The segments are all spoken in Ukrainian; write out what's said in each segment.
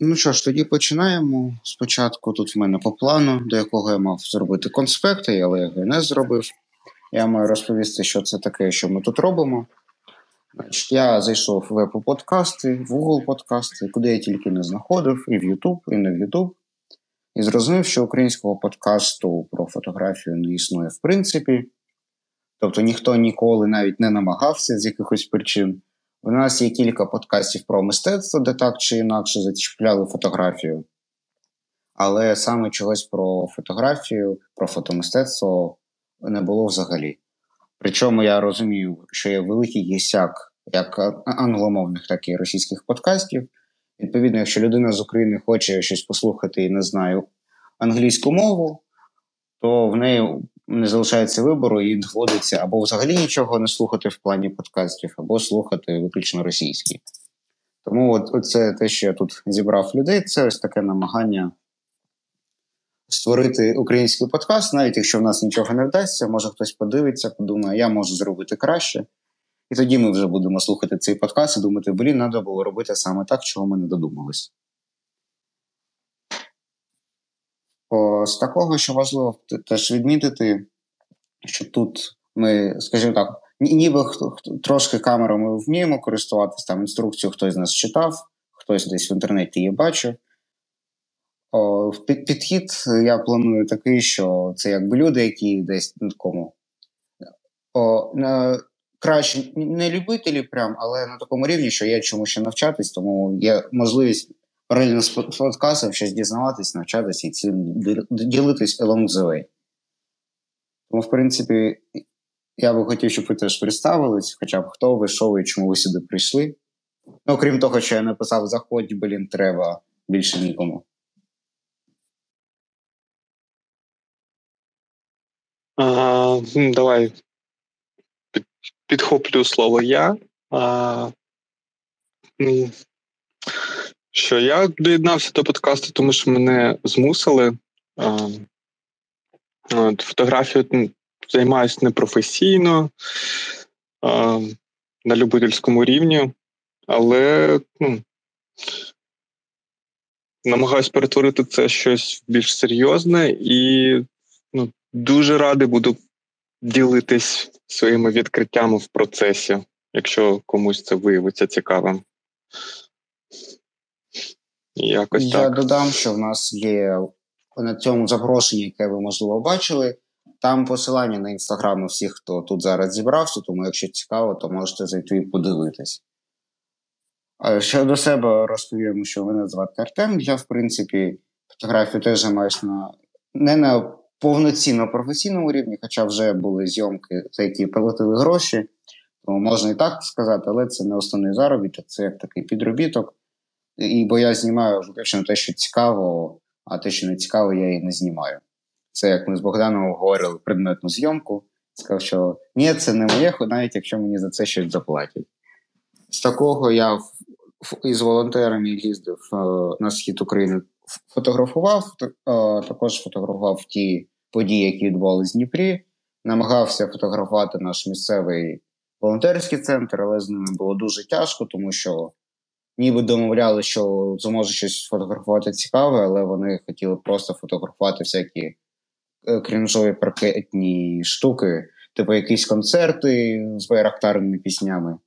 Ну що ж, тоді починаємо. Спочатку тут в мене по плану, до якого я мав зробити конспекти, але я його не зробив. Я маю розповісти, що це таке, що ми тут робимо. Я зайшов в Apple подкасти, в Google подкасти, куди я тільки не знаходив, і в YouTube, і не в YouTube. І зрозумів, що українського подкасту про фотографію не існує в принципі. Тобто ніхто ніколи навіть не намагався з якихось причин. У нас є кілька подкастів про мистецтво, де так чи інакше зачіпляли фотографію. Але саме чогось про фотографію, про фотомистецтво не було взагалі. Причому я розумію, що є великий гісяк як англомовних, так і російських подкастів. Відповідно, якщо людина з України хоче щось послухати і не знає англійську мову, то в неї не залишається вибору і доводиться або взагалі нічого не слухати в плані подкастів, або слухати виключно російські. Тому от, це те, що я тут зібрав людей, це ось таке намагання створити український подкаст, навіть якщо в нас нічого не вдасться, може хтось подивиться, подумає, я можу зробити краще. І тоді ми вже будемо слухати цей подкаст і думати, блін, треба було робити саме так, чого ми не додумались. О, З такого, що важливо теж відмітити, що тут ми, скажімо так, ніби трошки камерами вміємо користуватися, там інструкцію хтось з нас читав, хтось десь в інтернеті її бачив. О, Підхід я планую такий, що це якби люди, які десь на такому о, на, краще не любителі, прям, але на такому рівні, що є чому ще навчатись, тому є можливість паралельно з подкастом щось дізнаватись, навчатися і ділитись along the way. Тому, в принципі, я би хотів, щоб ви теж представились, хоча б хто ви, що ви, чому ви сюди прийшли. Ну, окрім того, що я написав заходь, блін, треба більше нікому. А, Давай підхоплю слово я. А, Що я доєднався до подкасту, тому що мене змусили. От, Фотографію займаюся непрофесійно, на любительському рівні, але ну, намагаюся перетворити це щось більш серйозне і ну, дуже радий буду ділитись своїми відкриттями в процесі, якщо комусь це виявиться цікавим. Якось Я додам, що в нас є на цьому запрошенні, яке ви, можливо, бачили. Там посилання на інстаграми всіх, хто тут зараз зібрався, тому якщо цікаво, то можете зайти і подивитись. Ще до себе розповім, що мене звати Артем. Я, в принципі, фотографію теж займаюся на не на повноцінно професійному рівні, хоча вже були зйомки, за які платили гроші, тому можна і так сказати, але це не основний заробіток, це як такий підробіток. І бо я знімаю виключно те, що цікаво, а те, що не цікаво, я і не знімаю. Це як ми з Богданом говорили предметну зйомку. Сказав, що ні, це не моє, навіть якщо мені за це щось заплатять. З такого я із волонтерами їздив е, на схід України фотографував, також фотографував ті події, які відбувалися в Дніпрі. Намагався фотографувати наш місцевий волонтерський центр, але з ними було дуже тяжко, тому що ніби домовляли, що зможе щось фотографувати цікаве, але вони хотіли просто фотографувати всякі е, крінжові паркетні штуки, типу якісь концерти з байрактарними піснями.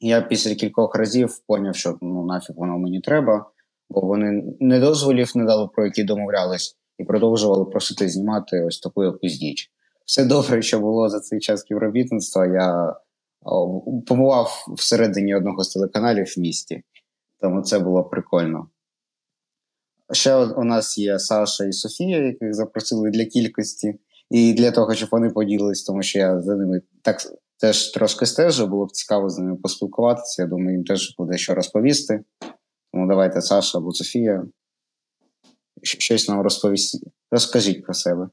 Я після кількох разів поняв, що ну нафіг воно мені треба бо вони не дозволів не дали, про які домовлялись, і продовжували просити знімати ось таку якусь діч. Все добре, що було за цей час співробітництва. Я побував всередині одного з телеканалів в місті, тому це було прикольно. Ще у нас є Саша і Софія, яких запросили для кількості, і для того, щоб вони поділились, тому що я за ними так теж трошки стежу, було б цікаво з ними поспілкуватися. Я думаю, їм теж буде що розповісти. Тому давайте Саша або Софія. Щось нам розповісти. Розкажіть про себе.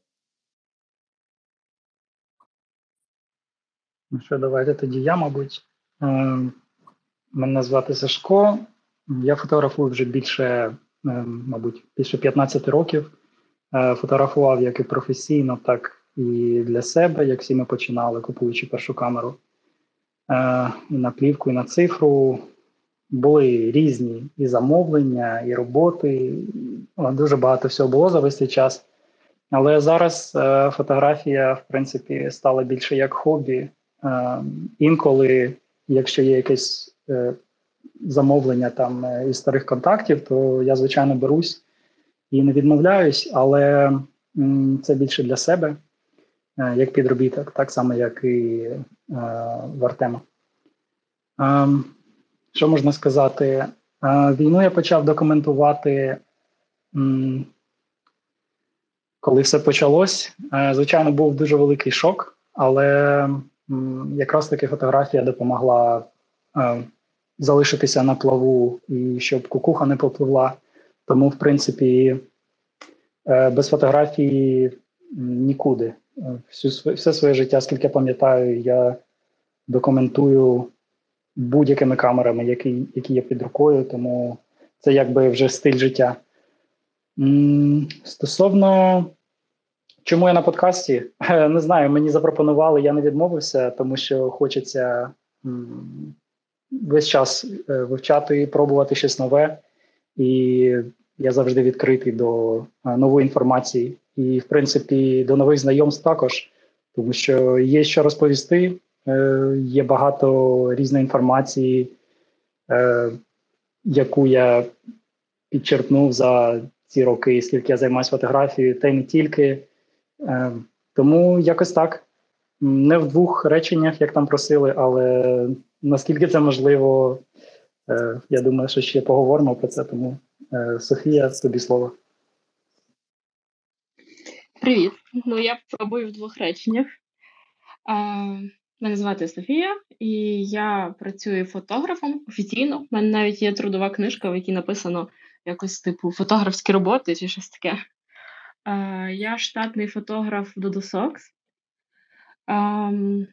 Ну що, давайте тоді я, мабуть. Е, мене звати Сашко. Я фотографую вже більше, е, мабуть, більше 15 років. Е, фотографував як і професійно, так і для себе, як всі ми починали, купуючи першу камеру. І на плівку, і на цифру. були різні і замовлення, і роботи. Дуже багато всього було за весь цей час. Але зараз е, фотографія, в принципі, стала більше як хобі. Інколи, якщо є якесь е, замовлення там е, із старих контактів, то я, звичайно, берусь і не відмовляюсь, але це більше для себе, е, як підробіток, так само, як і в Артема. Ем, що можна сказати? Війну я почав документувати, коли все почалось. Звичайно, був дуже великий шок, але якраз таки фотографія допомогла е, залишитися на плаву і щоб кукуха не попливла. Тому, в принципі, е, без фотографії нікуди. Всю, Все своє життя, скільки пам'ятаю, я документую будь-якими камерами, які які є під рукою, тому це якби вже стиль життя. Стосовно чому я на подкасті, не знаю, мені запропонували, я не відмовився, тому що хочеться весь час е, вивчати і пробувати щось нове. І я завжди відкритий до е, нової інформації. І, в принципі, до нових знайомств також, тому що є що розповісти. Е, є багато різної інформації, е, яку я підчерпнув за ці роки, скільки я займаюся фотографією, та й не тільки. Е, тому якось так. Не в двох реченнях, як там просили, але наскільки це можливо, я думаю, що ще поговоримо про це. Тому Софія, тобі слово. Привіт. Ну я пробую в двох реченнях. Мене звати Софія, і я працюю фотографом офіційно. У мене навіть є трудова книжка, в якій написано якось типу фотографські роботи чи щось таке. Е, Я штатний фотограф в Dodo Е,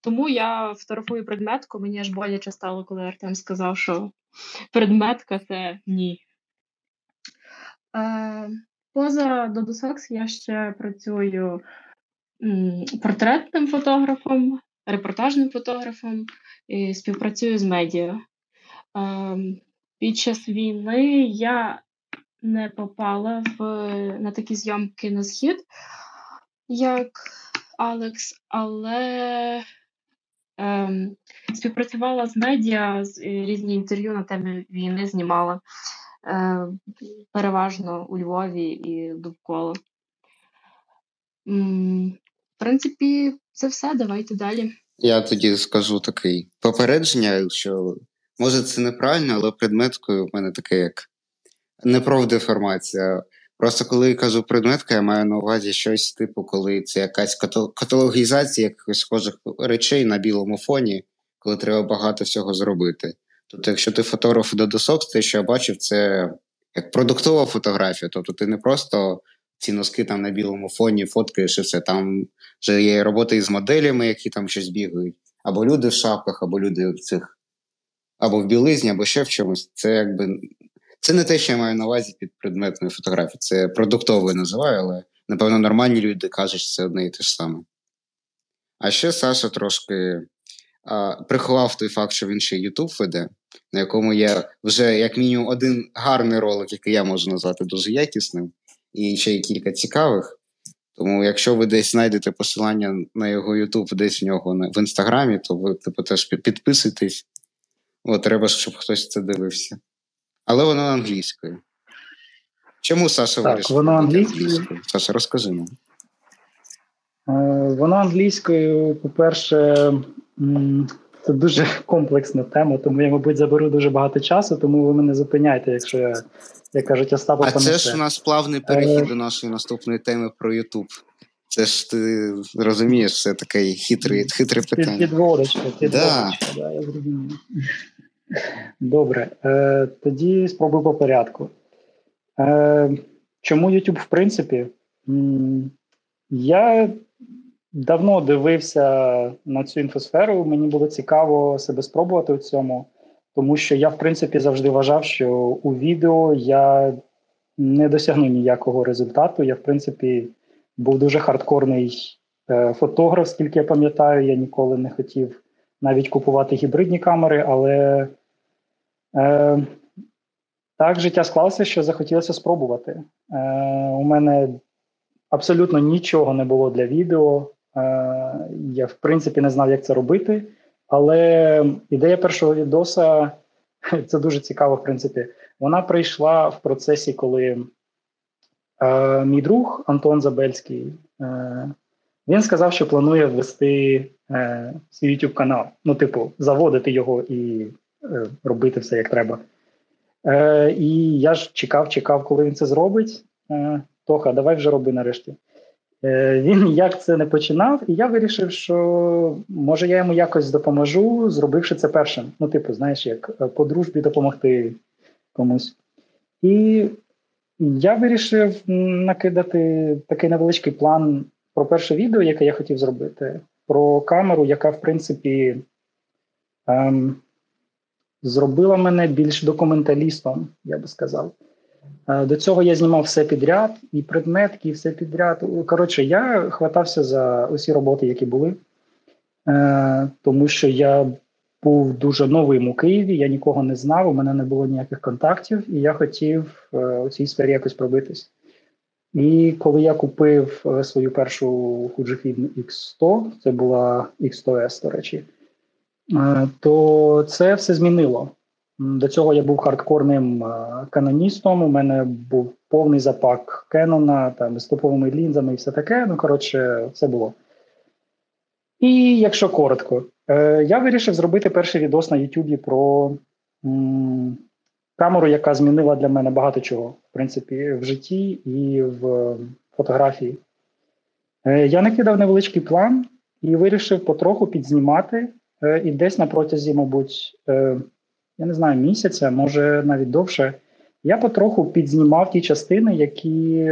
тому я фотографую предметку. Мені аж боляче стало, коли Артем сказав, що предметка це ні. Е, Поза Dodo я ще працюю портретним фотографом репортажним фотографом і співпрацюю з медіа. Ем, під час війни я не попала в, на такі зйомки на схід, як Алекс, але ем, співпрацювала з медіа, з різні інтерв'ю на темі війни знімала е, переважно у Львові і довкола. В принципі, це все. Давайте далі. Я тоді скажу такий попередження, що може це неправильно, але предметкою в мене таке як неправдеформація. Просто коли я кажу предметка, я маю на увазі щось, типу, коли це якась каталогізація якихось схожих речей на білому фоні, коли треба багато всього зробити. Тобто, якщо ти фотограф до досок, те, що я бачив, це як продуктова фотографія. Тобто ти не просто ці носки там на білому фоні, фоткаєш і все. Там вже є роботи із моделями, які там щось бігають, або люди в шапках, або люди в цих, або в білизні, або ще в чомусь. Це якби це не те, що я маю на увазі під предметною фотографією. Це продуктовою називаю, але напевно нормальні люди кажуть, що це одне і те ж саме. А ще Саша трошки а, приховав той факт, що він ще YouTube веде, на якому є вже як мінімум один гарний ролик, який я можу назвати дуже якісним і ще є кілька цікавих. Тому, якщо ви десь знайдете посилання на його YouTube, десь в нього в інстаграмі, то ви типу, теж підписуйтесь. О, треба, щоб хтось це дивився. Але воно англійською. Чому Саша вирішив? Воно англійською. Саша, розкажи нам. Е, воно англійською, по-перше, це дуже комплексна тема, тому я, мабуть, заберу дуже багато часу, тому ви мене зупиняйте, якщо я як кажуть, Остапа А це ж у нас плавний перехід е... до нашої наступної теми про Ютуб. Це ж ти розумієш, це таке хитре, хитре питання. Підводочка, підводочка, да. да, я зрозумів. Добре, е, тоді спробую по порядку. Е, Чому YouTube, в принципі? Я давно дивився на цю інфосферу, мені було цікаво себе спробувати у цьому. Тому що я, в принципі, завжди вважав, що у відео я не досягну ніякого результату. Я, в принципі, був дуже хардкорний е, фотограф, скільки я пам'ятаю, я ніколи не хотів навіть купувати гібридні камери, але Е, Так, життя склалося, що захотілося спробувати. Е, У мене абсолютно нічого не було для відео. Е, Я, в принципі, не знав, як це робити. Але ідея першого відоса це дуже цікаво, в принципі. Вона прийшла в процесі, коли е, мій друг Антон Забельський е, він сказав, що планує ввести е, свій YouTube канал. Ну, типу, заводити його і робити все як треба. Е, І я ж чекав, чекав, коли він це зробить. Е, Тоха, давай вже роби нарешті. Е, Він ніяк це не починав, і я вирішив, що може я йому якось допоможу, зробивши це першим. Ну, типу, знаєш, як е, по дружбі допомогти комусь. І я вирішив накидати такий невеличкий план про перше відео, яке я хотів зробити, про камеру, яка, в принципі, ем, зробила мене більш документалістом, я би сказав. Е, до цього я знімав все підряд, і предметки, і все підряд. Коротше, я хватався за усі роботи, які були, е, тому що я був дуже новим у Києві, я нікого не знав, у мене не було ніяких контактів, і я хотів е, у цій сфері якось пробитись. І коли я купив свою першу Fujifilm X100, це була X100S, до речі, то це все змінило. До цього я був хардкорним каноністом. У мене був повний запак Кенона, там з лінзами і все таке. Ну, коротше, все було. І якщо коротко, е, я вирішив зробити перший відос на Ютубі про камеру, яка змінила для мене багато чого, в принципі, в житті і в фотографії. Е, я накидав невеличкий план і вирішив потроху підзнімати. Е, і десь на протязі, мабуть, е, я не знаю, місяця, може навіть довше, я потроху підзнімав ті частини, які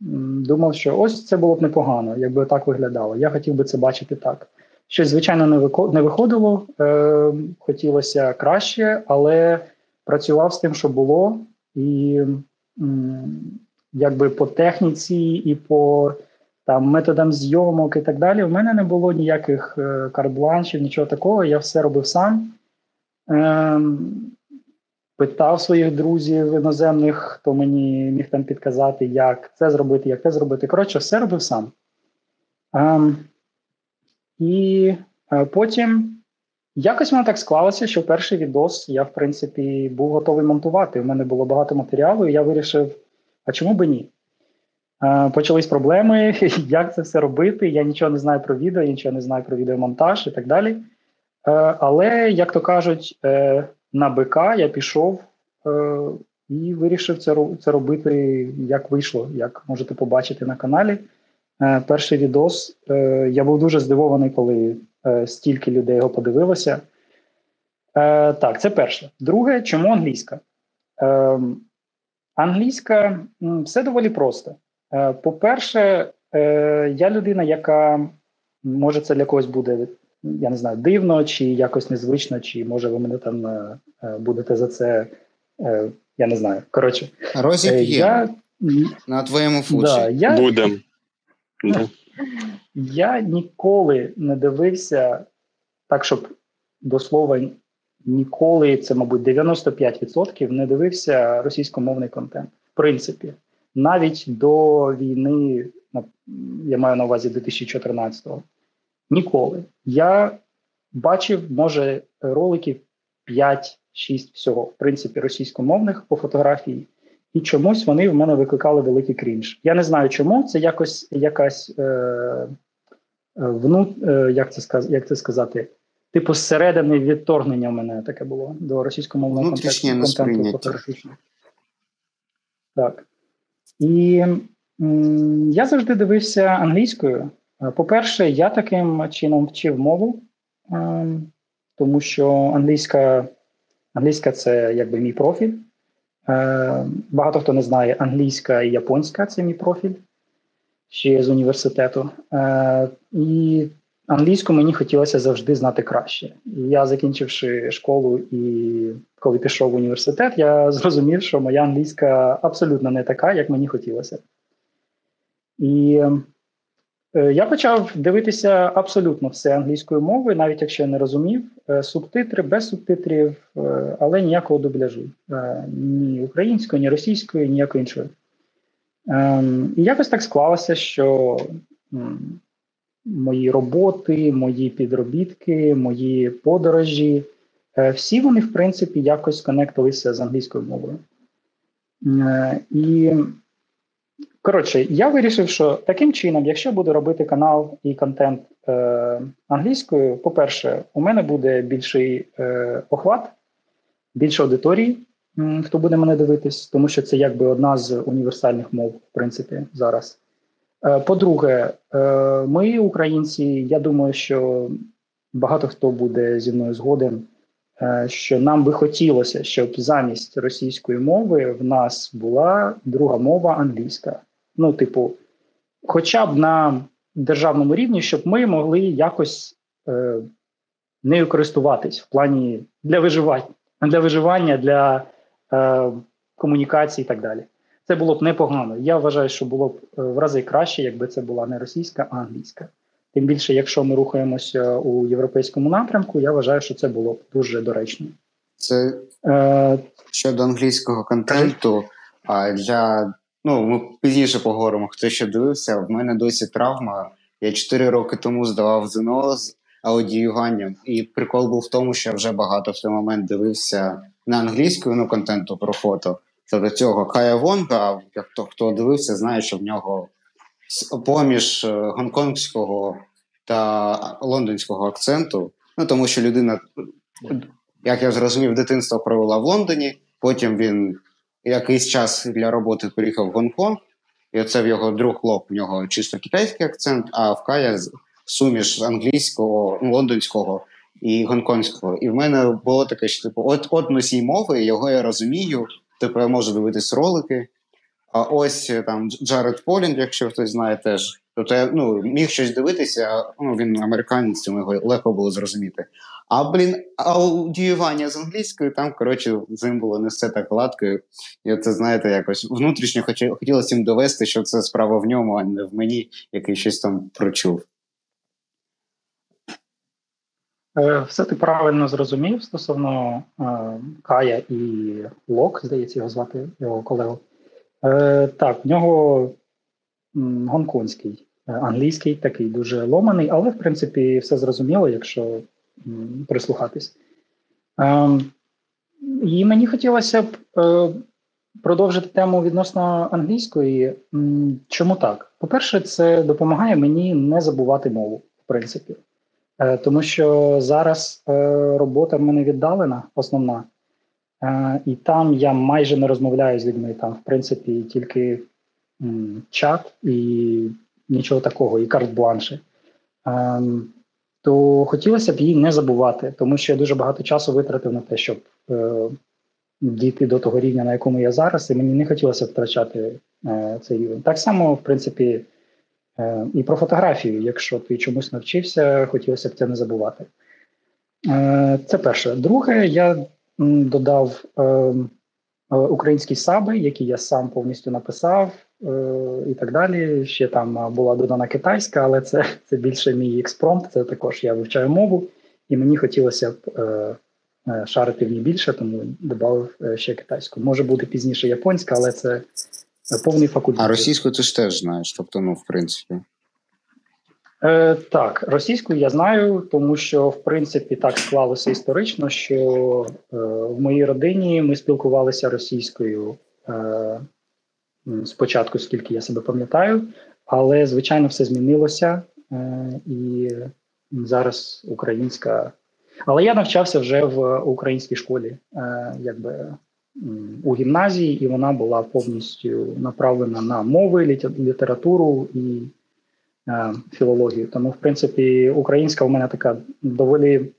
думав, що ось це було б непогано, якби так виглядало. Я хотів би це бачити так. Щось, звичайно, не виходило, е, хотілося краще, але працював з тим, що було, і якби по техніці і по там методам зйомок і так далі. У мене не було ніяких е, карт-бланшів, нічого такого. Я все робив сам. Ем, питав своїх друзів іноземних, хто мені міг там підказати, як це зробити, як це зробити. Коротше, все робив сам. Ем, і е, потім якось воно так склалося, що перший відос я, в принципі, був готовий монтувати. У мене було багато матеріалу, і я вирішив, а чому би ні? Е, почались проблеми, як це все робити. Я нічого не знаю про відео, я нічого не знаю про відеомонтаж і так далі. Е, але, як то кажуть, е, на БК я пішов і вирішив це це робити, як вийшло, як можете побачити на каналі. Перший відос. Я був дуже здивований, коли стільки людей його подивилося. Так, це перше. Друге, чому англійська? Англійська все доволі просто. Е, по-перше, е, я людина, яка може це для когось буде, я не знаю, дивно, чи якось незвично, чи може ви мене там е, будете за це. Я не знаю. Коротше, я... на твоєму фуці. Да, я... Будем. Я ніколи не дивився так, щоб до слова ніколи, це, мабуть, 95% не дивився російськомовний контент. В принципі навіть до війни, я маю на увазі 2014-го. Ніколи. Я бачив, може, роликів 5-6 всього, в принципі, російськомовних по фотографії, і чомусь вони в мене викликали великий крінж. Я не знаю, чому це якось якась е, вну, е, як це сказ, як це сказати, типу зсередини відторгнення в мене таке було до російськомовного контенту фотографічного. Так. І я завжди дивився англійською. Е, по-перше, я таким чином вчив мову, е, тому що англійська англійська це якби мій профіль. Е, багато хто не знає, англійська і японська це мій профіль ще з університету. І англійську мені хотілося завжди знати краще. Я, закінчивши школу і коли пішов в університет, я зрозумів, що моя англійська абсолютно не така, як мені хотілося. І Е, я почав дивитися абсолютно все англійською мовою, навіть якщо я не розумів. Е, субтитри без субтитрів, е, але ніякого дубляжу. Ні української, ні російської, ніякої іншої. Ем, і якось так склалося, що мої роботи, мої підробітки, мої подорожі, всі вони, в принципі, якось конектилися з англійською мовою. І Коротше, я вирішив, що таким чином, якщо буду робити канал і контент е, англійською, по-перше, у мене буде більший е, охват, більше аудиторії, хто буде мене дивитись, тому що це якби одна з універсальних мов, в принципі, зараз. Е, по-друге, е, ми, українці, я думаю, що багато хто буде зі мною згоден, е, що нам би хотілося, щоб замість російської мови в нас була друга мова англійська. Ну, типу, хоча б на державному рівні, щоб ми могли якось нею користуватись в плані для виживання, для виживання, для комунікації і так далі. Це було б непогано. Я вважаю, що було б е, в рази краще, якби це була не російська, а англійська. Тим більше, якщо ми рухаємося у європейському напрямку, я вважаю, що це було б дуже доречно. Це е, щодо англійського контенту. А для Ну, ми пізніше поговоримо, хто ще дивився. В мене досі травма. Я 4 роки тому здавав ЗНО з аудіюванням, і прикол був в тому, що я вже багато в той момент дивився на англійською ну, контенту про фото. Тобто цього Кая Вонга, хто хто дивився, знає, що в нього поміж е, гонконгського та лондонського акценту. Ну тому що людина, як я зрозумів, дитинство провела в Лондоні. Потім він якийсь час для роботи приїхав в Гонконг, і це в його друг хлоп, в нього чисто китайський акцент, а в Кая суміш англійського, ну, лондонського і гонконгського. І в мене було таке, що типу, от от носій мови, його я розумію, типу я можу дивитись ролики. А ось там Джаред Полінг, якщо хтось знає, теж. Тобто я ну, міг щось дивитися, ну він американець, тому його легко було зрозуміти. А блін, аудіювання з англійською там, коротше, з ним було не все так гладко. І це, знаєте, якось внутрішньо хотілося їм довести, що це справа в ньому, а не в мені, який щось там прочув. Е, все ти правильно зрозумів стосовно е, Кая і Лок, здається, його звати його колегу. Е, Так, в нього гонконгський, е, англійський, такий дуже ломаний, але в принципі все зрозуміло, якщо прислухатись. І мені хотілося б е, продовжити тему відносно англійської. Чому так? По-перше, це допомагає мені не забувати мову, в принципі. Е, тому що зараз е, робота в мене віддалена, основна, і там я майже не розмовляю з людьми. Там, в принципі, тільки чат і нічого такого, і карт-бланші. Ем, то хотілося б її не забувати, тому що я дуже багато часу витратив на те, щоб е, дійти до того рівня, на якому я зараз, і мені не хотілося втрачати е, цей рівень. Так само, в принципі, е, і про фотографію. Якщо ти чомусь навчився, хотілося б це не забувати. Е, Це перше. Друге, я додав е, е українські саби, які я сам повністю написав. Е, і так далі. Ще там була додана китайська, але це це більше мій експромт. Це також я вивчаю мову, і мені хотілося б е, е шарити в ній більше, тому додав е, ще китайську. Може бути пізніше японська, але це повний факультет. А російську ти ж теж знаєш, тобто, ну, в принципі. Е, Так, російську я знаю, тому що в принципі так склалося історично, що е, в моїй родині ми спілкувалися російською. Е, спочатку, скільки я себе пам'ятаю, але звичайно все змінилося е, і зараз українська. Але я навчався вже в українській школі, е, якби у гімназії, і вона була повністю направлена на мови, літературу і е, філологію. Тому, в принципі, українська у мене така доволі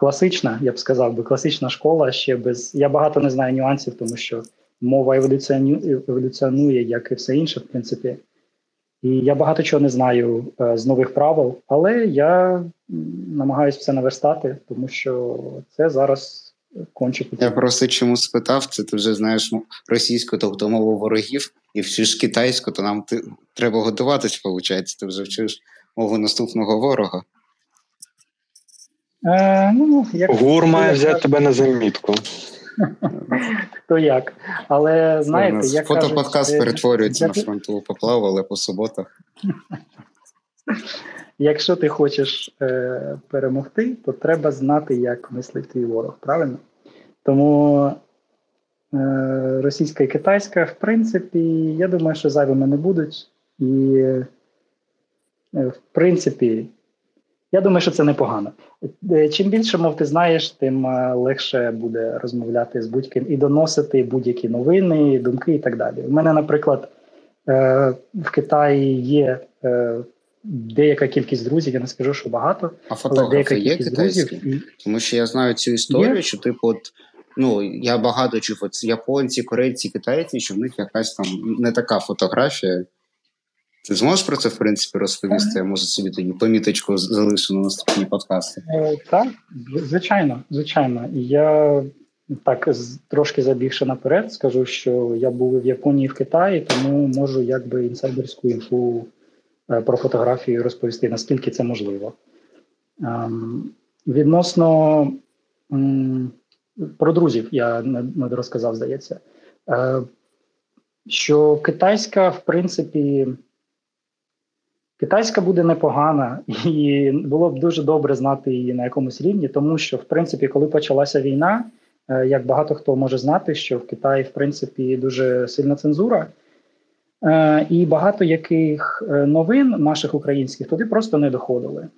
класична, я б сказав би, класична школа. Ще без я багато не знаю нюансів, тому що мова еволюціонує, як і все інше, в принципі. І я багато чого не знаю е, з нових правил, але я намагаюся все наверстати, тому що це зараз конче Я просто чому спитав, це ти вже знаєш російську, тобто мову ворогів, і вчиш китайську, то нам ти, треба готуватись, виходить, ти вже вчиш мову наступного ворога. Е, ну, як, Гур має взяти тебе на замітку. Хто як. Але знаєте, як фотоподкаст перетворюється на фронтову поплаву, але по суботах. Якщо ти хочеш е, перемогти, то треба знати, як мислить твій ворог, правильно? Тому е, російська і китайська, в принципі, я думаю, що зайвими не будуть. І, е, в принципі, я думаю, що це непогано. Е, чим більше мов ти знаєш, тим е, легше буде розмовляти з будь-ким і доносити будь-які новини, думки і так далі. У мене, наприклад, е, в Китаї є деяка кількість друзів, я не скажу, що багато, а деяка є друзів. І... Тому що я знаю цю історію, є? що типу, от, ну я багато чув от японці, корейці, китайці, що в них якась там не така фотографія. Ти зможеш про це, в принципі, розповісти? Я може собі тоді поміточку залишу на наступні подкасти. Е, так, звичайно, звичайно. Я так трошки забігши наперед, скажу, що я був в Японії в Китаї, тому можу якби інсайдерську інфу про фотографію розповісти, наскільки це можливо. Ем, відносно про друзів я не розказав, здається, е, що китайська, в принципі. Китайська буде непогана, і було б дуже добре знати її на якомусь рівні, тому що, в принципі, коли почалася війна, е, як багато хто може знати, що в Китаї, в принципі, дуже сильна цензура, е, і багато яких е, новин наших українських туди просто не доходили.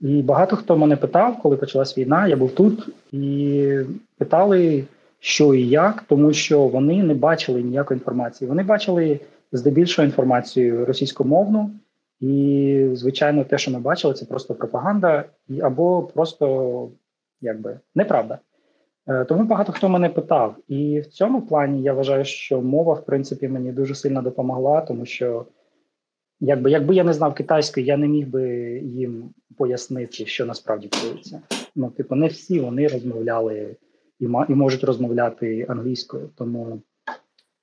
І багато хто мене питав, коли почалась війна, я був тут, і питали, що і як, тому що вони не бачили ніякої інформації. Вони бачили здебільшого інформацію російськомовну. І, звичайно, те, що ми бачили, це просто пропаганда або просто якби неправда. Е, тому багато хто мене питав. І в цьому плані я вважаю, що мова, в принципі, мені дуже сильно допомогла, тому що, якби якби я не знав китайської, я не міг би їм пояснити, що насправді коїться. Ну, типу, не всі вони розмовляли і і можуть розмовляти англійською. Тому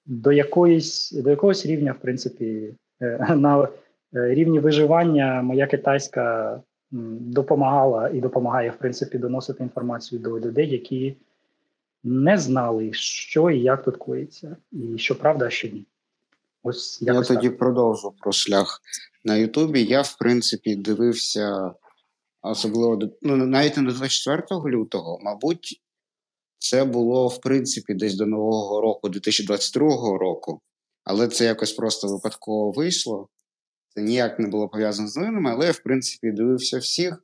до якоїсь до якогось рівня, в принципі, е, на Е, рівні виживання моя китайська допомагала і допомагає в принципі доносити інформацію до людей, які не знали, що і як тут коїться, і що правда, а що ні. Ось я тоді так. продовжу про шлях на Ютубі. Я, в принципі, дивився особливо ну, навіть не до 24 лютого, мабуть, це було в принципі десь до нового року, 2022 року, але це якось просто випадково вийшло. Це ніяк не було пов'язано з новинами, але я, в принципі, дивився всіх,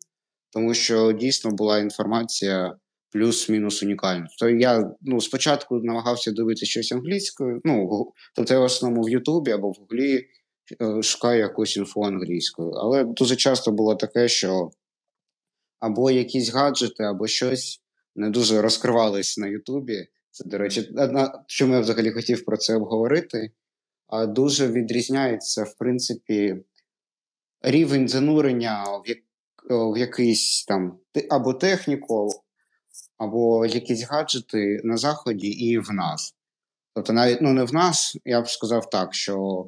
тому що дійсно була інформація плюс-мінус унікальна. То я ну, спочатку намагався дивитися щось англійською, ну, тобто я в основному в Ютубі або в Гуглі е, шукаю якусь інфу англійською. Але дуже часто було таке, що або якісь гаджети, або щось не дуже розкривались на Ютубі. Це, до речі, одна, чому я взагалі хотів про це обговорити А дуже відрізняється, в принципі, рівень занурення в, як, в якийсь там або техніку, або якісь гаджети на Заході і в нас. Тобто, навіть ну не в нас, я б сказав так, що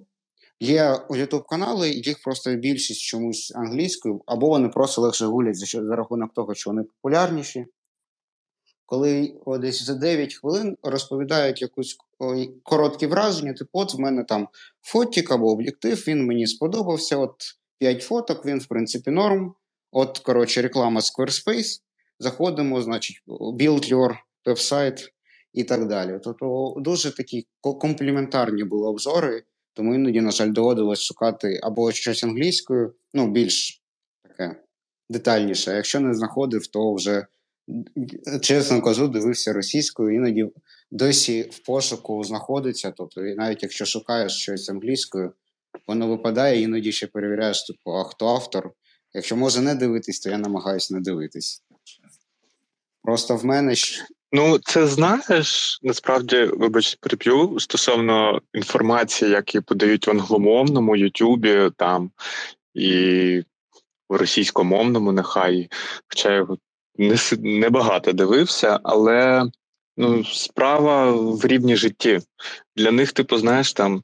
є youtube канали, їх просто більшість чомусь англійською, або вони просто легше гулять за, за рахунок того, що вони популярніші коли о, десь за 9 хвилин розповідають якусь короткі враження, типу, от в мене там фотік або об'єктив, він мені сподобався. От 5 фоток, він, в принципі, норм. От, коротше, реклама Squarespace. Заходимо, значить, build your website і так далі. Тобто дуже такі компліментарні були обзори, тому іноді, на жаль, доводилось шукати або щось англійською, ну, більш таке детальніше. Якщо не знаходив, то вже чесно кажу, дивився російською, іноді досі в пошуку знаходиться. Тобто, навіть якщо шукаєш щось англійською, воно випадає, іноді ще перевіряєш, типу, а хто автор. Якщо може не дивитись, то я намагаюся не дивитись. Просто в мене Ну, це знаєш, насправді, вибач, прип'ю стосовно інформації, які подають в англомовному Ютубі там і в російськомовному, нехай. Хоча я небагато дивився, але ну, справа в рівні житті. Для них, типу, знаєш, там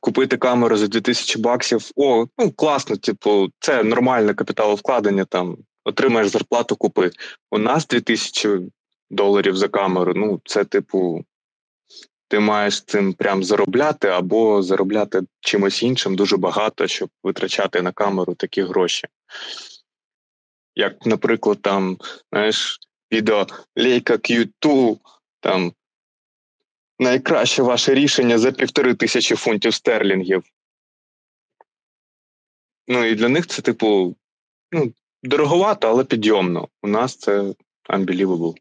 купити камеру за 2000 баксів. О, ну класно, типу, це нормальне капіталовкладення. Там отримаєш зарплату, купи. У нас 2000 доларів за камеру. Ну, це, типу, ти маєш цим прям заробляти або заробляти чимось іншим дуже багато, щоб витрачати на камеру такі гроші. Як, наприклад, там, знаєш, відео Лейка Q2, там найкраще ваше рішення за півтори тисячі фунтів стерлінгів. Ну і для них це, типу, ну, дороговато, але підйомно. У нас це unbelievable.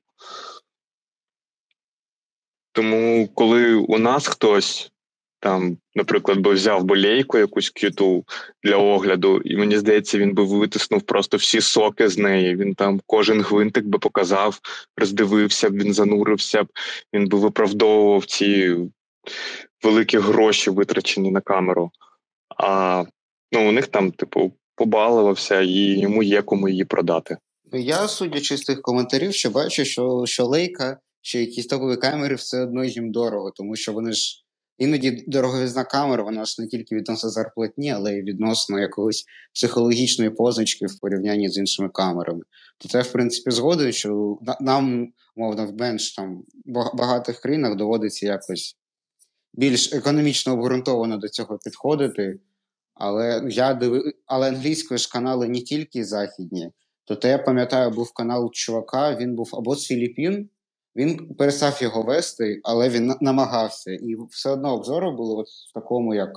Тому, коли у нас хтось там, наприклад, би взяв болейку якусь к'юту для огляду, і мені здається, він би витиснув просто всі соки з неї. Він там кожен гвинтик би показав, роздивився б, він занурився б, він би виправдовував ці великі гроші, витрачені на камеру. А ну, у них там, типу, побалувався, і йому є кому її продати. Я, судячи з тих коментарів, що бачу, що що лейка, що якісь топові камери все одно їм дорого, тому що вони ж Іноді дороговизна камера, вона ж не тільки відносно зарплатні, але й відносно якоїсь психологічної позначки в порівнянні з іншими камерами. То це, в принципі, згодою, що нам, мовно, в менш там багатих країнах доводиться якось більш економічно обґрунтовано до цього підходити. Але я див... але англійської ж канали не тільки західні. То я пам'ятаю, був канал чувака, він був або з Філіппін, він перестав його вести, але він намагався. І все одно обзори були от в такому, як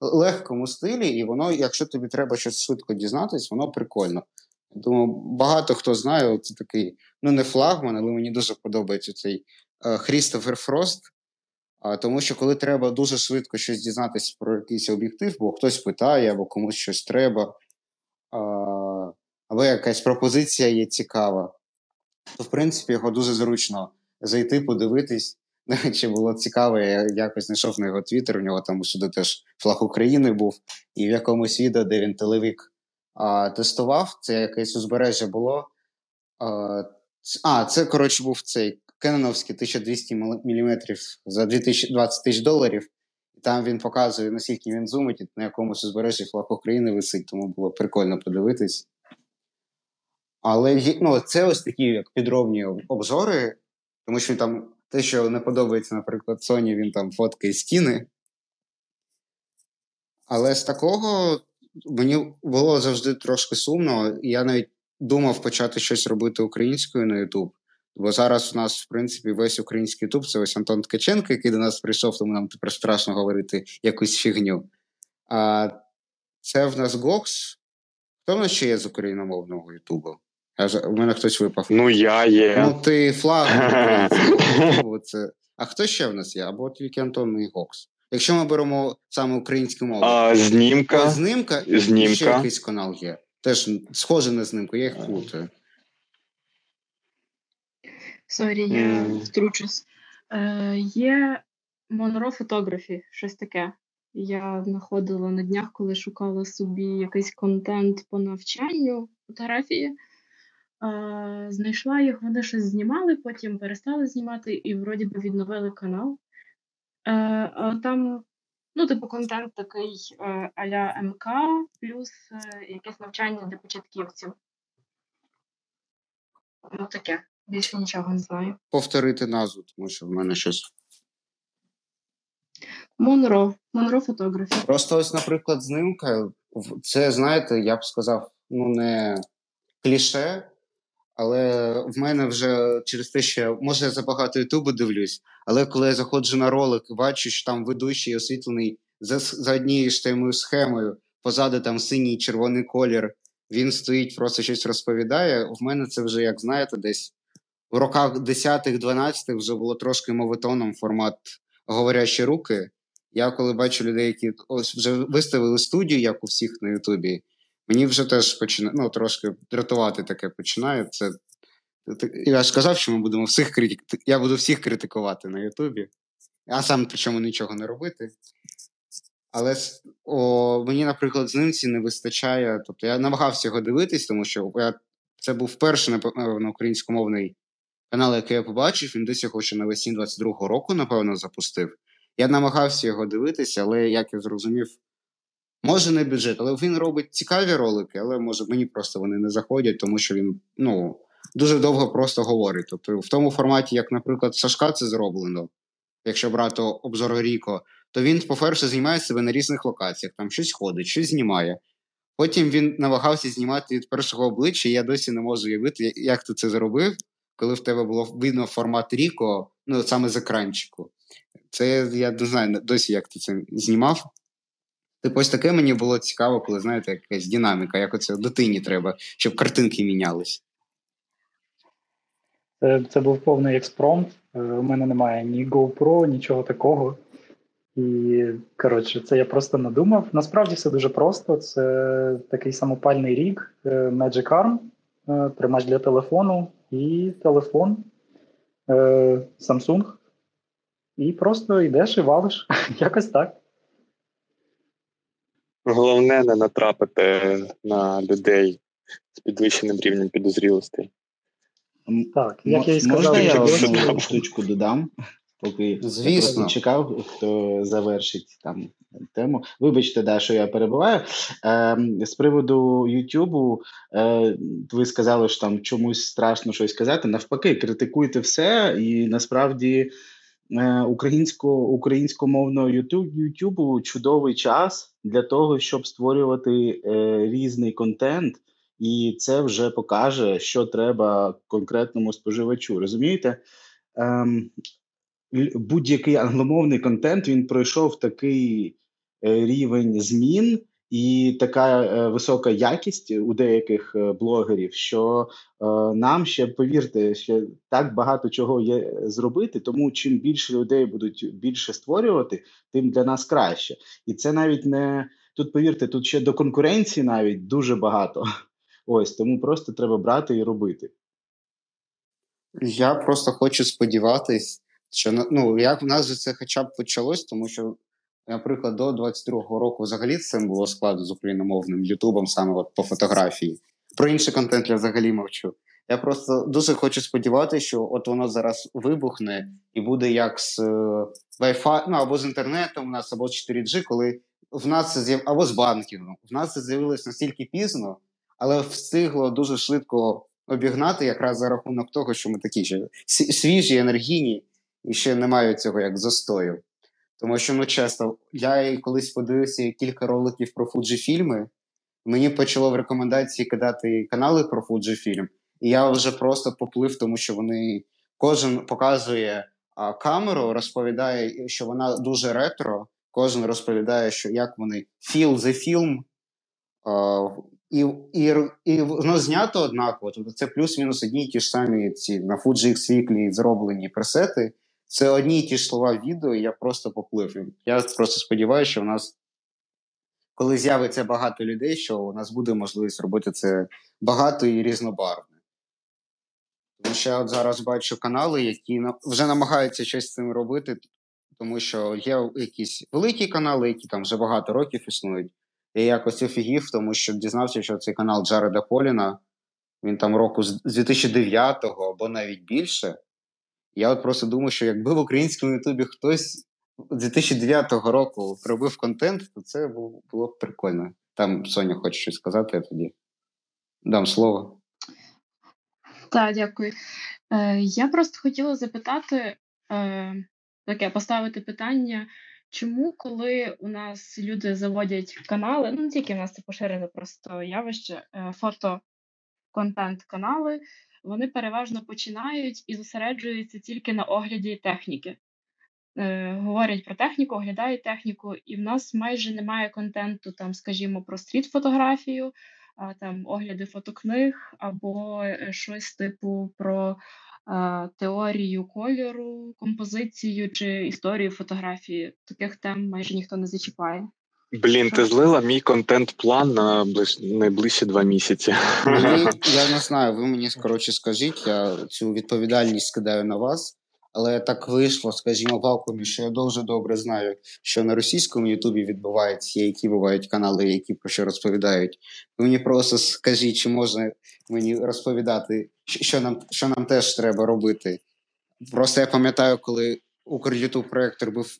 легкому стилі, і воно, якщо тобі треба щось швидко дізнатись, воно прикольно. Думаю, багато хто знає, це такий, ну не флагман, але мені дуже подобається цей Хрістофер Фрост. Тому що коли треба дуже швидко щось дізнатися про якийсь об'єктив, бо хтось питає, або комусь щось треба, або якась пропозиція є цікава, то в принципі його дуже зручно зайти, подивитись. Чи було цікаво, я якось знайшов на його твіттер, у нього там усюди теж флаг України був, і в якомусь відео, де він телевік тестував, це якесь узбережжя було. А це, коротше, був цей Кеноновський 1200 мм за 2020 тисяч доларів. Там він показує, наскільки він зумить, на якомусь узбережжі флаг України висить, тому було прикольно подивитись. Але ну, це ось такі як підробні обзори, тому що там те, що не подобається, наприклад, Sony, він там фоткає стіни. Але з такого мені було завжди трошки сумно, я навіть думав почати щось робити українською на YouTube. Бо зараз у нас, в принципі, весь український Ютуб це ось Антон Ткаченко, який до нас прийшов, тому нам тепер страшно говорити якусь фігню. А це в нас Гокс. Хто в нас ще є з україномовного Ютубу? У мене хтось випав. Ну, я є. Ну, ти флаг. це... А хто ще в нас є? Або тільки Антон і Гокс. Якщо ми беремо саме українську мову, а, знімка. А, знімка, знімка. ще якийсь канал є. Теж схожий на знімку, я їх плутаю. Sorry, я mm. втручусь. Е, Є Monroe Photography, щось таке. Я знаходила на днях, коли шукала собі якийсь контент по навчанню фотографії. Знайшла їх, вони щось знімали, потім перестали знімати і вроді би відновили канал. Е, там, ну, типу, контент такий е, а-ля МК, плюс е, якесь навчання для початківців. Ну, таке. Більше нічого не знаю. Повторити назву, тому що в мене щось. Монро. Монро фотографія. Просто ось, наприклад, знимка. Це, знаєте, я б сказав, ну, не кліше. Але в мене вже через те, що може я забагато Ютубу дивлюсь, але коли я заходжу на ролик, бачу, що там ведучий освітлений за за однією ж темою схемою, позаду там синій червоний колір, він стоїть, просто щось розповідає. В мене це вже, як знаєте, десь в роках 10-12 вже було трошки мовитоном формат говорящі руки. Я коли бачу людей, які ось вже виставили студію, як у всіх на Ютубі. Мені вже теж починає ну, трошки дратувати таке починає. Це я ж казав, що ми будемо всіх критик... Я буду всіх критикувати на Ютубі, а сам причому нічого не робити. Але о, мені, наприклад, з ним ці не вистачає. Тобто я намагався його дивитись, тому що я це був перший напевно, українськомовний канал, який я побачив. Він десь його ще навесні 22-го року, напевно, запустив. Я намагався його дивитися, але як я зрозумів, може не бюджет, але він робить цікаві ролики, але може мені просто вони не заходять, тому що він ну, дуже довго просто говорить. Тобто, в тому форматі, як, наприклад, Сашка це зроблено, якщо брати обзор Ріко, то він, по-перше, знімає себе на різних локаціях, там щось ходить, щось знімає. Потім він намагався знімати від першого обличчя, і я досі не можу уявити, як ти це зробив, коли в тебе було видно формат Ріко, ну саме з екранчику. Це я не знаю досі, як ти це знімав. Типу, ось таке мені було цікаво, коли знаєте, якась динаміка, як оце дитині треба, щоб картинки мінялись. Це це був повний експромт. Е, у мене немає ні GoPro, нічого такого. І, коротше, це я просто надумав. Насправді все дуже просто. Це такий самопальний рік, е, Magic Arm, е, тримач для телефону і телефон Samsung. І просто йдеш і валиш. Якось так. Головне не натрапити на людей з підвищеним рівнем підозрілостей. Так, як я і сказав, Можна я одну штучку додам, поки Звісно. я чекав, хто завершить там тему. Вибачте, да, що я перебуваю. Е, З приводу Ютубу е, ви сказали, що там чомусь страшно щось казати. Навпаки, критикуйте все, і насправді е, українсько, українськомовного Ютубу чудовий час для того, щоб створювати е, різний контент. І це вже покаже, що треба конкретному споживачу. Розумієте? Ем, Будь-який англомовний контент він пройшов такий е, рівень змін і така е, висока якість у деяких е, блогерів, що нам ще повірте, ще так багато чого є зробити. Тому чим більше людей будуть більше створювати, тим для нас краще. І це навіть не тут. Повірте, тут ще до конкуренції навіть дуже багато. Ось тому просто треба брати і робити. Я просто хочу сподіватись, що ну як в нас же це хоча б почалось, тому що, наприклад, до 22-го року взагалі це було складно з україномовним Ютубом, саме от по фотографії. Про інший контент я взагалі мовчу. Я просто дуже хочу сподіватися, що от воно зараз вибухне і буде як з е, Wi-Fi, ну або з інтернетом у нас, або з 4G, коли в нас це з'яв... або з банкінгом. В нас це з'явилось настільки пізно але встигло дуже швидко обігнати, якраз за рахунок того, що ми такі ще свіжі, енергійні і ще не мають цього як застою. Тому що, ну чесно, я колись подивився кілька роликів про Фуджі-фільми, мені почало в рекомендації кидати канали про Фуджі-фільм, і я вже просто поплив, тому що вони кожен показує а, камеру, розповідає, що вона дуже ретро. Кожен розповідає, що як вони feel the film, і і, і воно знято однаково. Тобто це плюс-мінус одні й ті ж самі ці на Fuji X Weekly зроблені пресети. Це одні й ті ж слова відео, і я просто поплив. Я просто сподіваюся, що в нас, коли з'явиться багато людей, що у нас буде можливість робити це багато і різнобарвне. Тому що я от зараз бачу канали, які вже намагаються щось з цим робити, тому що є якісь великі канали, які там вже багато років існують. Я якось офігів, тому що дізнався, що цей канал Джареда Поліна, він там року з 2009-го або навіть більше. Я от просто думаю, що якби в українському Ютубі хтось 2009 року робив контент, то це було б прикольно. Там Соня хоче щось сказати, я тоді дам слово. Так, дякую. Е, Я просто хотіла запитати, е, таке поставити питання. Чому, коли у нас люди заводять канали, ну не тільки в нас це поширене просто явище, е, фото-контент-канали, вони переважно починають і зосереджуються тільки на огляді техніки. Е, Говорять про техніку, оглядають техніку, і в нас майже немає контенту, там, скажімо, про стріт-фотографію, там огляди фотокниг або е, щось типу про теорію кольору, композицію чи історію фотографії. Таких тем майже ніхто не зачіпає. Блін, ти злила мій контент-план на ближ... найближчі два місяці. Мені, я не знаю, ви мені коротше скажіть, я цю відповідальність скидаю на вас. Але так вийшло, скажімо, вакуумі, що я дуже добре знаю, що на російському Ютубі відбувається, які бувають канали, які про що розповідають. Ви мені просто скажіть, чи можна мені розповідати, що нам що нам теж треба робити. Просто я пам'ятаю, коли Укрютуб проєкт робив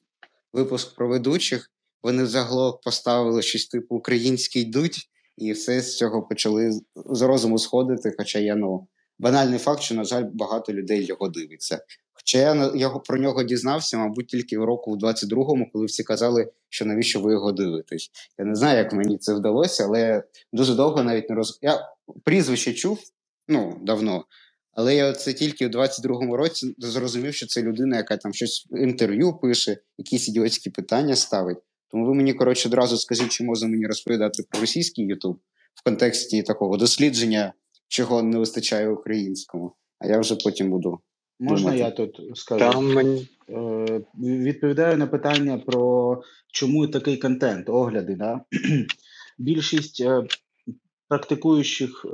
випуск про ведучих, вони в заголовок поставили щось типу Український дуть, і все з цього почали з розуму сходити. Хоча я ну банальний факт, що, на жаль, багато людей його дивиться. Хоча я його про нього дізнався, мабуть, тільки в року в 22-му, коли всі казали, що навіщо ви його дивитесь. Я не знаю, як мені це вдалося, але дуже довго навіть не роз. Я прізвище чув ну давно. Але я це тільки в 22-му році зрозумів, що це людина, яка там щось інтерв'ю пише, якісь ідіотські питання ставить. Тому ви мені, коротше, одразу скажіть, чи можна мені розповідати про російський Ютуб в контексті такого дослідження, чого не вистачає українському. А я вже потім буду. Можна думати. я тут скажу? Там мені... Е, Відповідаю на питання про чому такий контент, огляди. Да? Більшість е, практикуючих е,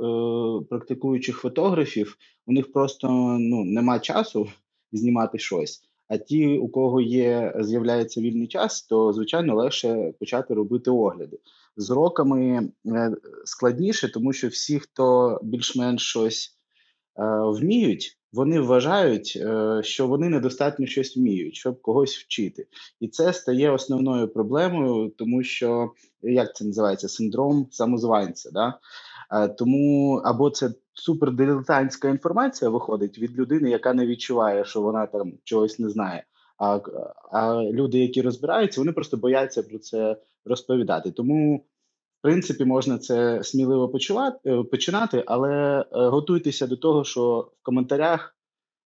практикуючих фотографів у них просто ну, нема часу знімати щось. А ті, у кого є, з'являється вільний час, то звичайно легше почати робити огляди. З роками е, складніше, тому що всі, хто більш-менш щось е, вміють, вони вважають, е, що вони недостатньо щось вміють, щоб когось вчити. І це стає основною проблемою, тому що як це називається синдром самозванця. Да? Е, тому або це супердилетантська інформація виходить від людини, яка не відчуває, що вона там чогось не знає. А а люди, які розбираються, вони просто бояться про це розповідати. Тому, в принципі, можна це сміливо почувати, е, починати, але е, готуйтеся до того, що в коментарях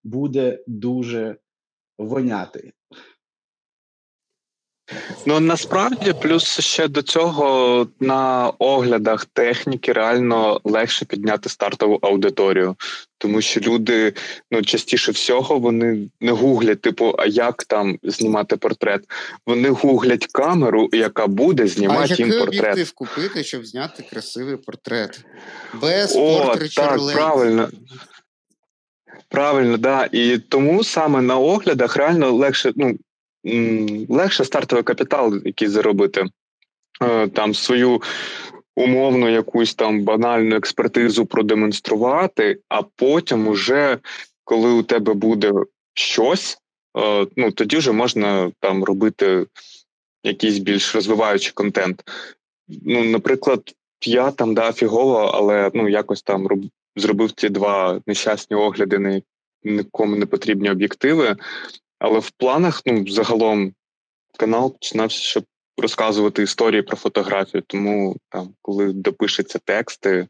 буде дуже воняти. Ну насправді, плюс ще до цього на оглядах техніки реально легше підняти стартову аудиторію, тому що люди ну частіше всього вони не гуглять, типу, а як там знімати портрет. Вони гуглять камеру, яка буде знімати їм портрет. А об'єктив купити, щоб зняти красивий портрет. Без О, так, правильно. Правильно, да. І тому саме на оглядах реально легше, ну легше стартовий капітал, який заробити е, там свою умовну якусь там банальну експертизу продемонструвати, а потім, уже коли у тебе буде щось, е, ну тоді вже можна там робити якийсь більш розвиваючий контент. Ну, наприклад, я там да, фігово, але ну якось там роб, зробив ті два нещасні огляди на нікому не потрібні об'єктиви. Але в планах, ну, загалом, канал починався, щоб розказувати історії про фотографію. Тому там, коли допишеться тексти,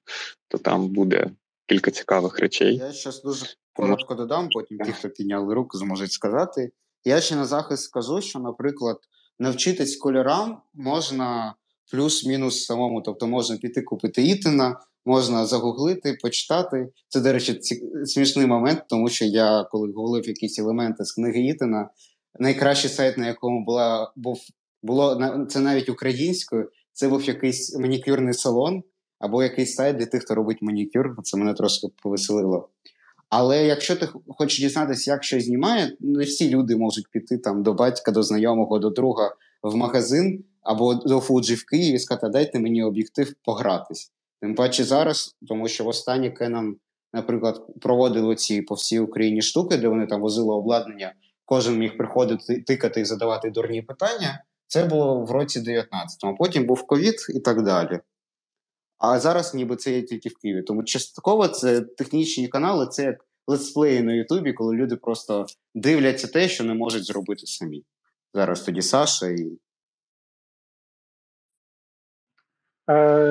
то там буде кілька цікавих речей. Я зараз дуже коротко додам, потім ті, хто підняли руку, зможуть сказати. Я ще на захист скажу, що, наприклад, навчитись кольорам можна плюс-мінус самому. Тобто можна піти купити Ітина, можна загуглити, почитати. Це, до речі, смішний момент, тому що я, коли гуглив якісь елементи з книги Ітана, найкращий сайт, на якому була був було це навіть українською. Це був якийсь манікюрний салон або якийсь сайт для тих, хто робить манікюр. Це мене трошки повеселило. Але якщо ти хочеш дізнатися, як щось знімає, не всі люди можуть піти там до батька, до знайомого, до друга в магазин або до Фуджі в Києві і сказати, дайте мені об'єктив погратись. Тим паче зараз, тому що в останні Canon, наприклад, проводили ці по всій Україні штуки, де вони там возили обладнання, кожен міг приходити, тикати і задавати дурні питання. Це було в році 19-му. Потім був ковід і так далі. А зараз ніби це є тільки в Києві. Тому частково це технічні канали, це як летсплеї на Ютубі, коли люди просто дивляться те, що не можуть зробити самі. Зараз тоді Саша і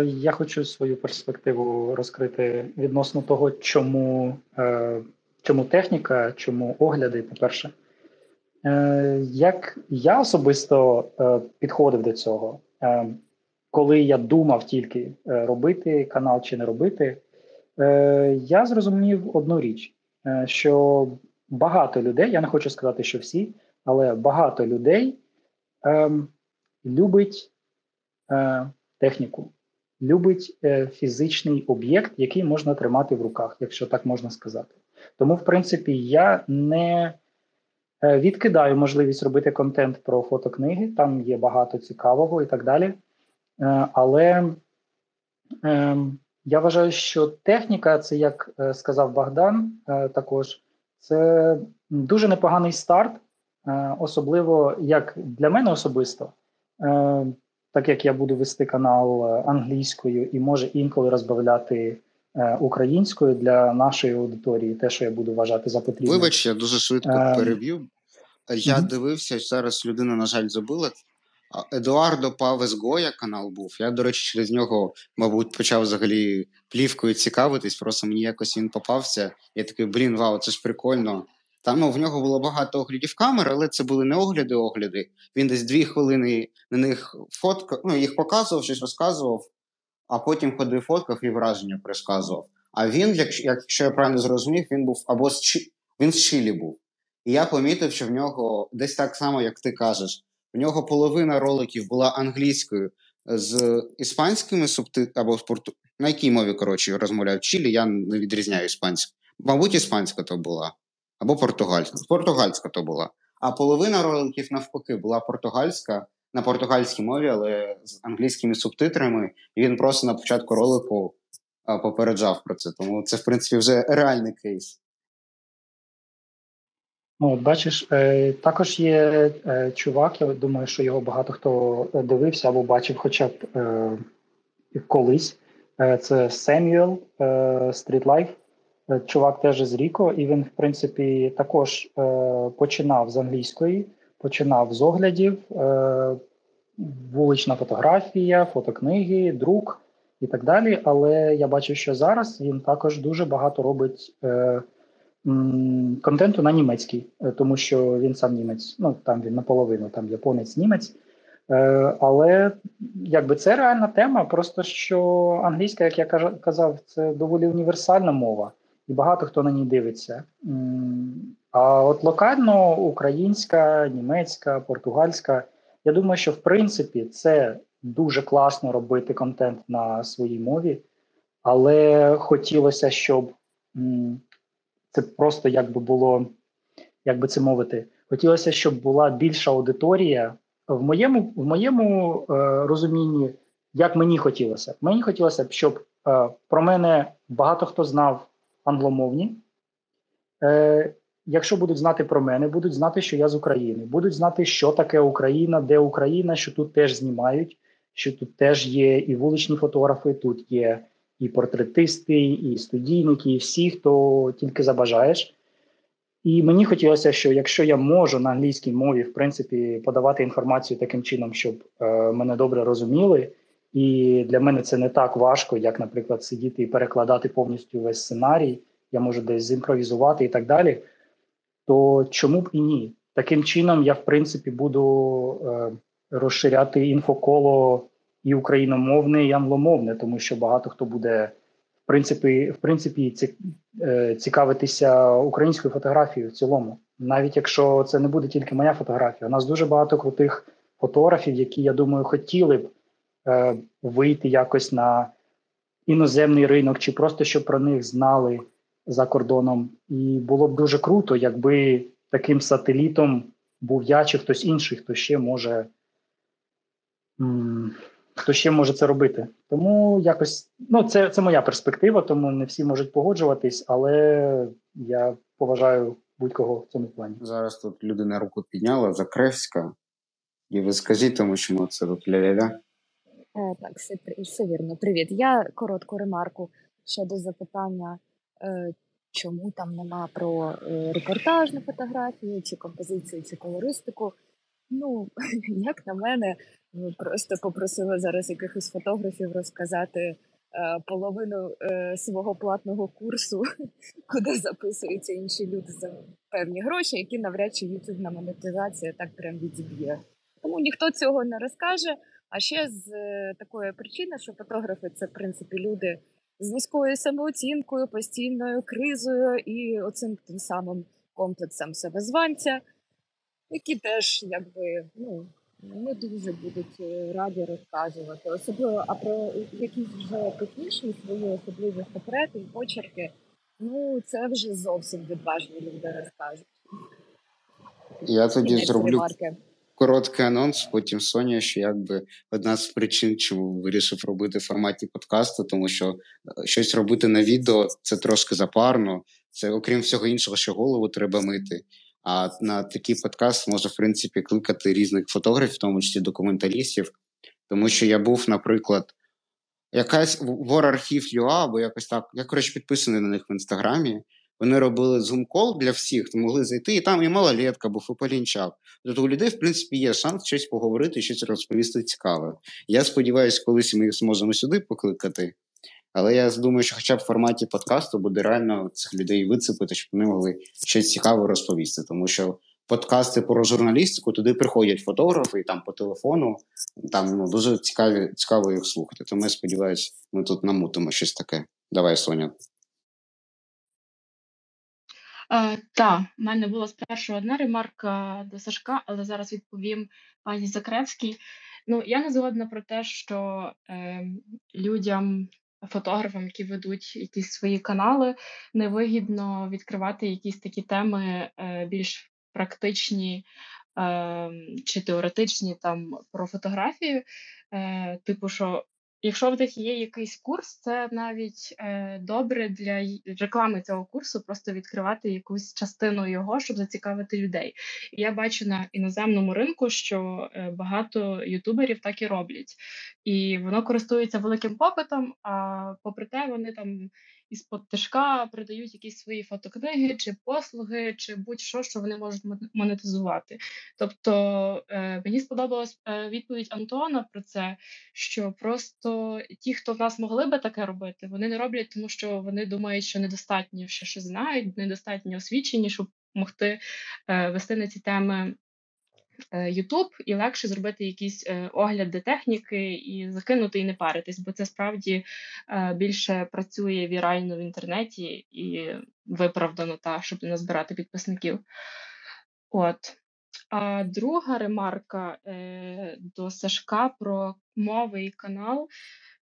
я хочу свою перспективу розкрити відносно того, чому е, чому техніка, чому огляди, по-перше. Е, як я особисто підходив до цього, коли я думав тільки робити канал чи не робити, я зрозумів одну річ, що багато людей, я не хочу сказати, що всі, але багато людей любить техніку, любить е, фізичний об'єкт, який можна тримати в руках, якщо так можна сказати. Тому, в принципі, я не Відкидаю можливість робити контент про фотокниги, там є багато цікавого і так далі. Але ем, я вважаю, що техніка, це як сказав Богдан, також це дуже непоганий старт, особливо як для мене особисто так як я буду вести канал е, англійською і може інколи розбавляти е, українською для нашої аудиторії, те, що я буду вважати за потрібне. Вибач, я дуже швидко е, переб'ю. Я mm-hmm. дивився, зараз людина, на жаль, забула. Едуардо Павес Гоя канал був. Я, до речі, через нього, мабуть, почав взагалі плівкою цікавитись, просто мені якось він попався. Я такий, блін, вау, це ж прикольно. Там ну, в нього було багато оглядів камер, але це були не огляди-огляди. Він десь дві хвилини на них фоткав, ну, їх показував, щось розказував, а потім ходив фоткав і враження пересказував. А він, якщо, я правильно зрозумів, він був або з Чі... він з Чилі був. І я помітив, що в нього десь так само, як ти кажеш, в нього половина роликів була англійською з іспанськими субтитрами або з порту... на якій мові коротше розмовляють Чилі, я не відрізняю іспанську. Мабуть, іспанська то була або португальська. Португальська то була. А половина роликів навпаки була португальська на португальській мові, але з англійськими субтитрами. І він просто на початку ролику попереджав про це. Тому це, в принципі, вже реальний кейс. Ну, бачиш, е, також є е, чувак, я думаю, що його багато хто дивився або бачив хоча б е, колись. Е, це Семюел е. Е, чувак теж з Ріко, і він, в принципі, також е, починав з англійської, починав з оглядів, е, вулична фотографія, фотокниги, друк і так далі. Але я бачу, що зараз він також дуже багато робить е, контенту на німецький, е, тому що він сам німець, ну там він наполовину, там японець німець. Е, але якби це реальна тема, просто що англійська, як я казав, це доволі універсальна мова і багато хто на ній дивиться. А от локально українська, німецька, португальська. Я думаю, що в принципі це дуже класно робити контент на своїй мові, але хотілося, щоб це просто як би було, як би це мовити, хотілося, щоб була більша аудиторія. В моєму в моєму е, розумінні, як мені хотілося, мені хотілося б, щоб е, про мене багато хто знав англомовні. Е, Якщо будуть знати про мене, будуть знати, що я з України, будуть знати, що таке Україна, де Україна, що тут теж знімають, що тут теж є і вуличні фотографи, тут є і портретисти, і студійники, і всі, хто тільки забажаєш. І мені хотілося, що якщо я можу на англійській мові в принципі подавати інформацію таким чином, щоб е, мене добре розуміли, і для мене це не так важко, як, наприклад, сидіти і перекладати повністю весь сценарій. Я можу десь зімпровізувати і так далі. То чому б і ні? Таким чином, я в принципі буду е, розширяти інфоколо і україномовне, і англомовне, тому що багато хто буде в принципі в принципі е, цікавитися українською фотографією в цілому. Навіть якщо це не буде тільки моя фотографія, у нас дуже багато крутих фотографів, які я думаю хотіли б вийти якось на іноземний ринок, чи просто щоб про них знали за кордоном. І було б дуже круто, якби таким сателітом був я чи хтось інший, хто ще може. Хто ще може це робити? Тому якось ну це це моя перспектива, тому не всі можуть погоджуватись, але я поважаю будь-кого в цьому плані. Зараз тут людина руку підняла Закревська, і ви скажіть, тому що ми це тут ля-ля-ля. Е, так, все, все вірно. Привіт. Я коротку ремарку щодо запитання, е, чому там нема про е, репортажну фотографію, чи композицію, чи колористику. Ну, як на мене, просто попросили зараз якихось фотографів розказати половину свого платного курсу, куди записуються інші люди за певні гроші, які навряд чи ютубна монетизація так прям відіб'є. Тому ніхто цього не розкаже. А ще з е, такої причини, що фотографи це в принципі люди з низькою самооцінкою, постійною кризою і оцим тим самим комплексом себезванця, які теж якби ну не дуже будуть е, раді розказувати, особливо а про якісь вже технічні свої особливі секрети і почерки. Ну це вже зовсім відважні люди розкажуть. Я тоді зроблю короткий анонс, потім Соня, що якби одна з причин, чому вирішив робити в форматі подкасту, тому що е, щось робити на відео це трошки запарно. Це окрім всього іншого, що голову треба мити. А на такий подкаст можна, в принципі, кликати різних фотографів, в тому числі документалістів. Тому що я був, наприклад, якась ворархів.ua, або якось так. Я, коротше, підписаний на них в інстаграмі. Вони робили зум-кол для всіх, то могли зайти, і там і малолетка був, і полінчак. Тобто у людей, в принципі, є шанс щось поговорити, щось розповісти цікаве. Я сподіваюся, колись ми їх зможемо сюди покликати. Але я думаю, що хоча б в форматі подкасту буде реально цих людей вицепити, щоб вони могли щось цікаве розповісти. Тому що подкасти про журналістику туди приходять фотографи і там по телефону. Там ну, дуже цікаві, цікаво їх слухати. Тому я сподіваюся, ми тут намутимо щось таке. Давай, Соня. Е, Так, в мене була спершу одна ремарка до Сашка, але зараз відповім пані Закревській. Ну, я не згодна про те, що е, людям, фотографам, які ведуть якісь свої канали, невигідно відкривати якісь такі теми е, більш практичні е, чи теоретичні там про фотографію. Е, Типу, що Якщо в них є якийсь курс, це навіть е, добре для реклами цього курсу, просто відкривати якусь частину його, щоб зацікавити людей. І я бачу на іноземному ринку, що е, багато ютуберів так і роблять, і воно користується великим попитом. А попри те, вони там із-под тишка продають якісь свої фотокниги чи послуги, чи будь-що, що вони можуть монетизувати. Тобто е, мені сподобалась е, відповідь Антона про це, що просто ті, хто в нас могли би таке робити, вони не роблять, тому що вони думають, що недостатньо ще щось знають, недостатньо освічені, щоб могти е, вести на ці теми YouTube, е, і легше зробити якісь е, огляди техніки і закинути і не паритись, бо це справді е, більше працює вірально в інтернеті і виправдано та щоб не назбирати підписників. От. А друга ремарка е, до Сашка про мови і канал.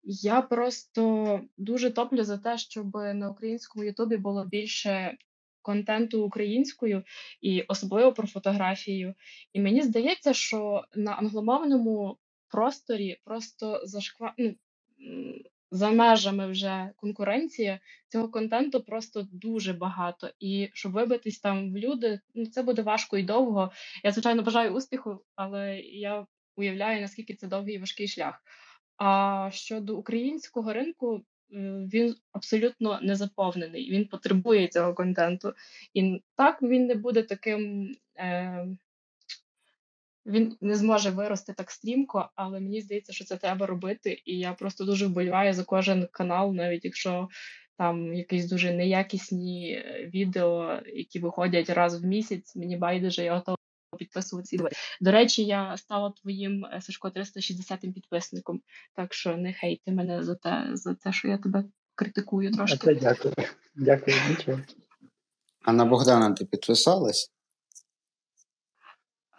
Я просто дуже топлю за те, щоб на українському Ютубі було більше контенту українською і особливо про фотографію. І мені здається, що на англомовному просторі просто зашква... ну, за межами вже конкуренція цього контенту просто дуже багато. І щоб вибитись там в люди, ну це буде важко і довго. Я звичайно бажаю успіху, але я уявляю наскільки це довгий і важкий шлях. А щодо українського ринку, він абсолютно не заповнений. Він потребує цього контенту. І так він не буде таким. Е, він не зможе вирости так стрімко, але мені здається, що це треба робити. І я просто дуже вболіваю за кожен канал, навіть якщо там якісь дуже неякісні е, відео, які виходять раз в місяць. Мені байдуже, я готова підписуватися. До речі, я стала твоїм е, Сашко 360-м підписником, так що не хейти мене за те, за те, що я тебе критикую трошки. Це дякую. Дякую, нічого. А на Богдана ти підписалась?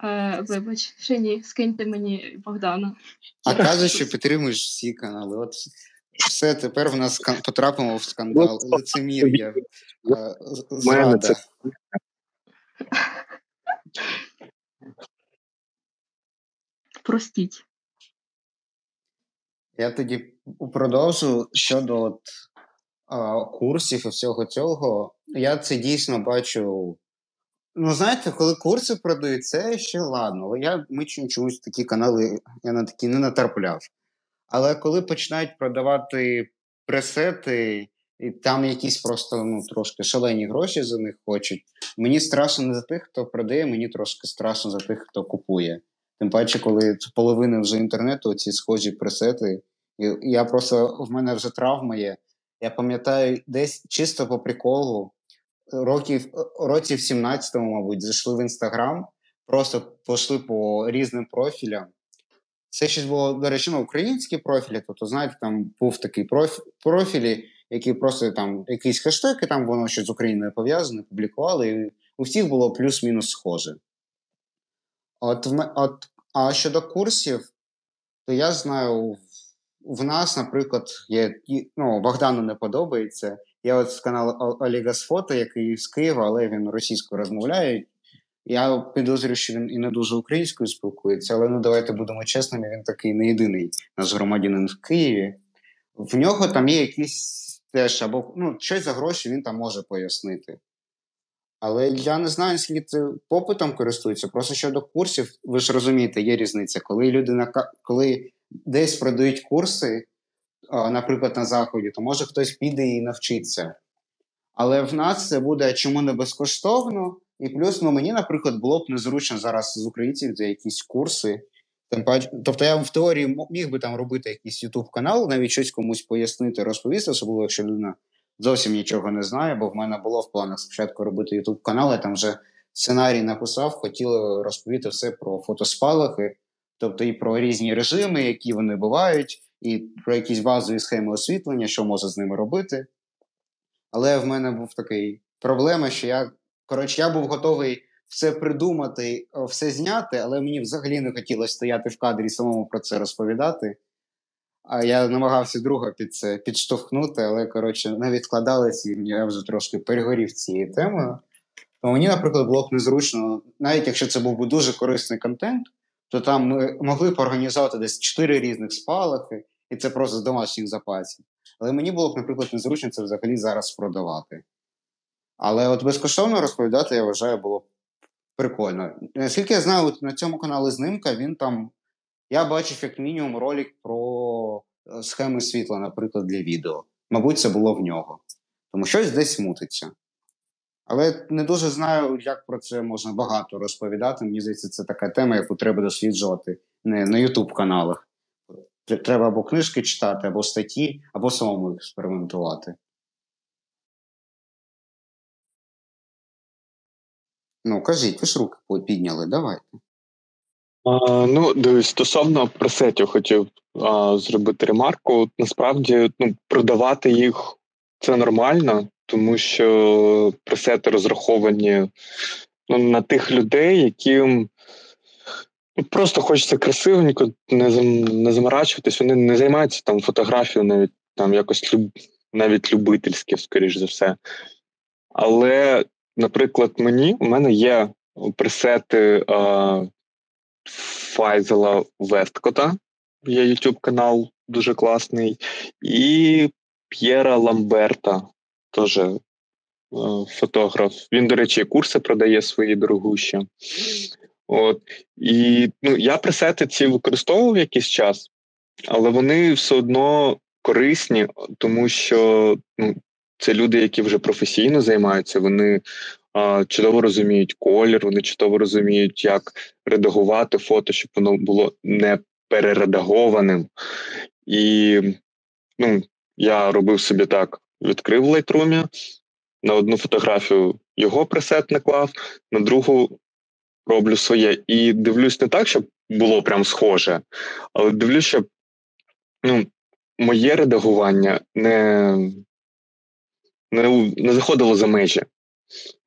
Е, Вибач, ще ні, скиньте мені Богдана. А кажеш, що підтримуєш всі канали. От все, тепер в нас потрапимо в скандал. Ну, Лицемір'я. Е, зрада. Простіть. Я тоді продовжу щодо от, а, курсів і всього цього. Я це дійсно бачу. Ну, знаєте, коли курси продають, це ще ладно. Я ми чомусь такі канали я на такі не натерпляв. Але коли починають продавати пресети, і там якісь просто ну, трошки шалені гроші за них хочуть, мені страшно не за тих, хто продає, мені трошки страшно за тих, хто купує. Тим паче, коли половина вже інтернету, ці схожі пресети. І я просто в мене вже травма є. Я пам'ятаю, десь чисто по приколу, років років 17-му, мабуть, зайшли в інстаграм, просто пішли по різним профілям. Це щось було, до речі, ну, українські профілі. Тобто, знаєте, там був такий профіль, профілі, які просто там якісь хештеги, там воно щось з Україною пов'язане, публікували, і у всіх було плюс-мінус схоже. От, от а щодо курсів, то я знаю, в нас, наприклад, є ну, Богдану не подобається. Є от канал Оліга Сфото, який з Києва, але він російською розмовляє. Я підозрюю, що він і не дуже українською спілкується, але ну давайте будемо чесними, він такий не єдиний наш громадянин в Києві. В нього там є якісь теж або ну, щось за гроші він там може пояснити. Але я не знаю, наскільки попитом користується. Просто щодо курсів, ви ж розумієте, є різниця. Коли людина коли десь продають курси, наприклад, на заході, то може хтось піде і навчиться. Але в нас це буде чому не безкоштовно, і плюс ну, мені, наприклад, було б незручно зараз з українців за якісь курси. Тобто я в теорії міг би там робити якийсь youtube канал, навіть щось комусь пояснити, розповісти, особливо якщо людина зовсім нічого не знає, бо в мене було в планах спочатку робити youtube канал, там вже сценарій написав, хотіли розповісти все про фотоспалахи, тобто і про різні режими, які вони бувають, і про якісь базові схеми освітлення, що можна з ними робити. Але в мене був такий проблема, що я коротше, я був готовий все придумати, все зняти, але мені взагалі не хотілося стояти в кадрі і самому про це розповідати. А я намагався друга під це підштовхнути, але коротше не відкладалось, і я вже трошки перегорів цією темою. То мені, наприклад, було б незручно, навіть якщо це був би дуже корисний контент, то там ми могли б організувати десь чотири різних спалахи, і це просто з домашніх запасів. Але мені було б, наприклад, незручно це взагалі зараз продавати. Але от безкоштовно розповідати, я вважаю, було б прикольно. Наскільки я знаю, от на цьому каналі Знимка він там. Я бачив, як мінімум, ролик про е, схеми світла, наприклад, для відео. Мабуть, це було в нього. Тому щось десь мутиться. Але не дуже знаю, як про це можна багато розповідати. Мені здається, це така тема, яку треба досліджувати не на YouTube каналах. Треба або книжки читати, або статті, або самому експериментувати. Ну, кажіть, ви ж руки підняли, давайте. А, Ну, дивись, стосовно пресетів хотів а, зробити ремарку. Насправді, ну, продавати їх це нормально, тому що пресети розраховані ну, на тих людей, яким ну, просто хочеться красивенько, не не заморачуватись, вони не займаються там фотографією, навіть там якось люб, навіть любительськи, скоріш за все. Але наприклад, мені у мене є пресети Файзела Весткота, є YouTube канал дуже класний, і П'єра Ламберта, теж е, фотограф. Він, до речі, курси продає свої дорогущі. От. І ну, я пресети ці використовував якийсь час, але вони все одно корисні, тому що ну, це люди, які вже професійно займаються, вони чудово розуміють колір, вони чудово розуміють, як редагувати фото, щоб воно було не перередагованим. І ну, я робив собі так: відкрив Lightroom, на одну фотографію його пресет наклав, на другу роблю своє. І дивлюсь не так, щоб було прям схоже, але дивлюсь, щоб ну, моє редагування не не, не заходило за межі.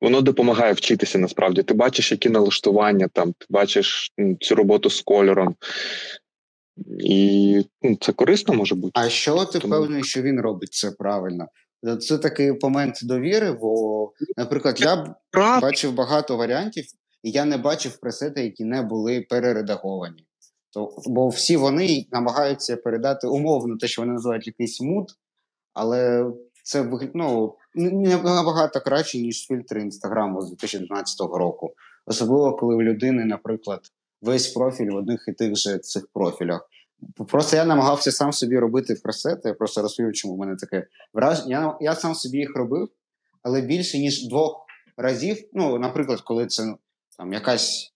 Воно допомагає вчитися насправді. Ти бачиш, які налаштування там, ти бачиш цю роботу з кольором. І ну, це корисно може бути. А що ти Тому... впевнений, що він робить це правильно? Це такий момент довіри, бо, наприклад, я Прав... бачив багато варіантів, і я не бачив пресети, які не були перередаговані. То, Бо всі вони намагаються передати умовно те, що вони називають якийсь мут, але це ну, набагато краще, ніж фільтри інстаграму з 2012 року. Особливо, коли в людини, наприклад, весь профіль в одних і тих же цих профілях. Просто я намагався сам собі робити пресети, я просто розповів, чому в мене таке враження. Я я сам собі їх робив, але більше, ніж двох разів. Ну, наприклад, коли це там якась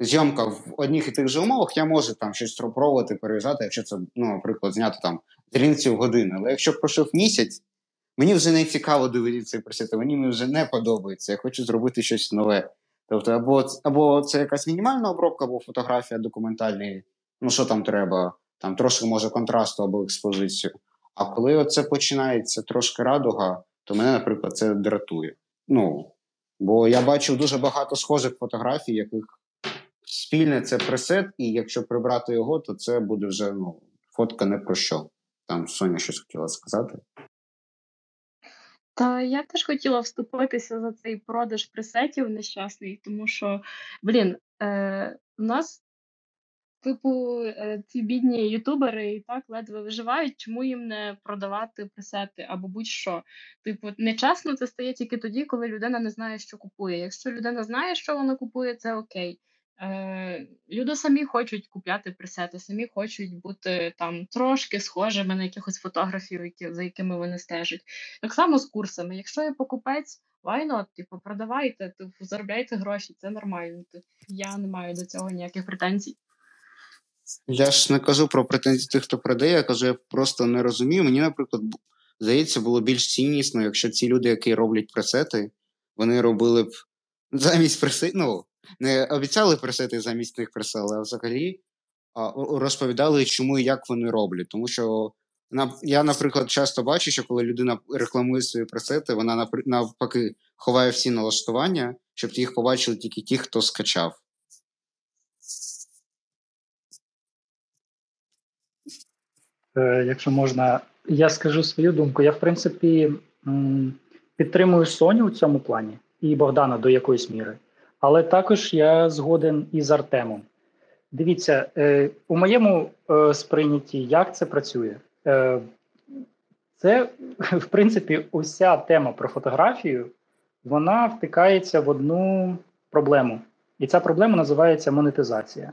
зйомка в одних і тих же умовах, я можу там щось спробувати переїжджати, якщо це, ну, наприклад, зняти там в години. Але якщо пройшов місяць, Мені вже не цікаво дивитися просити, мені вже не подобається. Я хочу зробити щось нове. Тобто, або або це якась мінімальна обробка, або фотографія документальної, ну що там треба, там трошки може контрасту або експозицію. А коли це починається трошки радуга, то мене, наприклад, це дратує. Ну, Бо я бачив дуже багато схожих фотографій, яких спільне це пресет, і якщо прибрати його, то це буде вже ну, фотка не про що. Там Соня щось хотіла сказати. Та я теж хотіла вступитися за цей продаж пресетів нещасний, тому що, блін, е, у нас, типу, е, ці бідні ютубери і так ледве виживають, чому їм не продавати пресети або будь-що. Типу, нечесно це стає тільки тоді, коли людина не знає, що купує. Якщо людина знає, що вона купує, це окей. Е, Люди самі хочуть купляти пресети, самі хочуть бути там трошки схожими на якихось фотографів, які, за якими вони стежать. Так само з курсами. Якщо є покупець, why not? Типу, продавайте, типу, заробляйте гроші, це нормально. Типу, я не маю до цього ніяких претензій. Я ж не кажу про претензії тих, хто продає, я кажу, я просто не розумію. Мені, наприклад, здається, було більш ціннісно, якщо ці люди, які роблять пресети, вони робили б замість пресетів, ну, не обіцяли пресети замість них пресели, а взагалі розповідали, чому і як вони роблять. Тому що я, наприклад, часто бачу, що коли людина рекламує свої пресети, вона навпаки ховає всі налаштування, щоб їх побачили тільки ті, хто скачав. Е, якщо можна, я скажу свою думку. Я, в принципі, підтримую Соню у цьому плані і Богдана до якоїсь міри. Але також я згоден із Артемом. Дивіться, е, у моєму е, сприйнятті, як це працює, це, в принципі, уся тема про фотографію, вона втикається в одну проблему. І ця проблема називається монетизація.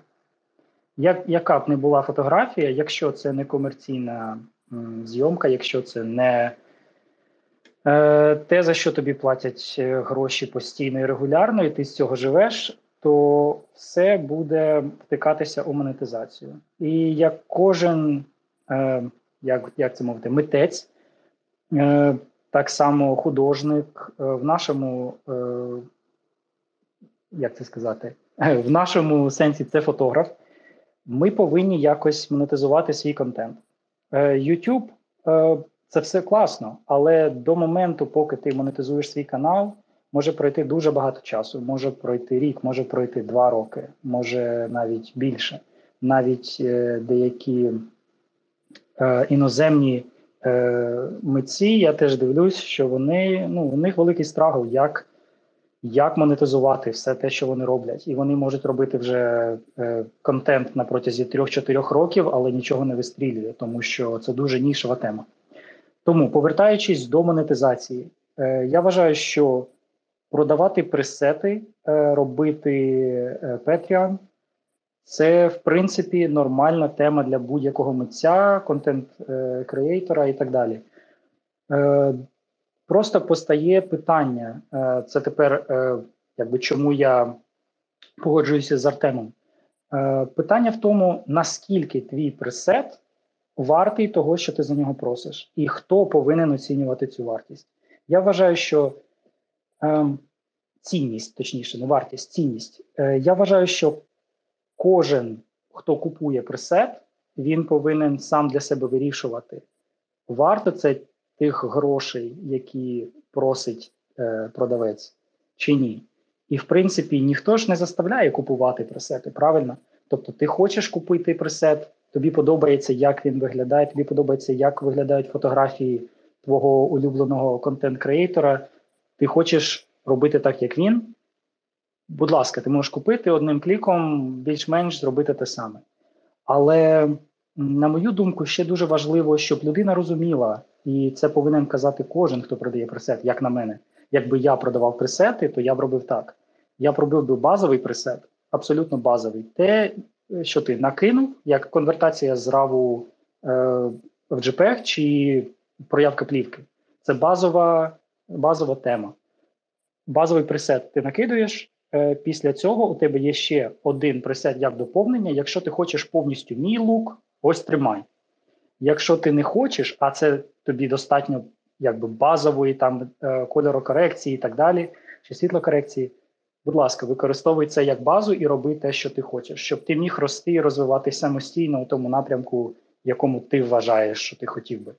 Як, Яка б не була фотографія, якщо це не комерційна зйомка, якщо це не е, те, за що тобі платять е, гроші постійно і регулярно, і ти з цього живеш, то все буде втикатися у монетизацію. І як кожен, е, як як це мовити, митець, е, так само художник е, в нашому, е, як це сказати, в нашому сенсі це фотограф ми повинні якось монетизувати свій контент. Е, YouTube е, це все класно, але до моменту, поки ти монетизуєш свій канал, може пройти дуже багато часу. Може пройти рік, може пройти два роки, може навіть більше. Навіть е, деякі іноземні митці, я теж дивлюсь, що вони ну у них великий страгл, як як монетизувати все те, що вони роблять, і вони можуть робити вже е, контент на протязі 3-4 років, але нічого не вистрілює, тому що це дуже нішова тема. Тому, повертаючись до монетизації, е, я вважаю, що продавати пресети, е, робити е, Patreon – це в принципі нормальна тема для будь-якого митця, контент-креатора і так далі. Просто постає питання. Це тепер, якби чому я погоджуюся з Артемом. Питання в тому, наскільки твій пресет вартий того, що ти за нього просиш, і хто повинен оцінювати цю вартість. Я вважаю, що цінність, точніше, не вартість, цінність. Я вважаю, що кожен, хто купує пресет, він повинен сам для себе вирішувати, варто це тих грошей, які просить е, продавець, чи ні. І в принципі ніхто ж не заставляє купувати пресети, правильно? Тобто, ти хочеш купити пресет, тобі подобається, як він виглядає, тобі подобається, як виглядають фотографії твого улюбленого контент-креатора. Ти хочеш робити так, як він. Будь ласка, ти можеш купити одним кліком, більш-менш зробити те саме. Але, на мою думку, ще дуже важливо, щоб людина розуміла, і це повинен казати кожен, хто продає пресет, як на мене. Якби я продавав пресети, то я б робив так. Я б робив би базовий пресет, абсолютно базовий. Те, що ти накинув, як конвертація з RAW е, в JPEG чи проявка плівки. Це базова базова тема. Базовий пресет ти накидуєш. Е, після цього у тебе є ще один пресет як доповнення. Якщо ти хочеш повністю мій лук, ось тримай. Якщо ти не хочеш, а це тобі достатньо якби базової там е, кольорокорекції і так далі, чи світлокорекції, будь ласка, використовуй це як базу і роби те, що ти хочеш, щоб ти міг рости і розвиватися самостійно у тому напрямку, якому ти вважаєш, що ти хотів би.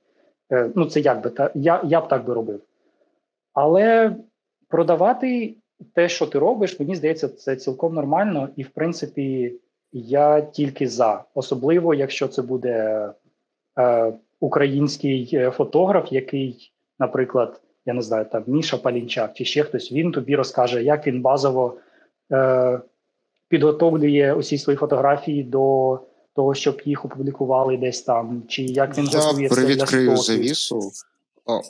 Е, ну, це як би та я, я б так би робив. Але продавати те, що ти робиш, мені здається, це цілком нормально, і в принципі, я тільки за, особливо, якщо це буде Е, український е, фотограф, який, наприклад, я не знаю, там Міша Палінчак чи ще хтось, він тобі розкаже, як він базово е, підготовлює усі свої фотографії до того, щоб їх опублікували десь там, чи як він готує це для стоків. завісу. О,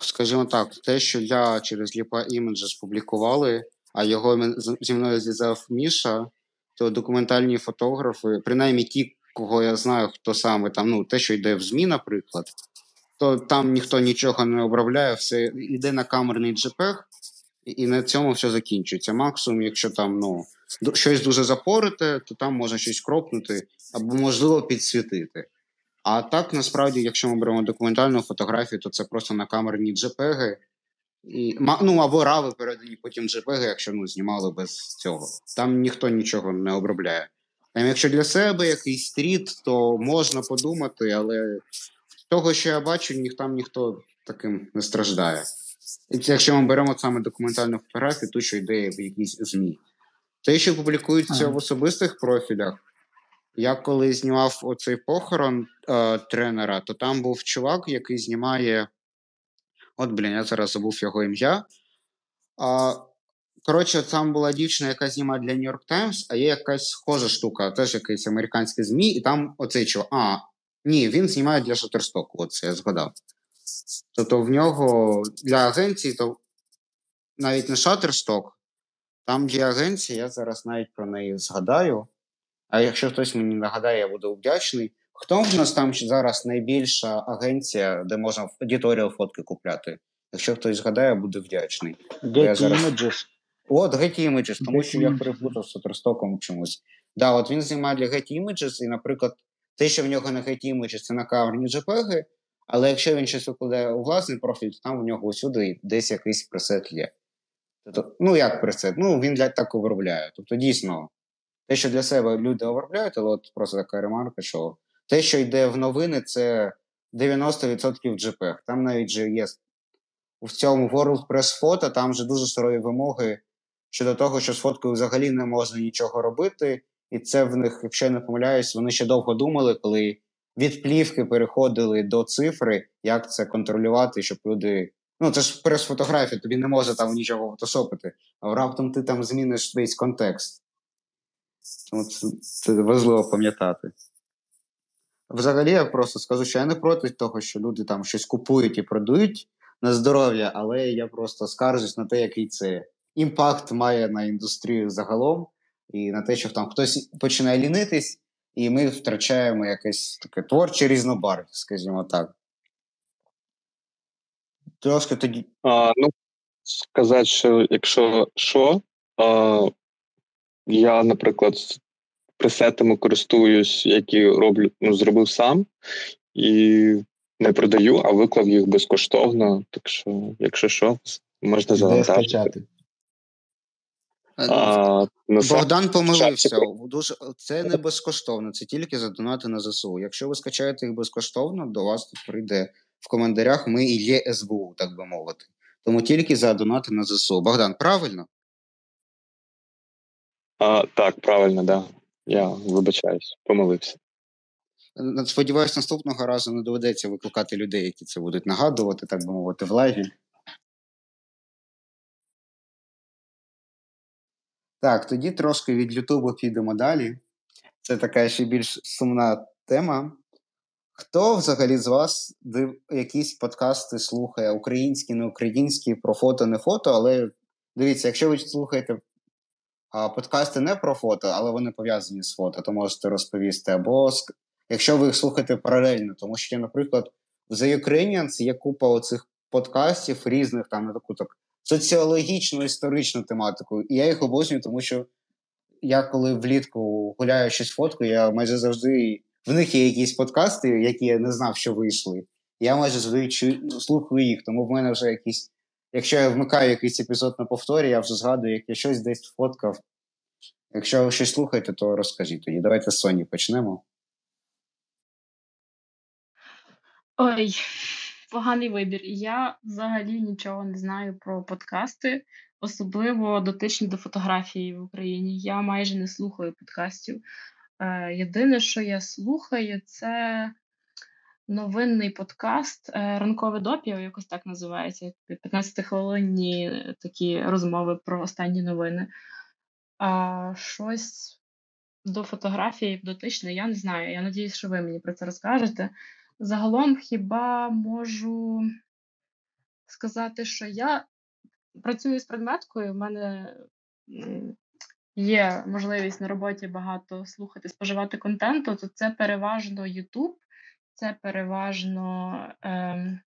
скажімо так, те, що я через Ліпа Images публікували, а його зі мною зв'язав Міша, то документальні фотографи, принаймні ті, кого я знаю, хто саме там, ну, те, що йде в ЗМІ, наприклад, то там ніхто нічого не обробляє, все йде на камерний JPEG, і, на цьому все закінчується. Максимум, якщо там ну, щось дуже запорите, то там можна щось кропнути або можливо підсвітити. А так, насправді, якщо ми беремо документальну фотографію, то це просто на камерні JPEG, і, ну, або рави передані потім JPEG, якщо ну, знімали без цього. Там ніхто нічого не обробляє. Там, якщо для себе якийсь стріт, то можна подумати, але того, що я бачу, ні, там ніхто таким не страждає. І це якщо ми беремо саме документальну фотографію, ту, що йде в якісь ЗМІ. Те, що публікується Ага. в особистих профілях, я коли знімав оцей похорон е, тренера, то там був чувак, який знімає. От, блін, я зараз забув його ім'я. А, коротше, там була дівчина, яка знімає для New York Times, а є якась схожа штука, теж якийсь американський ЗМІ, і там оцей чувак. А, ні, він знімає для Shutterstock, оце я згадав. Тобто в нього для агенції, то навіть не Shutterstock, там для агенції, я зараз навіть про неї згадаю. А якщо хтось мені нагадає, я буду вдячний. Хто в нас там зараз найбільша агенція, де можна в editorial фотки купляти? Якщо хтось згадає, буду вдячний. Я Getty зараз- Images. От Getty Images, тому що я переплутав з Shutterstock чомусь. Да, от він знімає для Getty Images, і, наприклад, те, що в нього на Getty Images, це на камерні JPEG, але якщо він щось викладає у власний профіль, то там у нього усюди десь якийсь пресет є. Тобто, ну як пресет? Ну, він для так обробляє. Тобто, дійсно, те, що для себе люди обробляють, але от просто така ремарка, що те, що йде в новини, це 90% JPEG. Там навіть же є в цьому World Press Photo, там вже дуже сурові вимоги щодо того, що з фоткою взагалі не можна нічого робити. І це в них, якщо я не помиляюсь, вони ще довго думали, коли від плівки переходили до цифри, як це контролювати, щоб люди. Ну, це ж прес-фотографія, тобі не може там нічого фотошопити, а раптом ти там зміниш весь контекст. Тому це, це важливо пам'ятати. Взагалі, я просто скажу, що я не проти того, що люди там щось купують і продають на здоров'я, але я просто скаржусь на те, який це імпакт має на індустрію загалом, і на те, що там хтось починає лінитись, і ми втрачаємо якесь таке творче різнобарв'я, скажімо так. Трошки тоді. А, ну, сказати, що якщо що, а, я, наприклад, пресетами користуюсь, які роблю, ну, зробив сам, і не продаю, а виклав їх безкоштовно. Так що, якщо що, можна завантажити. А, Богдан помилився. Дуже це не безкоштовно, це тільки за донати на ЗСУ. Якщо ви скачаєте їх безкоштовно, до вас тут прийде в коментарях. Ми і є СБУ, так би мовити. Тому тільки за донати на ЗСУ. Богдан, правильно? а, так, правильно, да. Я вибачаюсь, помилився. Е, Сподіваюсь, наступного разу не доведеться викликати людей, які це будуть нагадувати, так би мовити, в лайві. Так, тоді трошки від Ютубу підемо далі. Це така ще більш сумна тема. Хто взагалі з вас див... якісь подкасти слухає українські, не українські, про фото, не фото, але дивіться, якщо ви слухаєте а, подкасти не про фото, але вони пов'язані з фото, то можете розповісти. Або якщо ви їх слухаєте паралельно, тому що, наприклад, в The Ukrainians є купа оцих подкастів різних там на таку так соціологічну історичну тематику. І я їх обожнюю, тому що я коли влітку гуляю щось фоткою, я майже завжди в них є якісь подкасти, які я не знав, що вийшли. Я майже завжди чую, слухаю їх, тому в мене вже якісь. Якщо я вмикаю якийсь епізод на повторі, я вже згадую, як я щось десь фоткав. Якщо ви щось слухаєте, то розкажіть тоді. Давайте з Соні почнемо. Ой, поганий вибір. Я взагалі нічого не знаю про подкасти, особливо дотичні до фотографії в Україні. Я майже не слухаю подкастів. Е, єдине, що я слухаю, це новинний подкаст е, Ранкове допіо, якось так називається. 15-хвилинні такі розмови про останні новини. А щось до фотографії дотичне, я не знаю. Я надіюсь, що ви мені про це розкажете. Загалом, хіба можу сказати, що я працюю з предметкою, в мене є можливість на роботі багато слухати, споживати контенту, то це переважно YouTube, це переважно е,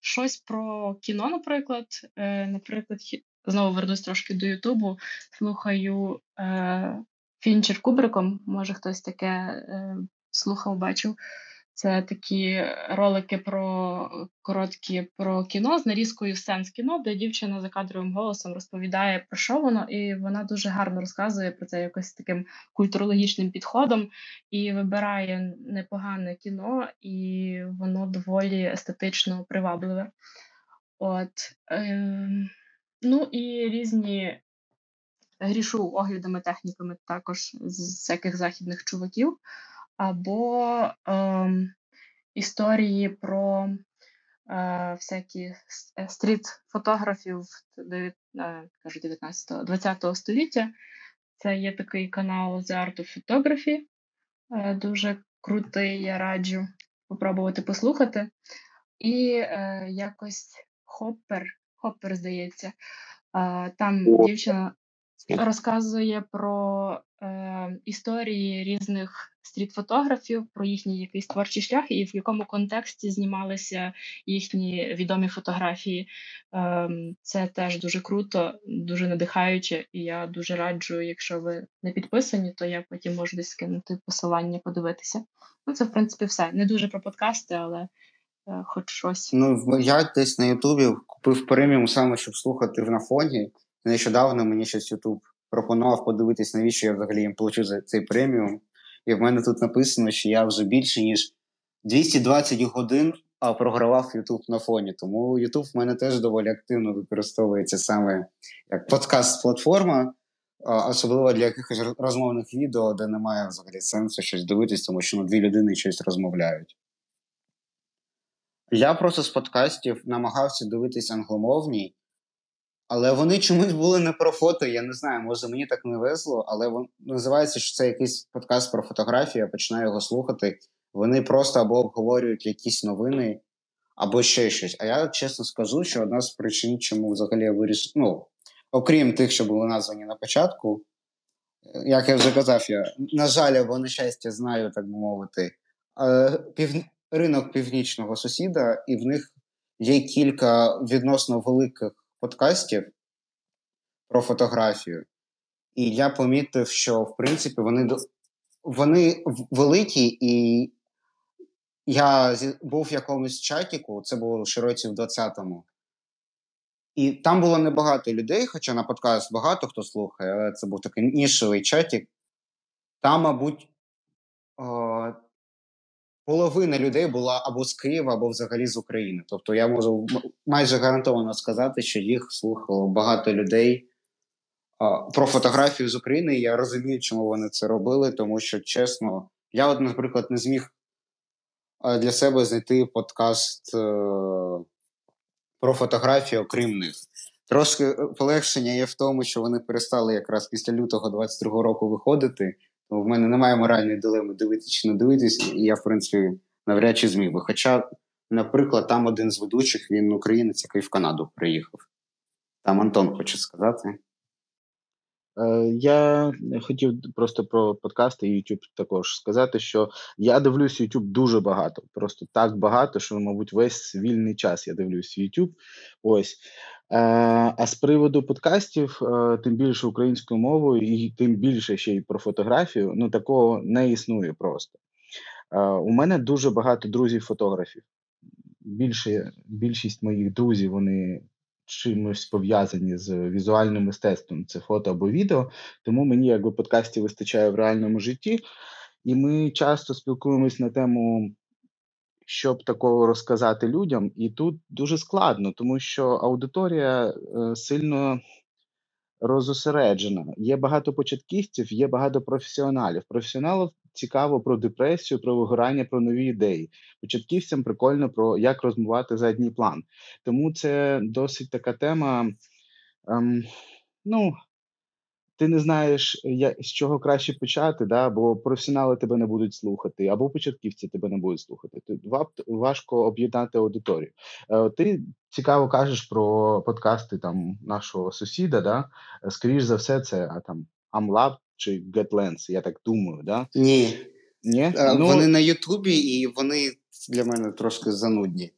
щось про кіно, наприклад. Е, Наприклад, знову вернусь трошки до Ютубу, слухаю е, Фінчер Кубриком, може хтось таке е, слухав, бачив. Це такі ролики про короткі про кіно з нарізкою сцен з кіно, де дівчина за кадровим голосом розповідає про що воно, і вона дуже гарно розказує про це якось таким культурологічним підходом і вибирає непогане кіно, і воно доволі естетично привабливе. От е, ну і різні грішу оглядами, техніками також з всяких західних чуваків або е, історії про е, всякі е, стріт-фотографів е, 19-20 століття. Це є такий канал The Art of Photography, е, дуже крутий, я раджу попробувати послухати. І е, якось Хоппер, Хоппер, здається, е, там дівчина розказує про е, історії різних стріт-фотографів, про їхній якийсь творчий шлях і в якому контексті знімалися їхні відомі фотографії. Е, Це теж дуже круто, дуже надихаюче, і я дуже раджу, якщо ви не підписані, то я потім можу десь скинути посилання, подивитися. Ну, це в принципі все. Не дуже про подкасти, але. Е, хоч щось. Ну, я десь на Ютубі купив преміум саме, щоб слухати в на фоні. Нещодавно мені щось YouTube пропонував подивитись, навіщо я взагалі їм плачу за цей преміум. І в мене тут написано, що я вже більше ніж 220 годин програвав YouTube на фоні. Тому YouTube в мене теж доволі активно використовується саме як подкаст-платформа, особливо для якихось розмовних відео, де немає взагалі сенсу щось дивитись, тому що ну, дві людини щось розмовляють. Я просто з подкастів намагався дивитись англомовні. Але вони чомусь були не про фото. Я не знаю, може мені так не везло, але вон, називається, що це якийсь подкаст про фотографію, я починаю його слухати. Вони просто або обговорюють якісь новини, або ще щось. А я чесно скажу, що одна з причин, чому взагалі я вирішив, ну, окрім тих, що були названі на початку, як я вже казав, я, на жаль, або на щастя, знаю, так би мовити, пів... ринок північного сусіда, і в них є кілька відносно великих подкастів про фотографію, і я помітив, що в принципі вони вони великі, і я був в якомусь чатіку, це було ще році в 20-му. І там було небагато людей, хоча на подкаст багато хто слухає, але це був такий нішевий чатік. Там, мабуть, половина людей була або з Києва, або взагалі з України. Тобто я можу майже гарантовано сказати, що їх слухало багато людей про фотографію з України. Я розумію, чому вони це робили, тому що чесно, я, от, наприклад, не зміг для себе знайти подкаст е- про фотографію, окрім них. Трошки е, полегшення є в тому, що вони перестали якраз після лютого 22-го року виходити. В мене немає моральної дилеми дивитися чи не дивитись, і я, в принципі, навряд чи зміг би. Хоча, наприклад, там один з ведучих, він українець, який в Канаду приїхав. Там Антон хоче сказати. Е, я хотів просто про подкасти і YouTube також сказати, що я дивлюсь YouTube дуже багато. Просто так багато, що, мабуть, весь вільний час я дивлюсь YouTube. Ось. Е, а з приводу подкастів, е, тим більше українською мовою, і тим більше ще й про фотографію, ну такого не існує просто. У мене дуже багато друзів-фотографів. Більше, Більшість моїх друзів вони чимось пов'язані з візуальним мистецтвом, це фото або відео. Тому мені якби подкастів вистачає в реальному житті, і ми часто спілкуємось на тему, щоб такого розказати людям. І тут дуже складно, тому що аудиторія е, сильно. Розосереджена. Є багато початківців, є багато професіоналів. Професіоналів цікаво про депресію, про вигорання, про нові ідеї. Початківцям прикольно про як розмивати задній план. Тому це досить така тема. Ем, ну, ти не знаєш, я, з чого краще почати, да, бо професіонали тебе не будуть слухати, або початківці тебе не будуть слухати. Ти важко об'єднати аудиторію. Е, ти цікаво кажеш про подкасти там нашого сусіда. да, Скоріш за все, це а, там Amlab чи GetLens, я так думаю, да? Ні. Ні? Е, ну, Вони на Ютубі і вони для мене трошки занудні.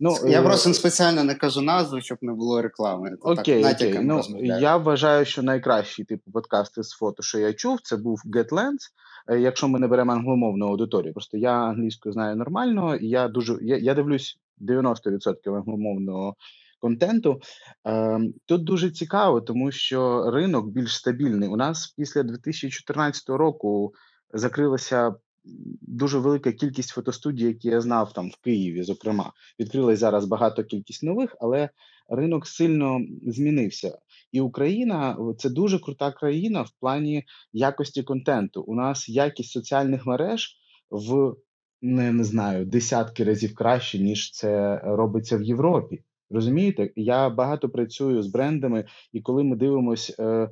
Ну, Я е, просто спеціально не кажу назву, щоб не було реклами. Окей, так, окей. Ну, Я вважаю, що найкращий типу подкасти з фото, що я чув, це був GetLens, е, якщо ми не беремо англомовну аудиторію. Просто я англійську знаю нормально, і я дуже я, я дивлюсь 90% англомовного контенту. Е, Тут дуже цікаво, тому що ринок більш стабільний. У нас після 2014 року закрилася дуже велика кількість фотостудій, які я знав там в Києві, зокрема, відкрилась зараз багато кількість нових, але ринок сильно змінився. І Україна це дуже крута країна в плані якості контенту. У нас якість соціальних мереж в не, не знаю десятки разів краще, ніж це робиться в Європі. Розумієте, я багато працюю з брендами, і коли ми дивимося Е,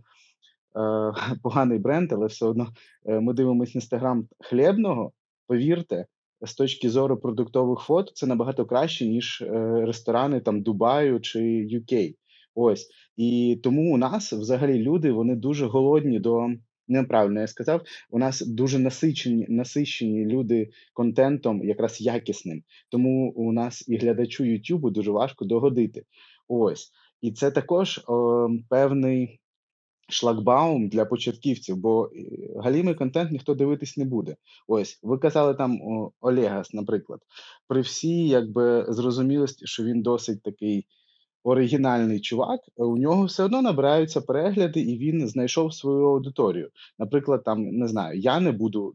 поганий бренд, але все одно е, ми дивимося інстаграм хлібного. Повірте, з точки зору продуктових фото, це набагато краще, ніж е, ресторани там Дубаю чи UK. Ось і тому у нас взагалі люди вони дуже голодні до неправильно я сказав. У нас дуже насичені насичені люди контентом, якраз якісним. Тому у нас і глядачу Ютубу дуже важко догодити. Ось і це також о, певний шлагбаум для початківців, бо е, галімий контент ніхто дивитись не буде. Ось ви казали там Олегас, наприклад, при всій якби зрозумілості, що він досить такий. Оригінальний чувак, у нього все одно набираються перегляди, і він знайшов свою аудиторію. Наприклад, там не знаю, я не буду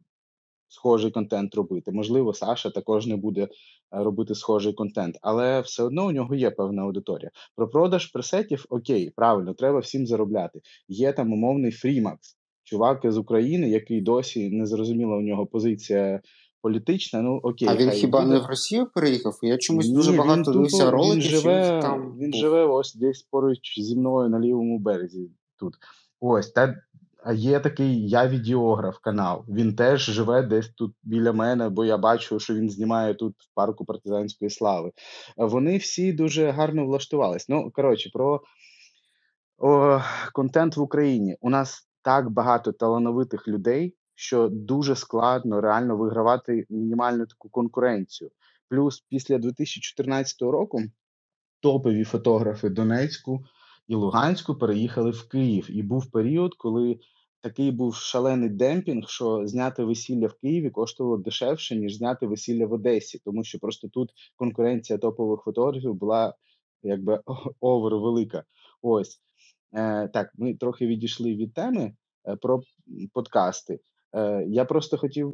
схожий контент робити. Можливо, Саша також не буде е, робити схожий контент, але все одно у нього є певна аудиторія. Про продаж пресетів окей, правильно, треба всім заробляти. Є там умовний Фрімакс, чувак з України, який досі не зрозуміла у нього позиція. Політична, ну окей. А він хіба буде. не в Росію переїхав? Я чомусь Ні, дуже багато дивився роликів. Він живе, там він живе ось десь поруч зі мною на лівому березі тут. Ось, та є такий я відеограф канал. Він теж живе десь тут біля мене, бо я бачу, що він знімає тут в парку партизанської слави. Вони всі дуже гарно влаштувались. Ну, коротше, про о, контент в Україні. У нас так багато талановитих людей, що дуже складно реально вигравати мінімальну таку конкуренцію. Плюс після 2014 року топові фотографи Донецьку і Луганську переїхали в Київ. І був період, коли такий був шалений демпінг, що зняти весілля в Києві коштувало дешевше, ніж зняти весілля в Одесі, тому що просто тут конкуренція топових фотографів була якби овер велика. Ось е, так. Ми трохи відійшли від теми е, про подкасти. Е, Я просто хотів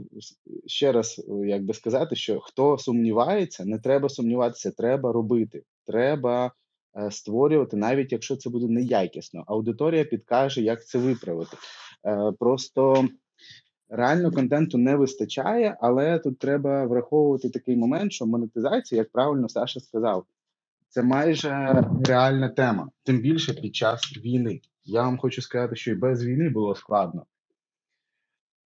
ще раз якби сказати, що хто сумнівається, не треба сумніватися, треба робити. Треба Е, створювати, навіть якщо це буде неякісно. Аудиторія підкаже, як це виправити. Е, просто реально контенту не вистачає, але тут треба враховувати такий момент, що монетизація, як правильно Саша сказав, це майже реальна тема, тим більше під час війни. Я вам хочу сказати, що і без війни було складно.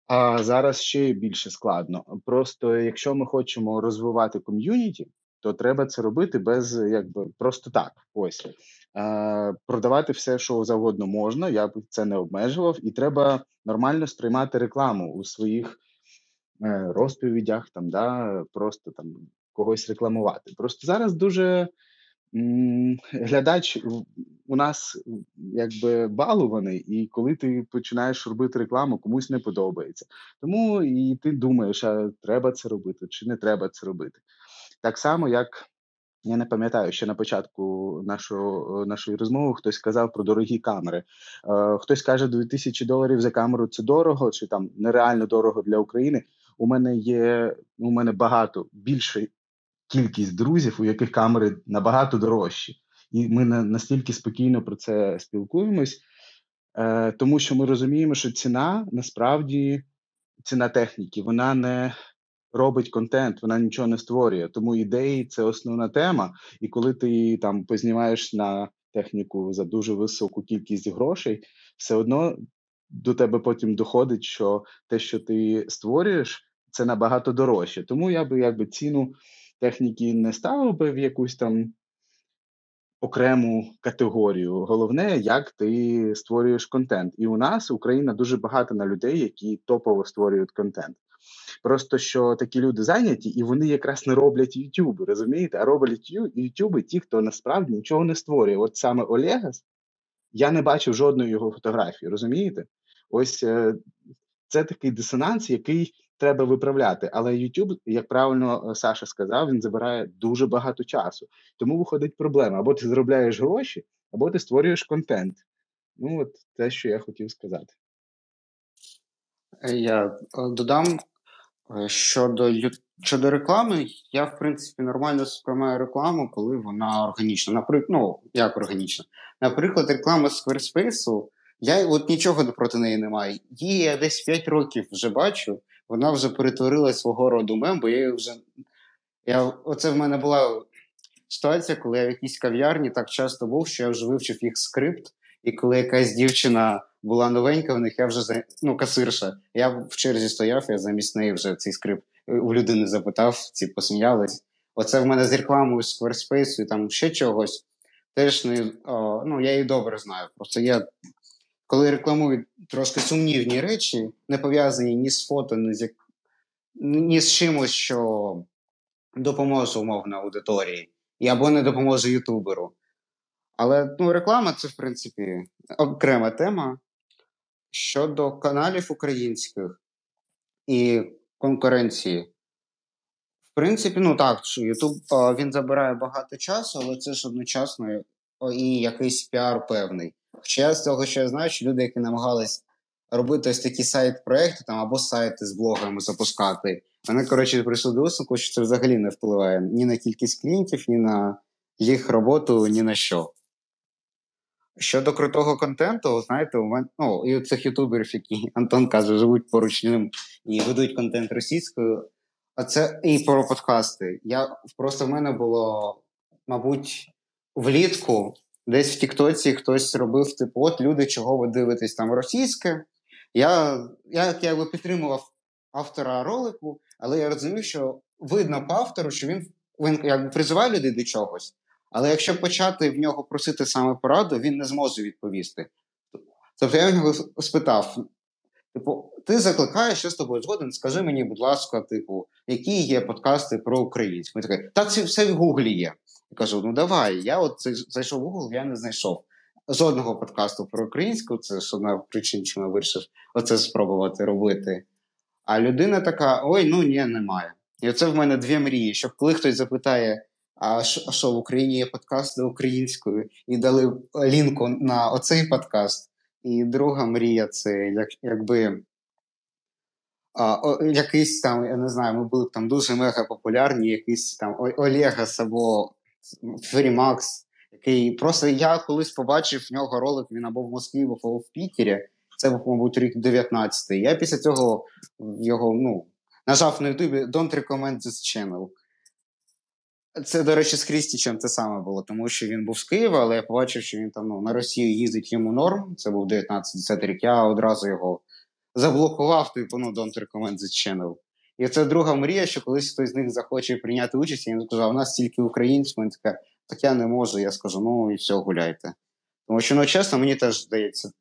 А зараз ще більше складно. Просто якщо ми хочемо розвивати ком'юніті, то треба це робити без якби просто так. Ось е, продавати все, що завгодно можна. Я б це не обмежував, і треба нормально сприймати рекламу у своїх е, розповідях, там да просто там когось рекламувати. Просто зараз дуже м, глядач у нас якби балуваний, і коли ти починаєш робити рекламу, комусь не подобається. Тому і ти думаєш, а треба це робити чи не треба це робити. Так само, як я не пам'ятаю, ще на початку нашого, нашої розмови хтось сказав про дорогі камери. Е, Хтось каже, 2000 доларів за камеру це дорого, чи там нереально дорого для України. У мене є у мене багато більша кількість друзів, у яких камери набагато дорожчі. І ми настільки спокійно про це спілкуємось, е, тому що ми розуміємо, що ціна насправді ціна техніки, вона не робить контент, вона нічого не створює. Тому ідеї це основна тема. І коли ти там познімаєш на техніку за дуже високу кількість грошей, все одно до тебе потім доходить, що те, що ти створюєш, це набагато дорожче. Тому я би якби ціну техніки не ставив би в якусь там окрему категорію. Головне, як ти створюєш контент. І у нас Україна дуже багато на людей, які топово створюють контент. Просто що такі люди зайняті, і вони якраз не роблять YouTube, розумієте? А роблять YouTube ті, хто насправді нічого не створює. От саме Олегас, я не бачив жодної його фотографії, розумієте? Ось е, це такий дисонанс, який треба виправляти. Але YouTube, як правильно е, Саша сказав, він забирає дуже багато часу. Тому виходить проблема: або ти заробляєш гроші, або ти створюєш контент. Ну, от те, що я хотів сказати. Я е, додам щодо щодо реклами, я в принципі нормально сприймаю рекламу, коли вона органічна. Наприклад, ну як органічна. Наприклад, реклама Squarespace, я от нічого проти неї не маю. Її я десь 5 років вже бачу, вона вже перетворила свого роду мем, бо я її вже. Я, Оце в мене була ситуація, коли я в якійсь кав'ярні так часто був, що я вже вивчив їх скрипт, і коли якась дівчина була новенька, в них я вже ну, касирша. Я в черзі стояв, я замість неї вже цей скрипт у людини запитав, ці посміялись. Оце в мене з рекламою Squarespace і там ще чогось. Теж не, о, ну, я її добре знаю. Просто я, коли рекламую трошки сумнівні речі, не пов'язані ні з фото, ні з ні з чимось, що допоможе умовно аудиторії, і або не допоможе ютуберу. Але ну, реклама це, в принципі, окрема тема. Щодо каналів українських і конкуренції. В принципі, ну так, YouTube він забирає багато часу, але це ж одночасно і якийсь піар певний. Хоча з того, що я знаю, що люди, які намагались робити ось такі side-проекти там або сайти з блогами запускати, вони, коротше, прийшли до висновку, що це взагалі не впливає ні на кількість клієнтів, ні на їх роботу, ні на що. Щодо крутого контенту, знаєте, у мене ну, і у цих ютуберів, які Антон каже, живуть поруч ним і ведуть контент російською. А це і про подкасти. Я просто в мене було, мабуть, влітку, десь в Тіктоці хтось робив типу, от люди, чого ви дивитесь там російське. Я я якби підтримував автора ролику, але я розумів, що видно по автору, що він він якби призиває людей до чогось. Але якщо почати в нього просити саме пораду, він не зможе відповісти. Тобто я в нього спитав: типу, ти закликаєш, що з тобою згоден, скажи мені, будь ласка, типу, які є подкасти про українську? Він такий, так це все в Гуглі є. Я кажу: ну давай, я от зайшов в Google, я не знайшов. Жодного подкасту про українську, це ж одна причин, чому я вирішив оце спробувати робити. А людина така: ой, ну ні, немає. І оце в мене дві мрії, щоб коли хтось запитає, а що в Україні є подкасти українською, і дали лінку на оцей подкаст. І друга мрія це як, якби а, о, якийсь там, я не знаю, ми були б там дуже мега популярні, якийсь там Олегас або Ферімакс, який просто я колись побачив в нього ролик, він або в Москві, або в Пітері. Це був, мабуть, рік 19-й. Я після цього його ну, нажав на Ютубі Don't recommend this channel. Це, до речі, з Крістічем те саме було, тому що він був з Києва, але я побачив, що він там ну, на Росію їздить йому норм. Це був 19-10 рік. Я одразу його заблокував, типу, ну, don't recommend this. І це друга мрія, що колись хтось з них захоче прийняти участь, і він сказав, у нас тільки українською. Він така, так я не можу. Я скажу, ну і все, гуляйте. Тому що, ну, чесно, мені теж здається.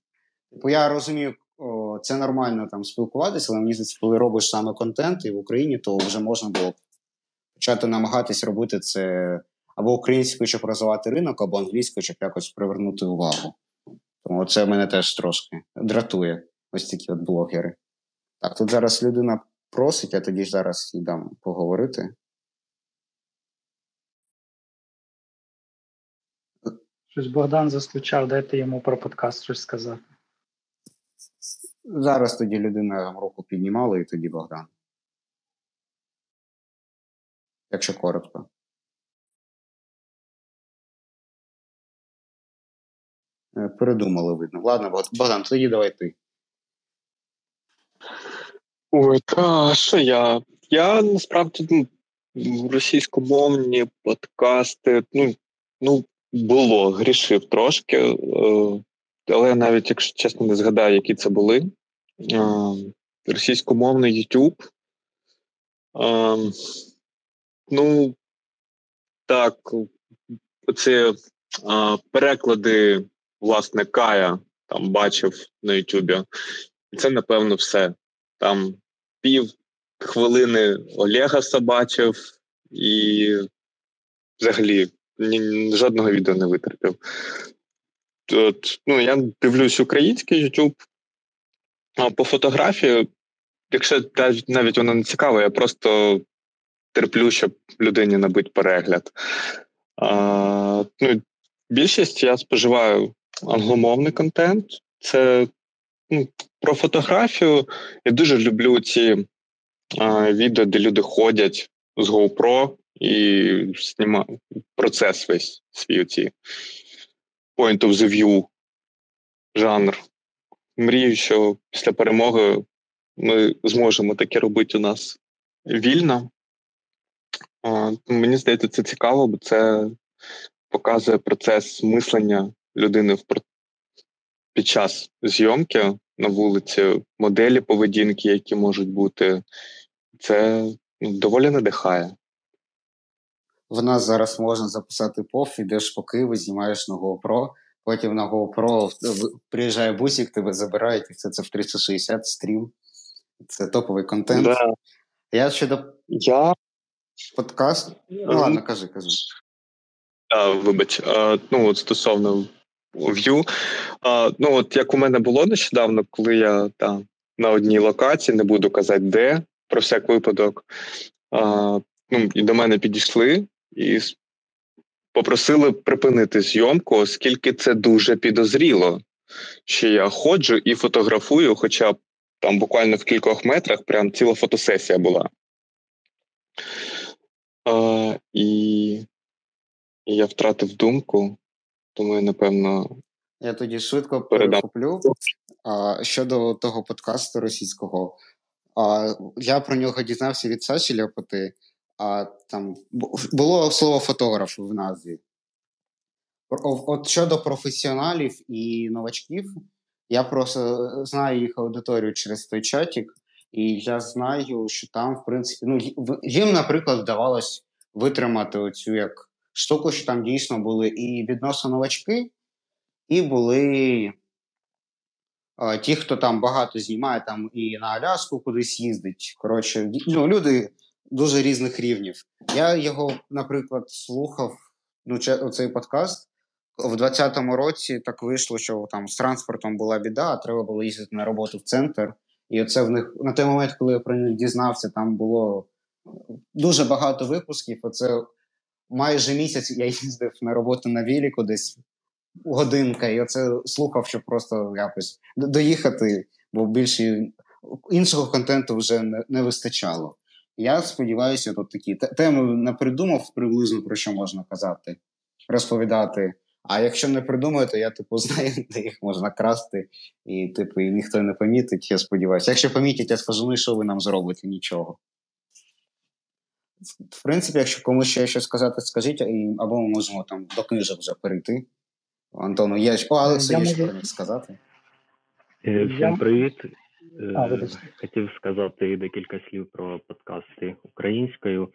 Типу, я розумію, о, це нормально там спілкуватися, але мені здається, коли робиш саме контент і в Україні, то вже можна було почати намагатись робити це або українською, щоб розвивати ринок, або англійською, щоб якось привернути увагу. Тому це мене теж трошки дратує ось такі от блогери. Так, тут зараз людина просить, я тоді ж зараз їй дам поговорити. Щось Богдан застучав, дайте йому про подкаст щось сказати. Зараз тоді людина руку піднімала, і тоді Богдан. Якщо коротко. Е, передумали видно. Ладно, Богдан, тоді давай ти. Ой, та що я? Я насправді ну, російськомовні подкасти, ну, ну, було, грішив трошки, е, але навіть, якщо чесно, не згадаю, які це були. Е, російськомовний YouTube. Ну, так, оці переклади, власне, Кая там бачив на Ютубі. І це, напевно, все. Там пів хвилини Олега собачив і взагалі ні, жодного відео не витерпів. От, ну, Я дивлюсь український YouTube. А по фотографії, якщо навіть воно не цікаво, я просто терплю, щоб людині набити перегляд. А, ну, Більшість я споживаю англомовний контент. Це ну, про фотографію. Я дуже люблю ці а, відео, де люди ходять з GoPro і знімають процес весь свій оці point of the view жанр. Мрію, що після перемоги ми зможемо таке робити у нас вільно. А, Мені здається, це цікаво, бо це показує процес мислення людини в під час зйомки на вулиці, моделі поведінки, які можуть бути, це ну, доволі надихає. В нас зараз можна записати поф, ідеш по Києву, знімаєш на GoPro, потім на GoPro приїжджає бусик, тебе забирають, і це, це в 360 стрім. Це топовий контент. Да. Я щодо Я... подкаст. Ну, ладно, кажи, кажи. А, Вибач, а, ну от стосовно View. А, Ну, от як у мене було нещодавно, коли я там на одній локації, не буду казати, де, про всяк випадок. А, ну, І до мене підійшли і попросили припинити зйомку, оскільки це дуже підозріло, що я ходжу і фотографую, хоча там буквально в кількох метрах прям ціла фотосесія була. А, І і я втратив думку, тому я напевно. Я тоді швидко перехоплю. А, Щодо того подкасту російського, а, я про нього дізнався від Саші Ляпоти, а там було слово фотограф в назві. От щодо професіоналів і новачків, я просто знаю їх аудиторію через той чатик, і я знаю, що там, в принципі, ну їм, наприклад, вдавалось витримати оцю як штуку, що там дійсно були і відносно новачки, і були а, ті, хто там багато знімає там і на Аляску кудись їздить. Коротше, ну, люди дуже різних рівнів. Я його, наприклад, слухав ну, цей подкаст. В 20-му році так вийшло, що там з транспортом була біда, а треба було їздити на роботу в центр. І оце в них на той момент, коли я про них дізнався, там було дуже багато випусків. Оце майже місяць я їздив на роботу на Віліку десь годинка, і оце слухав, щоб просто якось доїхати, бо більше іншого контенту вже не, не вистачало. Я сподіваюся, тут такі теми не придумав приблизно про що можна казати, розповідати. А якщо не придумаю, то я типу знаю, де їх можна красти, і типу і ніхто не помітить. Я сподіваюся. Якщо помітять, я скажу, ну що ви нам зробите нічого в принципі, якщо комусь ще щось сказати, скажіть, або ми можемо там до книжок вже перейти. Антону, є О, Алекс, є що про них сказати. Е, всім привіт. Е, а, Хотів сказати декілька слів про подкасти українською,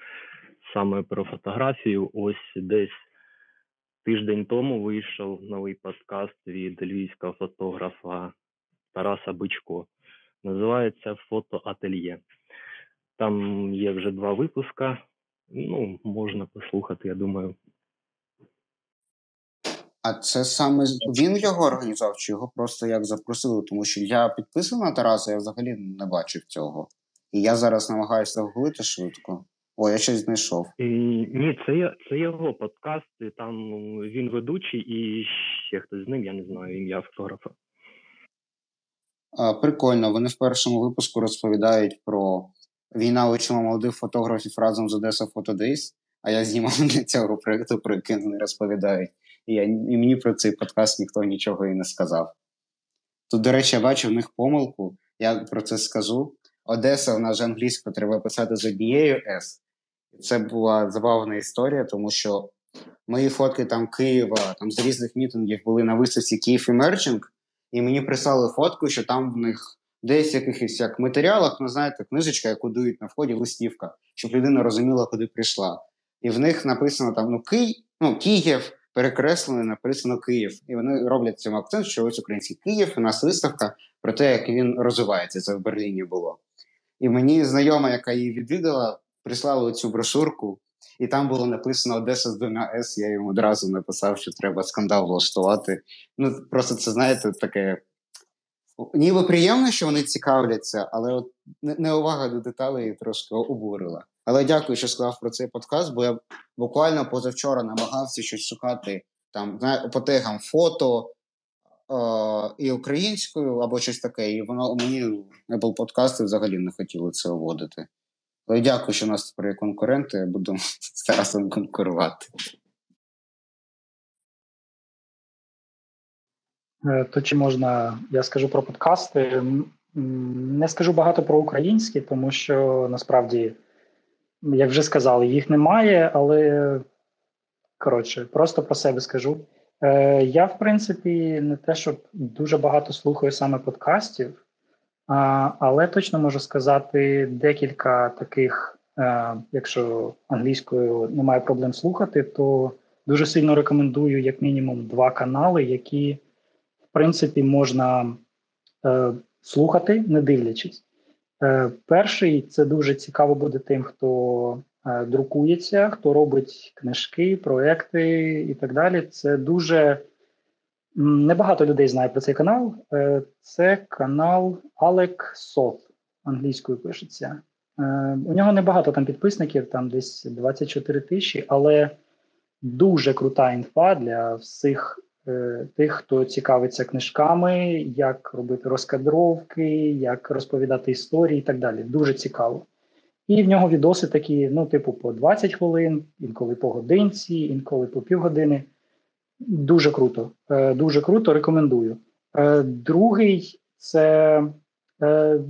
саме про фотографію. Ось десь тиждень тому вийшов новий подкаст від львівського фотографа Тараса Бичко. Називається Фотоательє. Там є вже два випуска. Ну, можна послухати, я думаю. А це саме він його організував, чи його просто як запросили? Тому що я підписаний на Тараса, я взагалі не бачив цього. І я зараз намагаюся гуглити швидко. О, я щось знайшов. Ні, це це його подкаст, і там він ведучий і ще хтось з ним, я не знаю, ім'я фотографа. А, Прикольно, вони в першому випуску розповідають про Війна учила молодих фотографів разом з Одеса Фотодейс, а я знімав для цього проєкту, про який вони розповідають. І, я, і мені про цей подкаст ніхто нічого і не сказав. Тут, до речі, я бачу в них помилку, я про це скажу. Одеса в нас же англійську треба писати з однією С. Це була забавна історія, тому що мої фотки там Києва, там з різних мітингів були на виставці Київ Emerging, і мені прислали фотку, що там в них десь якихось як матеріалах, ну знаєте, книжечка, яку дають на вході, листівка, щоб людина розуміла, куди прийшла. І в них написано там ну Київ, ну Київ, перекреслено, написано Київ. І вони роблять цьому акцент, що ось український Київ, у нас виставка про те, як він розвивається. Це в Берліні було. І мені знайома, яка її відвідала, прислала цю брошурку, і там було написано Одеса з двома С. Я йому одразу написав, що треба скандал влаштувати. Ну, просто це, знаєте, таке. Ніби приємно, що вони цікавляться, але от неувага до деталей трошки обурила. Але дякую, що сказав про цей подкаст, бо я буквально позавчора намагався щось шукати там по тегам фото е- і українською або щось таке, і воно мені Apple подкасти взагалі не хотіли це вводити. Але дякую, що у нас тепер є конкуренти, я буду з Тарасом конкурувати. Е, то чи можна, я скажу про подкасти. Не скажу багато про українські, тому що насправді, як вже сказали, їх немає, але коротше, просто про себе скажу. Е, Я, в принципі, не те, щоб дуже багато слухаю саме подкастів, але точно можу сказати декілька таких, е, якщо англійською немає проблем слухати, то дуже сильно рекомендую, як мінімум, два канали, які в принципі, можна е, слухати, не дивлячись. Е, Перший це дуже цікаво буде тим, хто друкується, хто робить книжки, проекти і так далі. Це дуже небагато людей знає про цей канал. Е, Це канал Алек Сот, англійською пишеться. Е, У нього небагато там підписників, там десь 24 тисячі, але дуже крута інфа для всіх Е, тих, хто цікавиться книжками, як робити розкадровки, як розповідати історії і так далі. Дуже цікаво. І в нього відоси такі, ну, типу, по 20 хвилин, інколи по годинці, інколи по півгодини. Дуже круто. Е, дуже круто, рекомендую. Е, другий це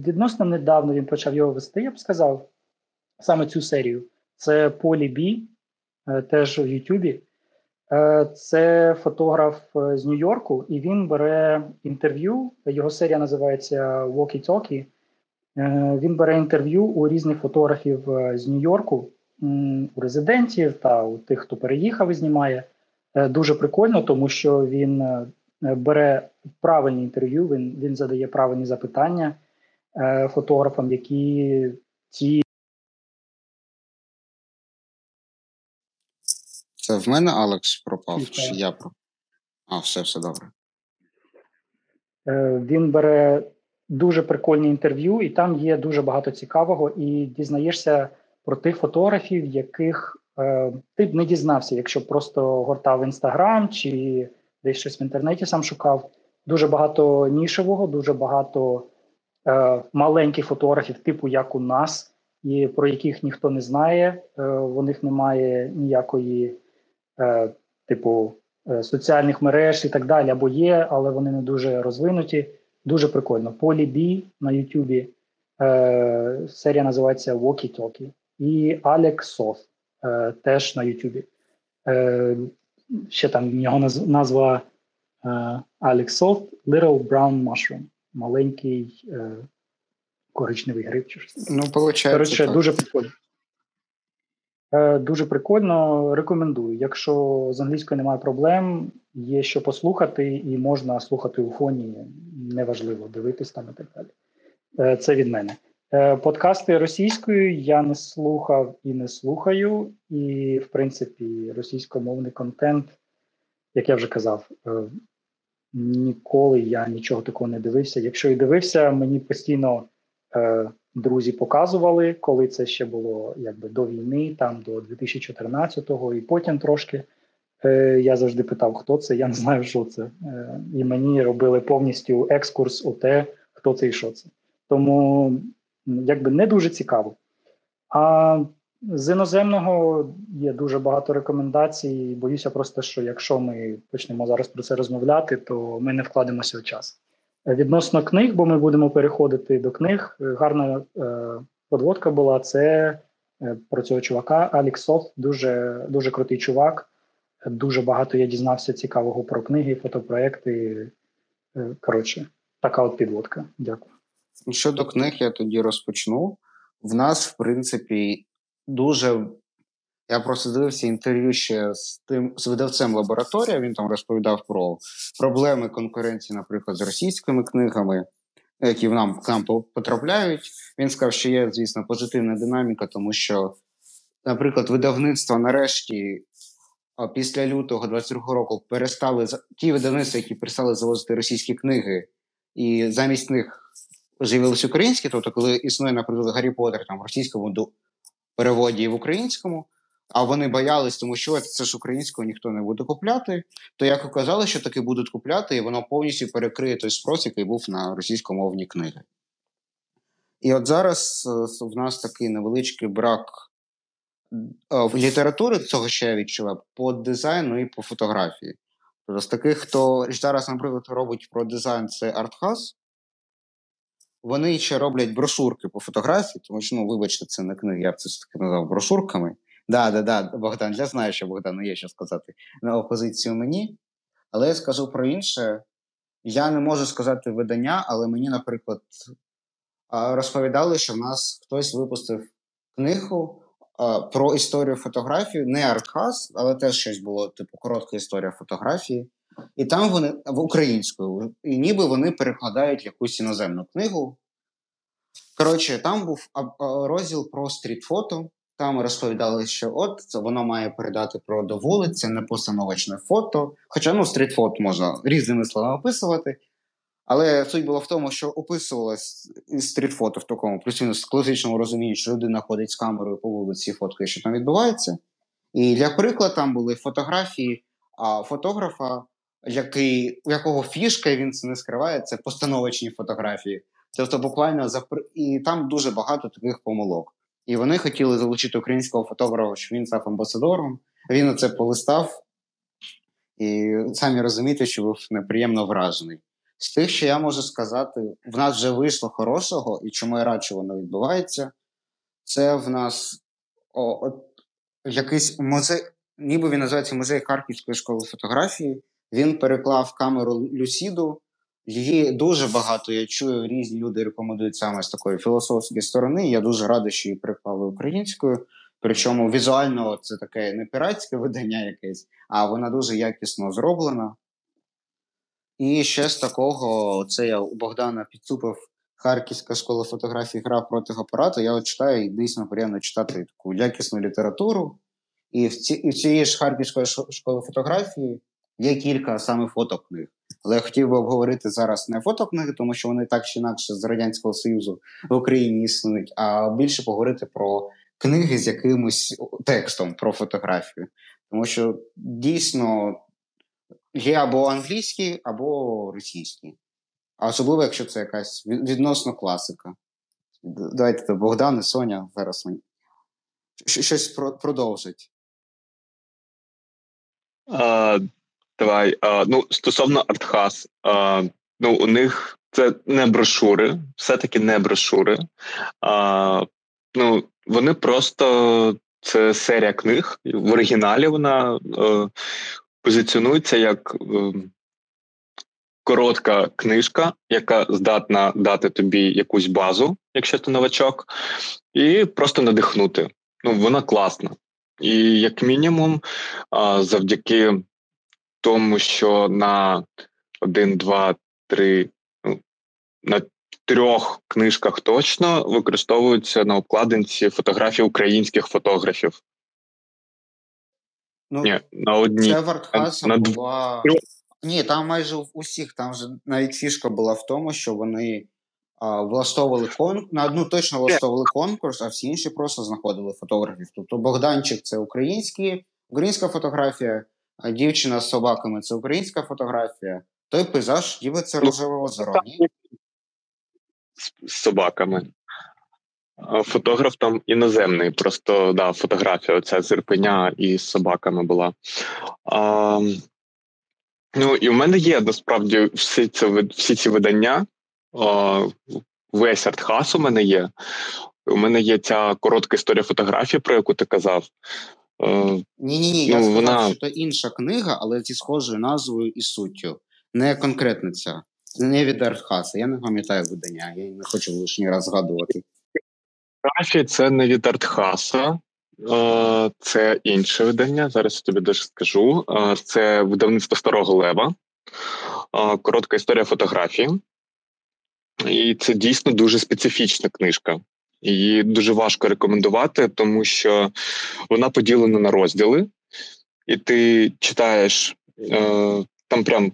відносно недавно він почав його вести, я б сказав, саме цю серію. Це Полі Бі, теж в Ютубі. Е, це фотограф е, з Нью-Йорку, і він бере інтерв'ю. Його серія називається Walkie Talkie. Е, він бере інтерв'ю у різних фотографів з Нью-Йорку, у резидентів та у тих, хто переїхав і знімає. Дуже прикольно, тому що він бере правильні інтерв'ю, він він задає правильні запитання фотографам, які ці Це в мене Алекс пропав, чи я пропав? А, все, все добре. Е, він бере дуже прикольні інтерв'ю, і там є дуже багато цікавого, і дізнаєшся про тих фотографів, яких е, ти б не дізнався, якщо просто гортав інстаграм чи десь щось в інтернеті сам шукав. Дуже багато нішевого, дуже багато е, маленьких фотографів, типу як у нас, і про яких ніхто не знає. Е, У них немає ніякої Е, типу е, соціальних мереж і так далі, або є, але вони не дуже розвинуті. Дуже прикольно. Полі Бі на Ютубі. Е, серія називається Walkie Talkie. І Алекс Соф теж на Ютубі. Ще там в нього назва Алекс Софт Little Brown Mushroom. Маленький коричневий гриб. чи щось. Ну, Коротше, дуже прикольно. Е, дуже прикольно, рекомендую. Якщо з англійською немає проблем, є що послухати, і можна слухати у фоні, неважливо дивитись там і так далі. Е, це від мене. Е, подкасти російською я не слухав і не слухаю. І, в принципі, російськомовний контент, як я вже казав, ніколи я нічого такого не дивився. Якщо і дивився, мені постійно друзі показували, коли це ще було якби до війни, там до 2014-го, і потім трошки е, я завжди питав, хто це. Я не знаю, що це. Е, І мені робили повністю екскурс у те, хто це і що це. Тому якби не дуже цікаво. А з іноземного є дуже багато рекомендацій. Боюся просто, що якщо ми почнемо зараз про це розмовляти, то ми не вкладемося в час. Відносно книг, бо ми будемо переходити до книг. Гарна е, подводка була це е, про цього чувака. Алікс Софт, дуже дуже крутий чувак. Дуже багато я дізнався цікавого про книги, фотопроекти. Е, коротше, така от підводка. Дякую. Щодо книг, я тоді розпочну. В нас, в принципі, дуже. Я просто дивився інтерв'ю ще з тим з видавцем лабораторія. Він там розповідав про проблеми конкуренції, наприклад, з російськими книгами, які нам к нам потрапляють. Він сказав, що є, звісно, позитивна динаміка, тому що, наприклад, видавництво нарешті після лютого 22 року перестали ті видавництва, які перестали завозити російські книги, і замість них з'явилися українські. Тобто, коли існує, наприклад, Гаррі Поттер там в російському переводі в українському. А вони боялись, тому що це ж українського ніхто не буде купляти. То як оказали, що таки будуть купляти, і воно повністю перекриє той спрос, який був на російськомовні книги. І от зараз е, в нас такий невеличкий брак в літератури цього ще я відчував по дизайну і по фотографії. Тобто з таких, хто зараз, наприклад, робить про дизайн, це артхаз, вони ще роблять брошурки по фотографії, тому що, ну, вибачте, це не книги, я б це таки назвав брошурками. Да, да, да, Богдан, я знаю, що Богдану є що сказати на опозицію мені. Але я скажу про інше. Я не можу сказати видання, але мені, наприклад, розповідали, що в нас хтось випустив книгу про історію фотографії, не аркас, але теж щось було, типу, коротка історія фотографії. І там вони в українською, і ніби вони перекладають якусь іноземну книгу. Коротше, там був розділ про стрітфото. Там розповідали, що от воно має передати про до вулиці, не постановочне фото. Хоча ну, стрітфот можна різними словами описувати. Але суть була в тому, що описувалось стрітфото в такому плюс-мінус класичному розумінні, що людина ходить з камерою по вулиці і фоткає, що там відбувається. І для прикладу там були фотографії а, фотографа, який, у якого фішка, і він це не скриває, це постановочні фотографії. Тобто, буквально за і там дуже багато таких помилок. І вони хотіли залучити українського фотографа, щоб він став амбасадором. Він це полистав, і самі розумієте, що був неприємно вражений. З тих, що я можу сказати, в нас вже вийшло хорошого, і чому я рад, що воно відбувається, це в нас о, от, якийсь музей, ніби він називається музей Харківської школи фотографії. Він переклав камеру Люсіду. Її дуже багато я чую, різні люди рекомендують саме з такої філософської сторони. Я дуже радий, що її переклали українською. Причому візуально це таке не піратське видання якесь, а вона дуже якісно зроблена. І ще з такого, це я у Богдана підцупив Харківська школа фотографії гра проти апарату. Я от читаю і дійсно приємно читати таку якісну літературу. І в ці, і в цієї ж Харківської школи фотографії є кілька саме фотокниг. Але я хотів би обговорити зараз не фотокниги, тому що вони так чи інакше з Радянського Союзу в Україні існують, а більше поговорити про книги з якимось текстом про фотографію. Тому що дійсно є або англійські, або російські. А особливо, якщо це якась відносно класика. Давайте Богдан і Соня зараз мені щось продовжить. А, Давай. А, Ну, стосовно Артхас, а, ну, у них це не брошури, все-таки не брошури. А, Ну, Вони просто це серія книг. В оригіналі вона е, позиціонується як е, коротка книжка, яка здатна дати тобі якусь базу, якщо ти новачок, і просто надихнути. Ну, вона класна. І як мінімум, завдяки тому, що на один, два, три, ну, на трьох книжках точно використовуються на обкладинці фотографії українських фотографів. Ну, Ні, на одній. Це Вартхаса на, була. Ні, там майже в усіх, там же навіть фішка була в тому, що вони а, влаштовували конкурс, на одну точно влаштовували конкурс, а всі інші просто знаходили фотографів. Тобто Богданчик це український, українська фотографія, а дівчина з собаками це українська фотографія. Той пейзаж ніби це ну, рожеве озеро. З собаками. Фотограф там іноземний, просто да, фотографія оця з Ірпеня і з собаками була. А, Ну і в мене є насправді всі ці всі ці видання. О, весь артхас у мене є. У мене є ця коротка історія фотографії, про яку ти казав. Ні, ні, ні. Я ну, сказав, вона... що це інша книга, але зі схожою назвою і суттю. Не конкретно ця. Не від Артхаса. Я не пам'ятаю видання, я не хочу лишній раз згадувати. Фотографія це не від Артхаса. Е, це інше видання. Зараз я тобі дуже скажу. Е, це видавництво Старого Лева, е, коротка історія фотографії. І це дійсно дуже специфічна книжка. Її дуже важко рекомендувати, тому що вона поділена на розділи, і ти читаєш там прям в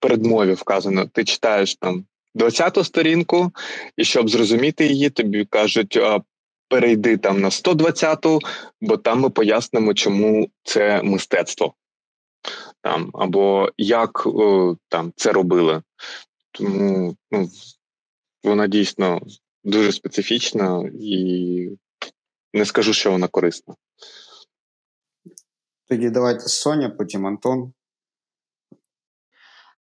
передмові вказано: ти читаєш там 20-ту сторінку, і щоб зрозуміти її, тобі кажуть: перейди там на 120-ту, бо там ми пояснимо, чому це мистецтво. Там, Або як о, там це робили. Тому ну, вона дійсно дуже специфічна і не скажу, що вона корисна. Тоді давайте Соня, потім Антон.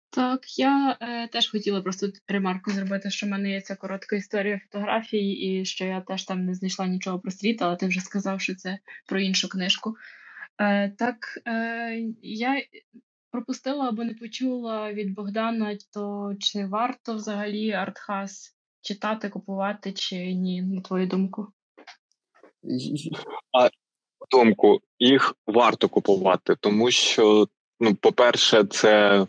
Так, я е, теж хотіла просто ремарку зробити, що в мене є ця коротка історія фотографії, і що я теж там не знайшла нічого про стріт, але ти вже сказав, що це про іншу книжку. Е, Так, е, я пропустила або не почула від Богдана, то чи варто взагалі артхас читати, купувати, чи ні, на твою думку? А думку, їх варто купувати, тому що, ну, по-перше, це.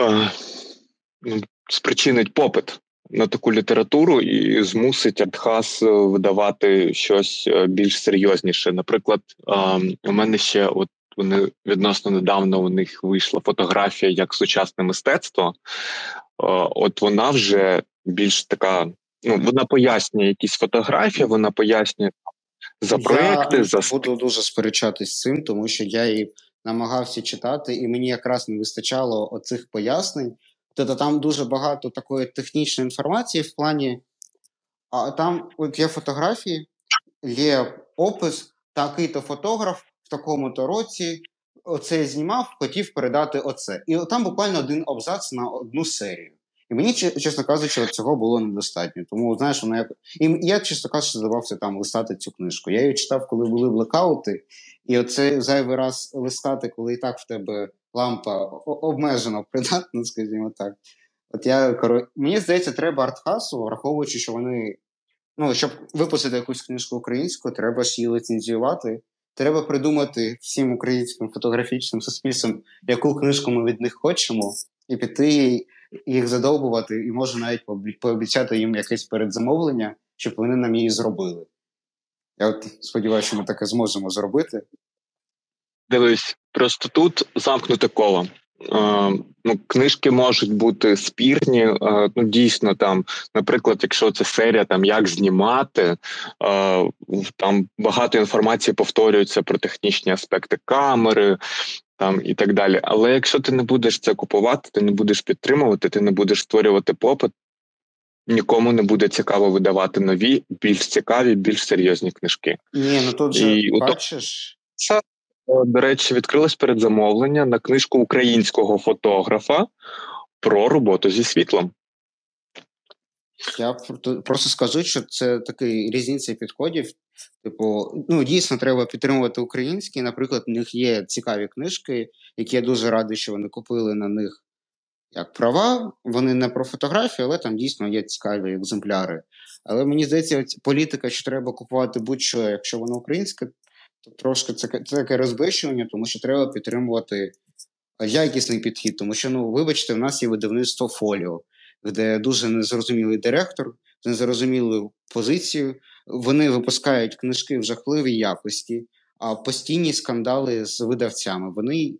Е, ну, спричинить попит на таку літературу і змусить Артхас е, видавати щось е, більш серйозніше. Наприклад, у мене ще от вони відносно недавно у них вийшла фотографія як сучасне мистецтво. От вона вже більш така. Ну, вона пояснює якісь фотографії, вона пояснює за проекти. Я за буду дуже сперечатись з цим, тому що я її намагався читати, і мені якраз не вистачало оцих пояснень. Тобто там дуже багато такої технічної інформації в плані. А там от є фотографії, є опис, такий-то фотограф в такому-то році оце знімав, хотів передати оце. І там буквально один абзац на одну серію. І мені, чесно кажучи, цього було недостатньо. Тому, знаєш, вона як. І я, чесно кажучи, здавався там листати цю книжку. Я її читав, коли були блекаути, і оце зайвий раз листати, коли і так в тебе лампа обмежено придатна, скажімо так. От я Мені здається, треба артхасу, враховуючи, що вони. Ну, щоб випустити якусь книжку українську, треба ж її ліцензіювати. Треба придумати всім українським фотографічним суспільством, яку книжку ми від них хочемо, і піти їх задовбувати, і може навіть пообіцяти їм якесь передзамовлення, щоб вони нам її зробили. Я от сподіваюся, що ми таке зможемо зробити. Дивись, просто тут замкнуте коло. Е, ну, Книжки можуть бути спірні. Е, ну, дійсно, там, наприклад, якщо це серія, там як знімати, е, там багато інформації повторюється про технічні аспекти камери, там і так далі. Але якщо ти не будеш це купувати, ти не будеш підтримувати, ти не будеш створювати попит, нікому не буде цікаво видавати нові, більш цікаві, більш серйозні книжки. Ні, ну тут же і бачиш. Це, до речі, відкрилось передзамовлення на книжку українського фотографа про роботу зі світлом. Я просто скажу, що це такий різниця підходів. Типу, ну дійсно треба підтримувати українські. Наприклад, у них є цікаві книжки, які я дуже радий, що вони купили на них як права. Вони не про фотографію, але там дійсно є цікаві екземпляри. Але мені здається, політика, що треба купувати будь-що, якщо воно українське, то трошки це, це таке розбищування, тому що треба підтримувати якісний підхід. Тому що, ну, вибачте, в нас є видавництво фоліо де дуже незрозумілий директор, з незрозумілою позицією. Вони випускають книжки в жахливій якості, а постійні скандали з видавцями. Вони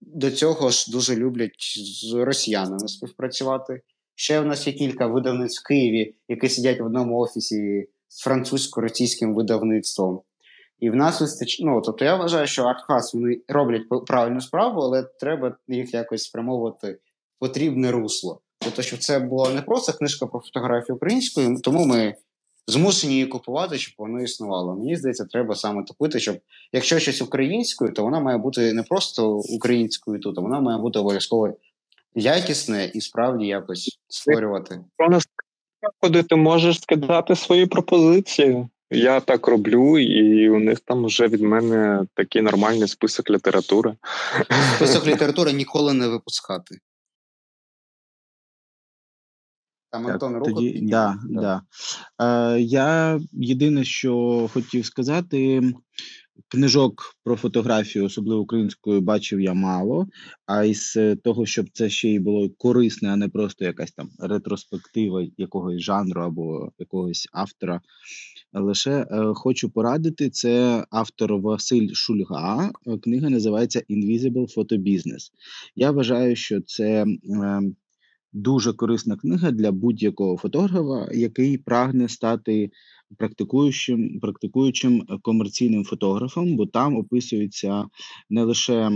до цього ж дуже люблять з росіянами співпрацювати. Ще в нас є кілька видавництв в Києві, які сидять в одному офісі з французько-російським видавництвом. І в нас вистачає. Ну, тобто я вважаю, що Артхас вони роблять правильну справу, але треба їх якось спрямовувати в потрібне русло. Тобто, що це була не просто книжка про фотографію українською, тому ми змушені її купувати, щоб воно існувало. Мені здається, треба саме топити, щоб якщо щось українською, то вона має бути не просто українською тут, а вона має бути обов'язково якісне і справді якось створювати. Куди ти можеш скидати свої пропозиції. Я так роблю, і у них там вже від мене такий нормальний список літератури. Список літератури ніколи не випускати. Там Антон руку тоді, да, да. Е, Я єдине, що хотів сказати, книжок про фотографію, особливо українською, бачив я мало. А із того, щоб це ще й було корисне, а не просто якась там ретроспектива якогось жанру або якогось автора. Лише е, хочу порадити це автор Василь Шульга. Книга називається Invisible Photo Business. Я вважаю, що це. Е, дуже корисна книга для будь-якого фотографа, який прагне стати практикуючим практикуючим комерційним фотографом, бо там описується не лише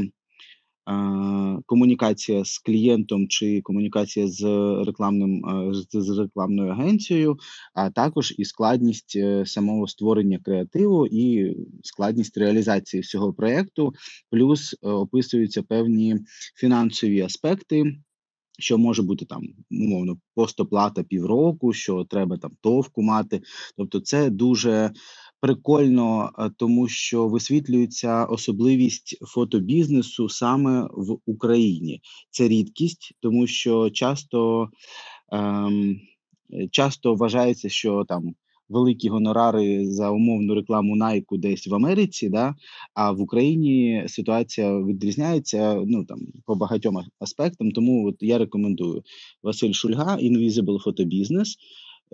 комунікація з клієнтом чи комунікація з рекламним з рекламною агенцією, а також і складність е, самого створення креативу і складність реалізації всього проєкту, плюс е, описуються певні фінансові аспекти що може бути там умовно постоплата півроку, що треба там товку мати. Тобто, це дуже прикольно, е, тому що висвітлюється особливість фотобізнесу саме в Україні. Це рідкість, тому що часто. Ем, Часто вважається, що там великі гонорари за умовну рекламу Nike десь в Америці, да, а в Україні ситуація відрізняється ну там по багатьом аспектам. Тому от я рекомендую Василь Шульга, Invisible Photo Business.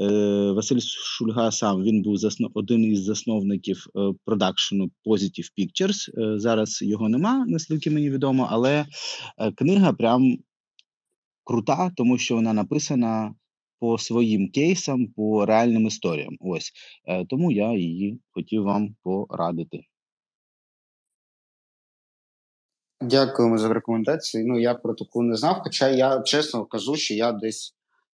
Е, Василь Шульга сам він був заснов один із засновників е, продакшену Positive Pictures. Е, зараз його нема, наскільки мені відомо, але книга прям крута, тому що вона написана по своїм кейсам, по реальним історіям. Ось е, тому я її хотів вам порадити. Дякуємо за рекомендації. Ну, я про таку не знав, хоча я чесно кажу, що я десь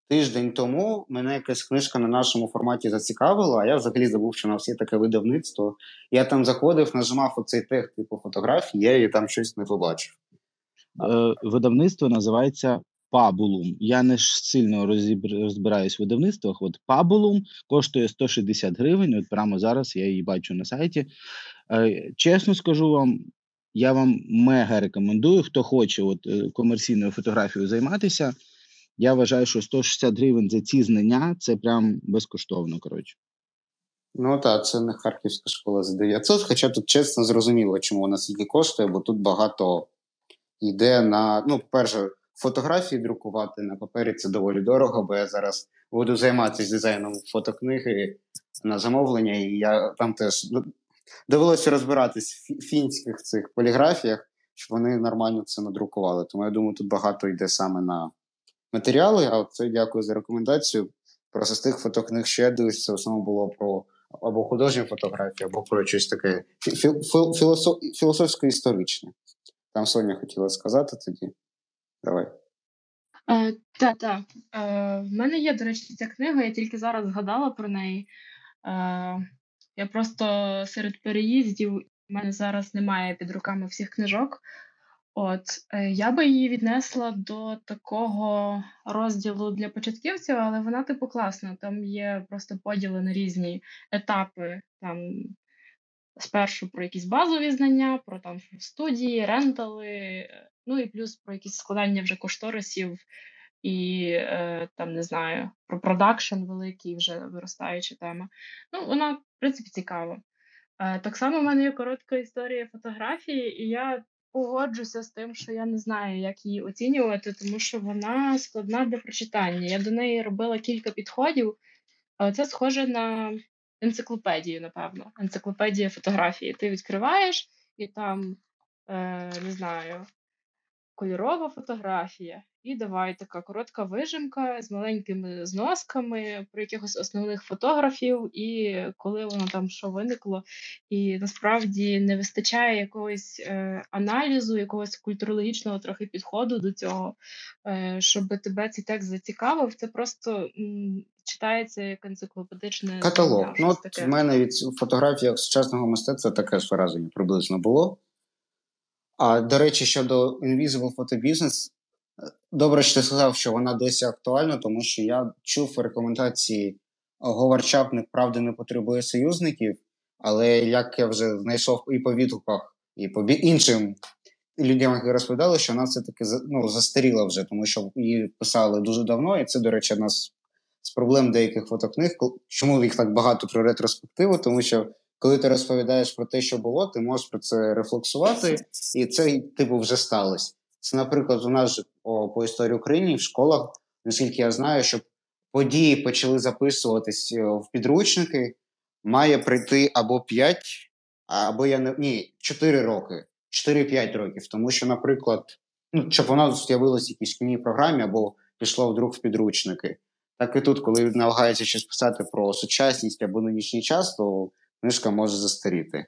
тиждень тому мене якась книжка на нашому форматі зацікавила, а я взагалі забув, що на всі таке видавництво. Я там заходив, нажимав оцей тег типу фотографії, я її там щось не побачив. Е, видавництво називається Пабулум. Я не сильно розбираюсь в видавництвах. От Пабулум коштує 160 гривень. От прямо зараз я її бачу на сайті. Е, чесно скажу вам, я вам мега рекомендую. Хто хоче от е, комерційною фотографією займатися. Я вважаю, що 160 гривень за ці знання це прям безкоштовно. коротше. Ну так, це не Харківська школа за 900, хоча тут чесно зрозуміло, чому вона скільки коштує, бо тут багато йде на. Ну, перше, Фотографії друкувати на папері це доволі дорого, бо я зараз буду займатися дизайном фотокниги на замовлення, і я там теж довелося розбиратись в фінських цих поліграфіях, щоб вони нормально це надрукували. Тому я думаю, тут багато йде саме на матеріали. А це дякую за рекомендацію. Просто з тих фотокниг, я дивлюсь, це в основному було про або художні фотографії, або про щось таке філософсько-історичне. Там Соня хотіла сказати тоді. Давай. Е, Так, так. Е, В мене є, до речі, ця книга, я тільки зараз згадала про неї. Е, Я просто серед переїздів, у мене зараз немає під руками всіх книжок. От, е, я би її віднесла до такого розділу для початківців, але вона типу класна. Там є просто поділи на різні етапи. Там спершу про якісь базові знання, про там студії, рентали, Ну і плюс про якісь складання вже кошторисів і е, там не знаю, про продакшн великий, вже виростаюча тема. Ну, вона, в принципі, цікава. Е, так само в мене є коротка історія фотографії, і я погоджуся з тим, що я не знаю, як її оцінювати, тому що вона складна для прочитання. Я до неї робила кілька підходів, це схоже на енциклопедію, напевно. Енциклопедія фотографії. Ти відкриваєш і там, е, не знаю, кольорова фотографія. І давай така коротка вижимка з маленькими зносками про якихось основних фотографів, і коли воно там що виникло, і насправді не вистачає якогось е, аналізу, якогось культурологічного трохи підходу до цього, е, щоб тебе цей текст зацікавив. Це просто м, читається як енциклопедичне Каталог. знання, Ну, от таке. в мене від фотографіях сучасного мистецтва таке ж враження приблизно було. А до речі, щодо Invisible Photo Business, добре, що ти сказав, що вона досі актуальна, тому що я чув рекомендації Говард Чапник, правда, не потребує союзників, але як я вже знайшов і по відгуках, і по іншим людям, які розповідали, що вона все-таки за- ну, застаріла вже, тому що її писали дуже давно, і це, до речі, одна з, проблем деяких фотокниг. Чому їх так багато про ретроспективу? Тому що коли ти розповідаєш про те, що було, ти можеш про це рефлексувати, і це типу вже сталося. Це, наприклад, у нас о, по історії України в школах, наскільки я знаю, щоб події почали записуватись е, в підручники, має прийти або 5, або я не ні, 4 роки, 4-5 років. Тому що, наприклад, ну, щоб воно з'явилося в якійсь шкільній програмі або пішло вдруг в підручники. Так і тут, коли намагається щось писати про сучасність або нинішній час, то книжка може застаріти.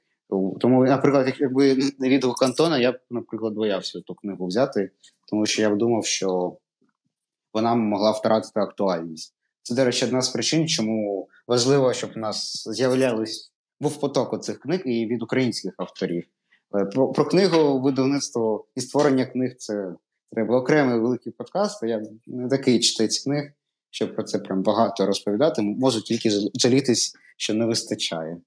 Тому, наприклад, якби не відгук Антона, я б, наприклад, боявся ту книгу взяти, тому що я б думав, що вона могла втратити актуальність. Це, до речі, одна з причин, чому важливо, щоб у нас з'являлись був поток цих книг і від українських авторів. Е, Про, про книгу, видавництво і створення книг це треба окремий великий подкаст. Я не такий читець книг, щоб про це прям багато розповідати. Можу тільки жалітись, що не вистачає.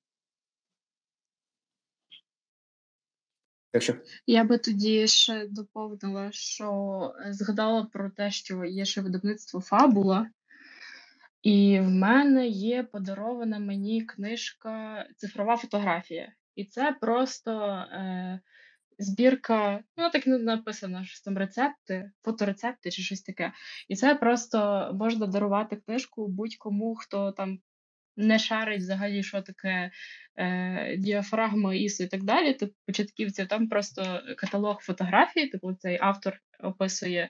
Якщо Я би тоді ще доповнила, що е, згадала про те, що є ще видавництво Фабула, і в мене є подарована мені книжка Цифрова фотографія. І це просто е, збірка, ну так написано, що там рецепти, фоторецепти чи щось таке. І це просто можна дарувати книжку будь-кому, хто там не шарить взагалі, що таке е, діафрагма, ІСО і так далі, типу початківців, там просто каталог фотографій, типу цей автор описує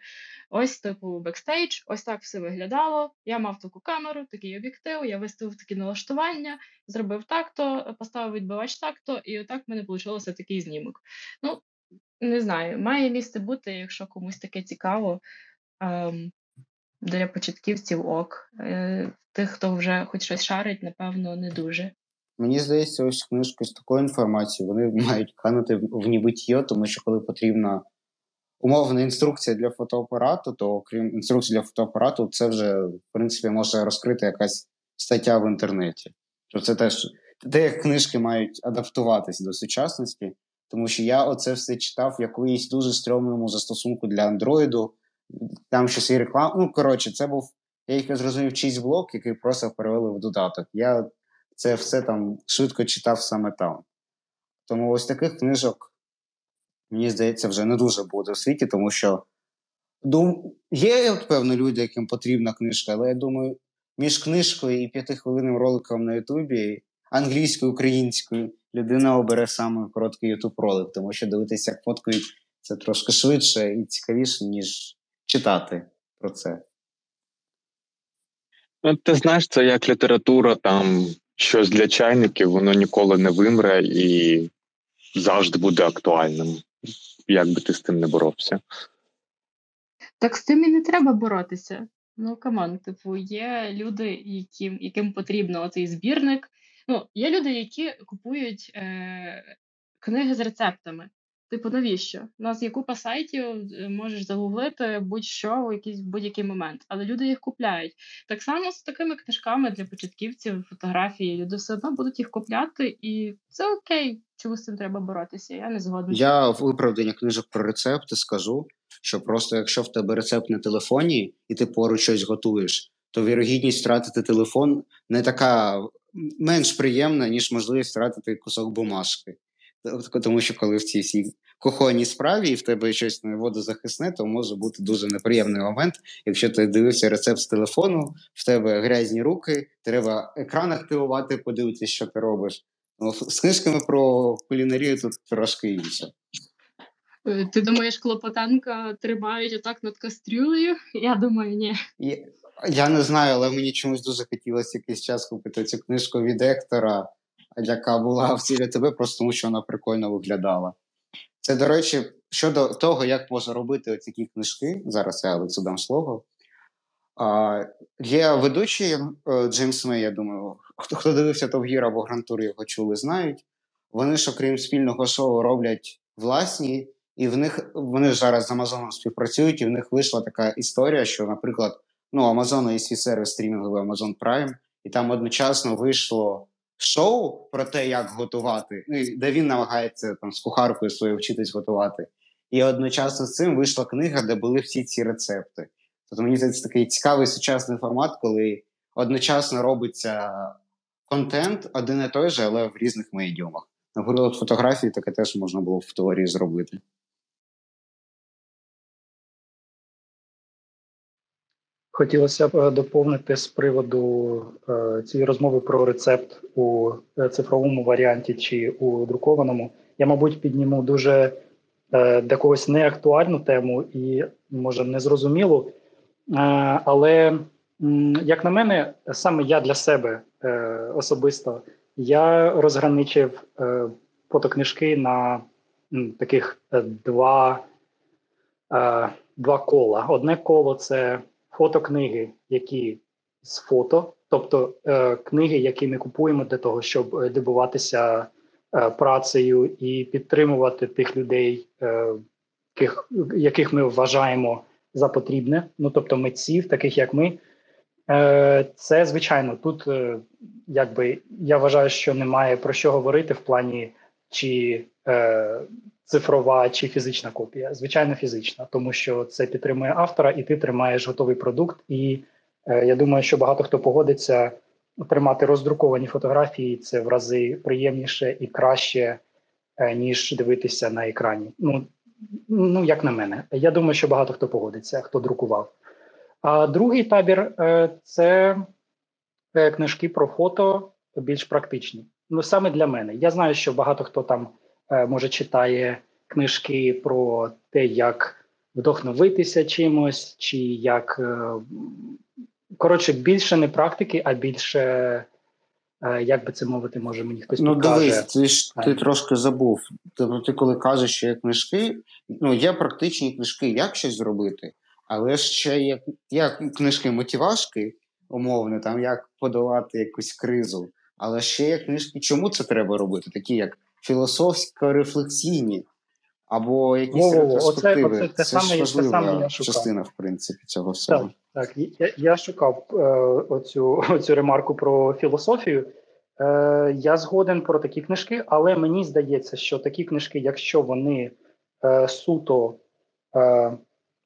ось типу бекстейдж, ось так все виглядало. Я мав таку камеру, такий об'єктив, я виставив такі налаштування, зробив так-то, поставив відбивач так-то, і отак в мене вийшло такий знімок. Ну, не знаю, має місце бути, якщо комусь таке цікаво. Ем, для початківців ok. Е, Тих, хто вже хоч щось шарить, напевно, не дуже. Мені здається, ось книжки з такою інформацією вони мають канути в небуття, тому що коли потрібна умовна інструкція для фотоапарату, то крім інструкції для фотоапарату, це вже в принципі може розкрити якась стаття в інтернеті. Що це теж те, книжки мають адаптуватись до сучасності, тому що я оце все читав в якоїсь дуже стрьомному застосунку для андроїду. Там щось і реклама. Ну коротше, це був я їх зрозумів чийсь блок, який просто перевели в додаток. Я це все там швидко читав саме там. Тому ось таких книжок, мені здається, вже не дуже буде у світі, тому що дум... є, певно, люди, яким потрібна книжка, але я думаю, між книжкою і п'ятихвилинним роликом на Ютубі, англійською, українською, людина обере саме короткий Ютуб ролик, тому що дивитися, як фоткають, це трошки швидше і цікавіше, ніж читати про це. Ну, ти знаєш, це як література, там щось для чайників, воно ніколи не вимре і завжди буде актуальним. Як би ти з тим не боровся. Так з тим і не треба боротися. Ну, come on, типу, є люди, яким, яким потрібно оцей збірник. Ну, є люди, які купують е, книги з рецептами. Типу, навіщо? У нас є купа сайтів, е, можеш загуглити будь-що в якийсь будь-який момент, але люди їх купляють. Так само з такими книжками для початківців, фотографії, люди все одно будуть їх купляти, і це окей. Чому з цим треба боротися? Я не згодна. Я в виправдання книжок про рецепти скажу, що просто якщо в тебе рецепт на телефоні і ти поруч щось готуєш, то вірогідність втратити телефон не така менш приємна, ніж можливість втратити кусок бумажки. Тому що коли в цій всій кухонній справі і в тебе щось не водозахисне, то може бути дуже неприємний момент. Якщо ти дивишся рецепт з телефону, в тебе грязні руки, треба екран активувати, подивитися, що ти робиш. Ну, з книжками про кулінарію тут трошки інше. Е, ти думаєш, Клопотенка тримають отак над кастрюлею? Я думаю, ні. Я не знаю, але мені чомусь дуже хотілося якийсь час купити цю книжку від Ектора, яка була в цілі тебе, просто тому що вона прикольно виглядала. Це, до речі, щодо того, як можна робити такі книжки, зараз я Алексу дам слово. А, Є ведучий е, Джеймс Мей, я думаю, хто хто дивився Товгір або Грантур, його чули, знають. Вони ж, окрім спільного шоу, роблять власні, і в них вони зараз з Амазоном співпрацюють, і в них вийшла така історія, що, наприклад, ну, Amazon є свій сервіс стрімінговий Amazon Prime, і там одночасно вийшло шоу про те, як готувати, ну, де він намагається там з кухаркою своєю вчитись готувати. І одночасно з цим вийшла книга, де були всі ці рецепти. Тобто мені здається такий цікавий сучасний формат, коли одночасно робиться контент один і той же, але в різних медіумах. Наприклад, фотографії таке теж можна було в теорії зробити. Хотілося б е, доповнити з приводу е, цієї розмови про рецепт у е, цифровому варіанті чи у друкованому. Я, мабуть, підніму дуже для когось неактуальну тему і, може, незрозумілу. Але, як на мене, саме я для себе особисто я розграничив фотокнижки на таких два, два кола. Одне коло це фотокниги, які з фото, тобто е, книги, які ми купуємо для того, щоб е, дивуватися е, працею і підтримувати тих людей, е, яких, яких ми вважаємо за потрібне, ну тобто митців, таких як ми. Е, Це звичайно тут, е, якби я вважаю, що немає про що говорити в плані чи е, цифрова чи фізична копія. Звичайно, фізична, тому що це підтримує автора, і ти тримаєш готовий продукт. І е, я думаю, що багато хто погодиться тримати роздруковані фотографії. Це в рази приємніше і краще, е, ніж дивитися на екрані. Ну ну як на мене, я думаю, що багато хто погодиться, хто друкував. А другий табір е, це е, книжки про фото більш практичні. Ну саме для мене. Я знаю, що багато хто там може читає книжки про те, як вдохновитися чимось, чи як е, коротше більше не практики, а більше. Е, як би це мовити, може мені хтось ну, покаже. дивись, ти ж ти трошки забув. Тобто, ти коли кажеш, що є книжки, ну є практичні книжки, як щось зробити, але ще є, є книжки мотивашки, умовно, там як подолати якусь кризу. Але ще є книжки, чому це треба робити, такі як філософсько-рефлексійні або якісь Во-во-во. ретроспективи. Оце, оце, це, це саме, важлива це саме я шукав. частина, в принципі, цього всього. Так, так. Я, я шукав е, оцю, оцю ремарку про філософію. Е, Я згоден про такі книжки, але мені здається, що такі книжки, якщо вони е, суто е,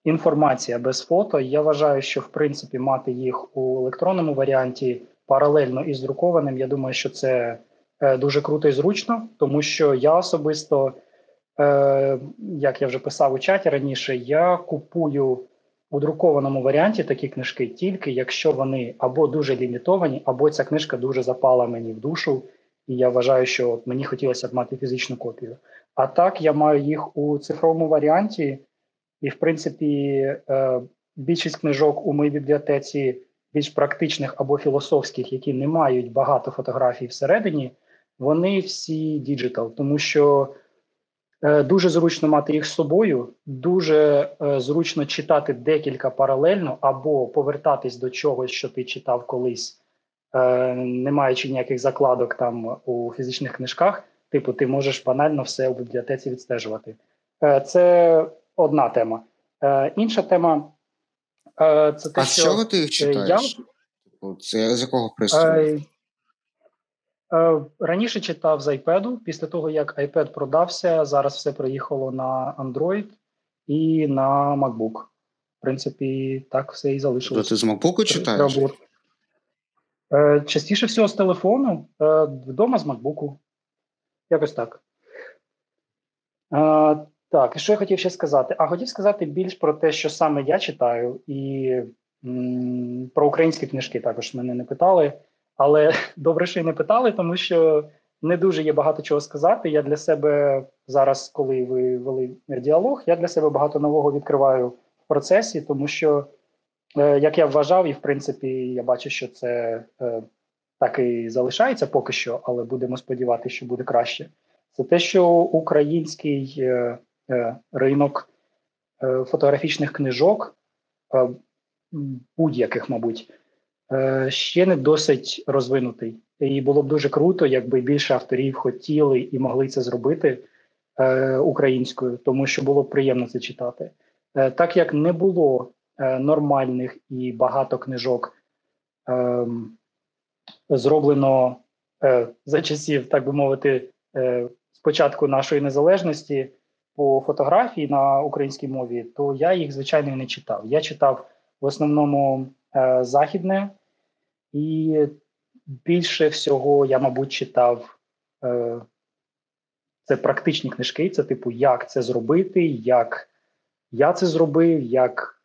інформація без фото, я вважаю, що в принципі мати їх у електронному варіанті паралельно із друкованим, я думаю, що це дуже круто і зручно, тому що я особисто, е, як я вже писав у чаті раніше, я купую у друкованому варіанті такі книжки тільки якщо вони або дуже лімітовані, або ця книжка дуже запала мені в душу, і я вважаю, що мені хотілося б мати фізичну копію. А так я маю їх у цифровому варіанті, і, в принципі, е, більшість книжок у моїй бібліотеці. Більш практичних або філософських, які не мають багато фотографій всередині, вони всі digital, тому що е, дуже зручно мати їх з собою, дуже е, зручно читати декілька паралельно, або повертатись до чогось, що ти читав колись, е, не маючи ніяких закладок там у фізичних книжках. Типу, ти можеш банально все у бібліотеці відстежувати. Е, це одна тема. Е, інша тема е, це те, а що з чого ти їх читаєш? Я... Типу, це з якого пристрою? Е, раніше читав з iPad, після того, як iPad продався, зараз все приїхало на Android і на MacBook. В принципі, так все і залишилось. Ти з MacBook читаєш? Е, частіше всього з телефону, е, вдома з MacBook. Якось так. Так, і що я хотів ще сказати? А хотів сказати більш про те, що саме я читаю, і м, про українські книжки також мене не питали. Але добре, що й не питали, тому що не дуже є багато чого сказати. Я для себе зараз, коли ви вели діалог, я для себе багато нового відкриваю в процесі, тому що, е, як я вважав, і в принципі я бачу, що це е, так і залишається поки що, але будемо сподіватися, що буде краще. Це те, що український е, ринок фотографічних книжок, будь-яких, мабуть, ще не досить розвинутий. І було б дуже круто, якби більше авторів хотіли і могли це зробити е, українською, тому що було б приємно це читати. Е, так як не було е, нормальних і багато книжок ем, зроблено е, за часів, так би мовити, е, спочатку нашої незалежності по фотографії на українській мові, то я їх звичайно не читав. Я читав в основному е, західне, і більше всього я, мабуть, читав е, це практичні книжки. Це, типу, як це зробити, як я це зробив, як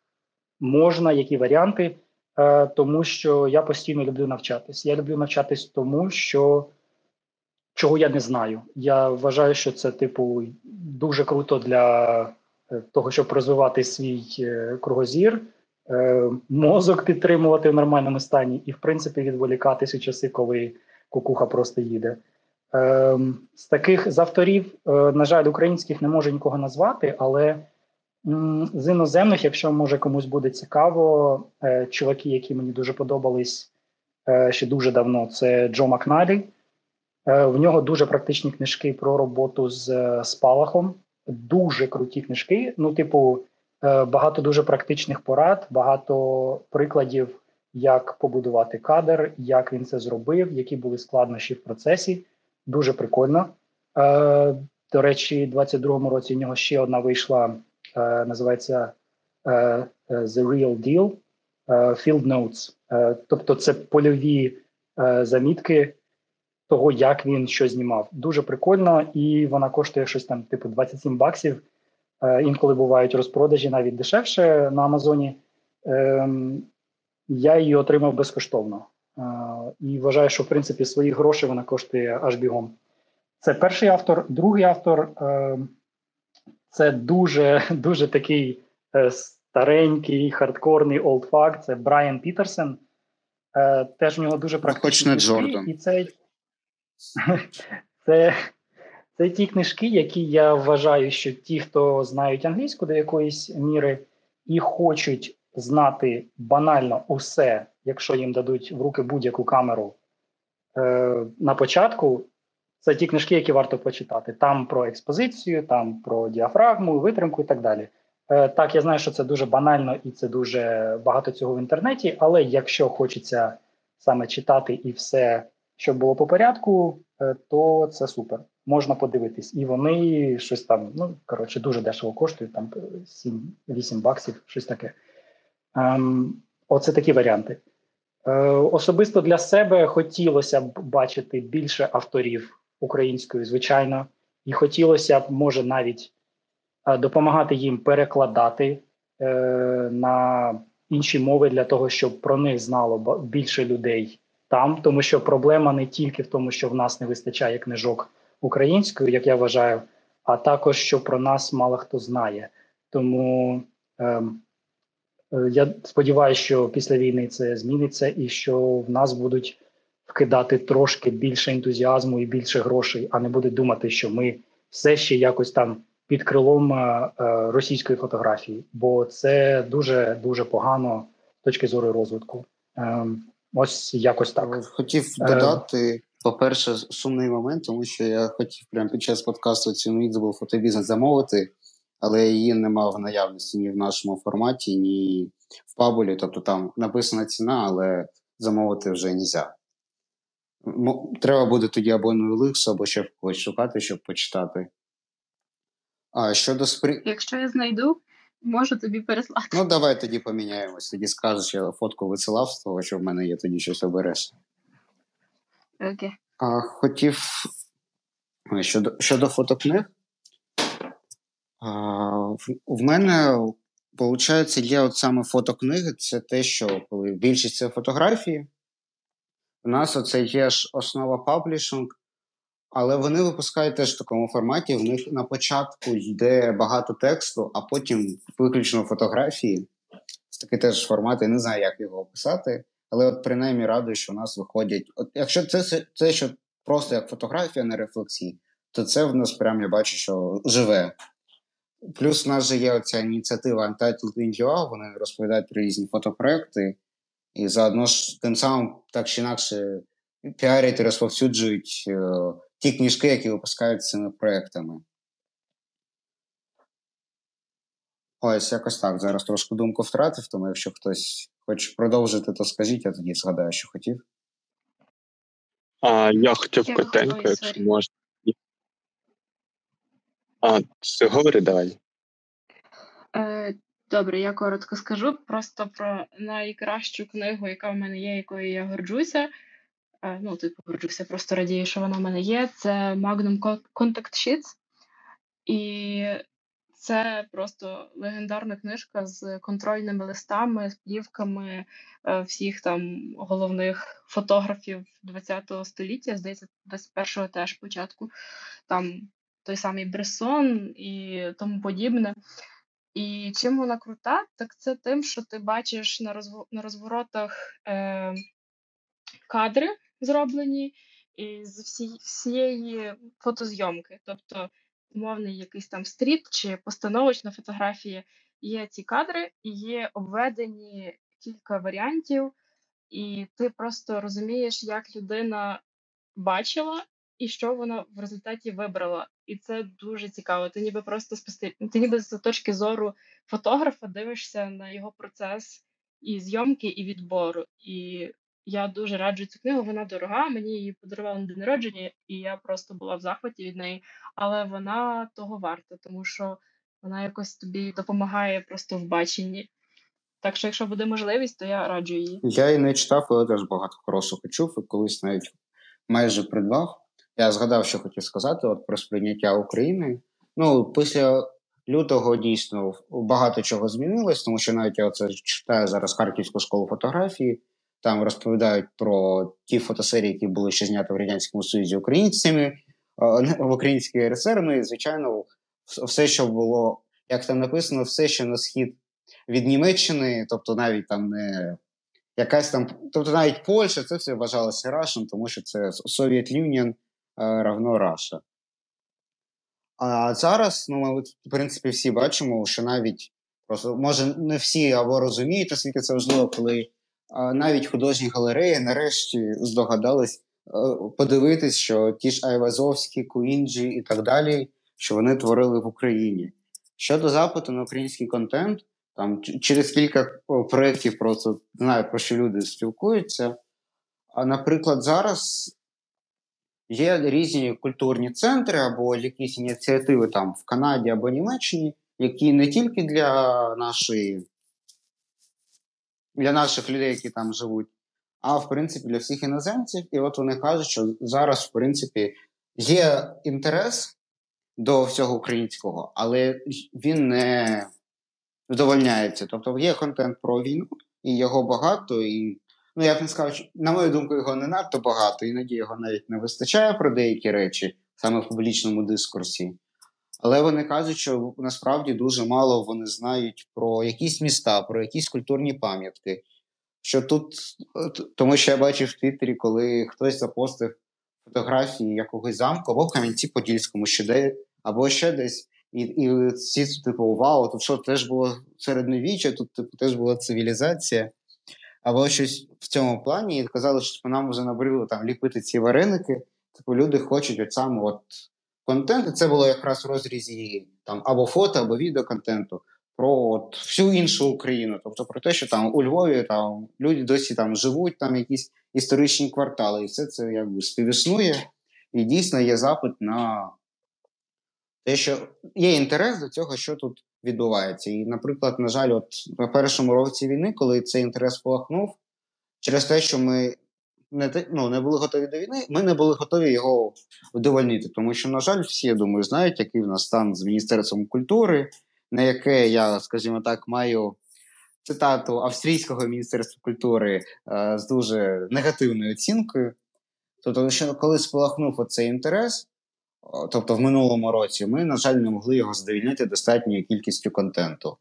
можна, які варіанти. Е, тому що я постійно люблю навчатись. Я люблю навчатись тому, що чого я не знаю. Я вважаю, що це, типу, дуже круто для е, того, щоб розвивати свій е, кругозір, мозок підтримувати в нормальному стані, і, в принципі, відволікатись у часи, коли кукуха просто їде. З таких з авторів, на жаль, українських не можу нікого назвати, але з іноземних, якщо може комусь буде цікаво, е, чуваки, які мені дуже подобались е, ще дуже давно, це Джо Макналі. Е, в нього дуже практичні книжки про роботу з спалахом. Дуже круті книжки. Ну, типу, багато дуже практичних порад, багато прикладів, як побудувати кадр, як він це зробив, які були складнощі в процесі. Дуже прикольно. До речі, у 22-му році в нього ще одна вийшла. Е, називається е, е, The Real Deal Field Notes. Тобто це польові замітки того, як він що знімав. Дуже прикольно, і вона коштує щось там, типу 27 баксів. Інколи бувають розпродажі навіть дешевше на Амазоні. Ем, я її отримав безкоштовно. І вважаю, що в принципі свої гроші вона коштує аж бігом. Це перший автор. Другий автор ем, це дуже дуже такий е, старенький, хардкорний олдфак. Це Брайан Пітерсен. Е, Теж в нього дуже практичні книжки. Джордан. І це, це, це ті книжки, які я вважаю, що ті, хто знають англійську до якоїсь міри, і хочуть знати банально усе, якщо їм дадуть в руки будь-яку камеру е, на початку, це ті книжки, які варто почитати. Там про експозицію, там про діафрагму, витримку і так далі. Е, так, я знаю, що це дуже банально і це дуже багато цього в інтернеті. Але якщо хочеться саме читати і все, щоб було по порядку, е, то це супер. Можна подивитись. І вони щось там, ну коротше, дуже дешево коштують, там 7-8 баксів, щось таке. Ем, Оце такі варіанти. Е, Особисто для себе хотілося б бачити більше авторів українською, звичайно, і хотілося б, може, навіть е, допомагати їм перекладати е, на інші мови для того, щоб про них знало більше людей там, тому що проблема не тільки в тому, що в нас не вистачає книжок українською, як я вважаю, а також що про нас мало хто знає. Тому ем, е, я сподіваюся, що після війни це зміниться, і що в нас будуть вкидати трошки більше ентузіазму і більше грошей, а не буде думати, що ми все ще якось там під крилом е, е, російської фотографії, бо це дуже дуже погано з точки зору розвитку. Е, ось якось так хотів додати. По-перше, сумний момент, тому що я хотів прямо під час подкасту цю Invisible фотобізнес замовити, але її не мав в наявності ні в нашому форматі, ні в пабулі. Тобто там написана ціна, але замовити вже не можна. Треба буде тоді або Нуеликс, або ще когось шукати, щоб почитати. А щодо спри... Якщо я знайду, можу тобі переслати. Ну, давай тоді поміняємось. Тоді скажеш, я фотку висилав з того, що в мене є, тоді щось обереш. Окей. А, Хотів щодо щодо фотокниг. А, в, в мене, виходить, є от саме фотокниги. Це те, що коли більшість це фотографії. У нас оце є ж Основи Publishing, Але вони випускають теж в такому форматі. В них на початку йде багато тексту, а потім виключно фотографії. Це такий теж формат, я не знаю, як його описати. Але от принаймні радий, що у нас виходять. От Якщо це це що просто як фотографія, не рефлексії, то це в нас прям я бачу, що живе. Плюс в нас же є оця ініціатива Untitled India, вони розповідають про різні фотопроекти, і заодно ж тим самим так чи інакше піарять і розповсюджують е, ті книжки, які випускають цими проектами. Ось якось так. Зараз трошки думку втратив, тому якщо хтось хоче продовжити, то скажіть, я тоді згадаю, що хотів. А, Я хотів я коротенько, якщо можна. А, все, говори далі. Е, Добре, я коротко скажу просто про найкращу книгу, яка в мене є, якою я горджуся. Е, ну, типу, горджуся, просто радію, що вона в мене є. Це Magnum Contact Sheets. І це просто легендарна книжка з контрольними листами, плівками е, всіх там головних фотографів ХХ століття, здається, 21-го теж початку. Там той самий Бресон і тому подібне. І чим вона крута, так це тим, що ти бачиш на розв... на розворотах е... кадри зроблені з всі... всієї фотозйомки. Тобто, умовний якийсь там стріт чи постановочна фотографія, є ці кадри, і є обведені кілька варіантів, і ти просто розумієш, як людина бачила і що вона в результаті вибрала. І це дуже цікаво. Ти ніби просто спостеріг... ти ніби з точки зору фотографа дивишся на його процес і зйомки, і відбору. І я дуже раджу цю книгу. Вона дорога. Мені її подарували на день народження, і я просто була в захваті від неї. Але вона того варта, тому що вона якось тобі допомагає просто в баченні. Так що, якщо буде можливість, то я раджу її. Я її не читав, але теж багато хорошого чув і колись навіть майже придбав. Я згадав, що хотів сказати от про сприйняття України. Ну, після лютого дійсно багато чого змінилось, тому що навіть я оце читаю зараз Харківську школу фотографії. Там розповідають про ті фотосерії, які були ще зняті в Радянському Союзі українцями в Українській РСР. Ну і, звичайно, все, що було, як там написано, все, що на схід від Німеччини, тобто навіть там не якась там, тобто навіть Польща, це все вважалося Рашем, тому що це Совєт Юніон равно Раша. А зараз, ну, ми, в принципі, всі бачимо, що навіть просто може не всі або розуміють, оскільки це важливо, коли навіть художні галереї нарешті здогадались подивитись, що ті ж Айвазовські, Куінджі і так далі, що вони творили в Україні. Щодо запиту на український контент, там через кілька проєктів просто знаю, про що люди спілкуються. А, наприклад, зараз Є різні культурні центри або якісь ініціативи там в Канаді або Німеччині, які не тільки для нашої, для наших людей, які там живуть, а в принципі для всіх іноземців. І от вони кажуть, що зараз, в принципі, є інтерес до всього українського, але він не задовольняється. Тобто є контент про війну, і його багато, і Ну, я б не сказав, на мою думку, його не надто багато, іноді його навіть не вистачає про деякі речі, саме в публічному дискурсі. Але вони кажуть, що насправді дуже мало вони знають про якісь міста, про якісь культурні пам'ятки. Що тут, Тому що я бачив в Твіттері, коли хтось запостив фотографії якогось замку або в Кам'янці-Подільському, ще де, або ще десь. І і всі, типу, вау, тут що теж було середньовіччя, тут типу, теж була цивілізація або щось в цьому плані, і казали, що типу, нам вже набрило там ліпити ці вареники. Типу люди хочуть от саме от контент. І це було якраз в розрізі там або фото, або відеоконтенту про от всю іншу Україну. Тобто про те, що там у Львові там люди досі там живуть, там якісь історичні квартали, і все це якби співіснує. І дійсно є запит на те, що є інтерес до цього, що тут відбувається. І, наприклад, на жаль, от на першому році війни, коли цей інтерес полахнув, через те, що ми не ну, не були готові до війни, ми не були готові його вдовольнити. Тому що, на жаль, всі я думаю, знають, який в нас стан з Міністерством культури, на яке я, скажімо так, маю. Цитату австрійського міністерства культури е, з дуже негативною оцінкою. Тобто, що коли спалахнув оцей інтерес, тобто в минулому році, ми, на жаль, не могли його задовільнити достатньою кількістю контенту.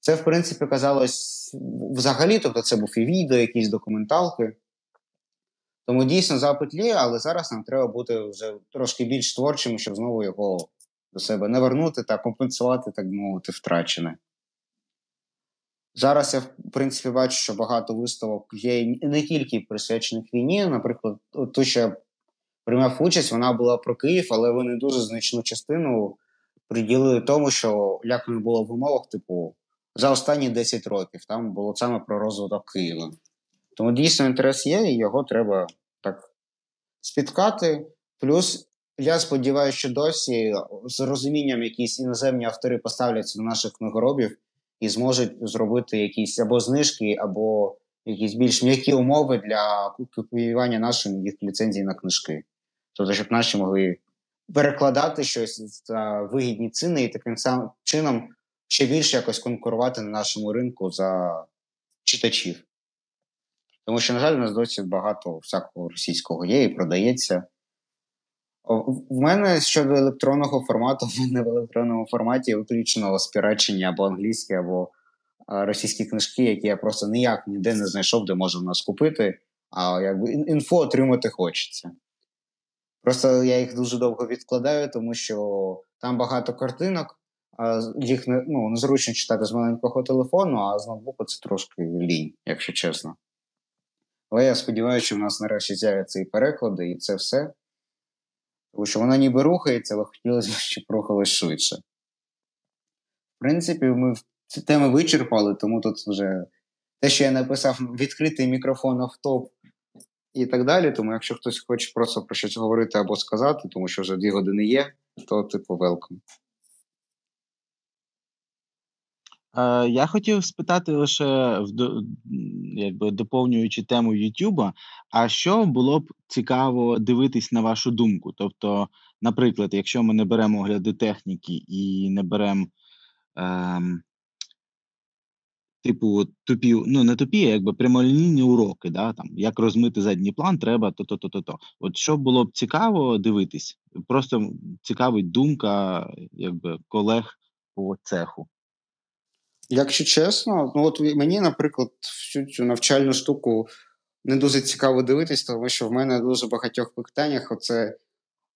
Це, в принципі, казалось взагалі, тобто це був і відео, якісь документалки. Тому дійсно запит є, але зараз нам треба бути вже трошки більш творчим, щоб знову його до себе не вернути та компенсувати, так мовити, втрачене. Зараз я, в принципі, бачу, що багато виставок є не тільки присвячених війні. Наприклад, ту, що я приймав участь, вона була про Київ, але вони дуже значну частину приділили тому, що як не було в умовах, типу, за останні 10 років. Там було саме про розвиток Києва. Тому дійсно інтерес є, і його треба спіткати. Плюс я сподіваюся, що досі з розумінням якісь іноземні автори поставляться до наших книгоробів і зможуть зробити якісь або знижки, або якісь більш м'які умови для купівання нашим їх ліцензій на книжки. Тобто, щоб наші могли перекладати щось за вигідні ціни і таким самим чином ще більше якось конкурувати на нашому ринку за читачів. Тому що, на жаль, у нас досі багато всякого російського є і продається. В мене щодо електронного формату, в мене в електронному форматі виключено спірачення або англійські, або російські книжки, які я просто ніяк ніде не знайшов, де можу нас купити, а якби інфо отримати хочеться. Просто я їх дуже довго відкладаю, тому що там багато картинок, їх не, ну, незручно читати з маленького телефону, а з ноутбуку це трошки лінь, якщо чесно. Але я сподіваюся, що в нас нарешті з'являться і переклади, і це все. Тому що вона ніби рухається, але хотілося б, щоб рухалось швидше. В принципі, ми ці теми вичерпали, тому тут вже те, що я написав, відкритий мікрофон автоп і так далі. Тому, якщо хтось хоче просто про щось говорити або сказати, тому що вже дві години є, то типу велком. Е, я хотів спитати лише якби доповнюючи тему Ютуба, а що було б цікаво дивитись на вашу думку? Тобто, наприклад, якщо ми не беремо огляди техніки і не беремо ем, типу тупі, ну не тупі, а якби прямолінійні уроки, да, там, як розмити задній план, треба то-то, то-то, то. От що було б цікаво дивитись? Просто цікавить думка якби колег по цеху. Якщо чесно, ну от мені, наприклад, всю цю навчальну штуку не дуже цікаво дивитись, тому що в мене дуже багатьох питаннях оце.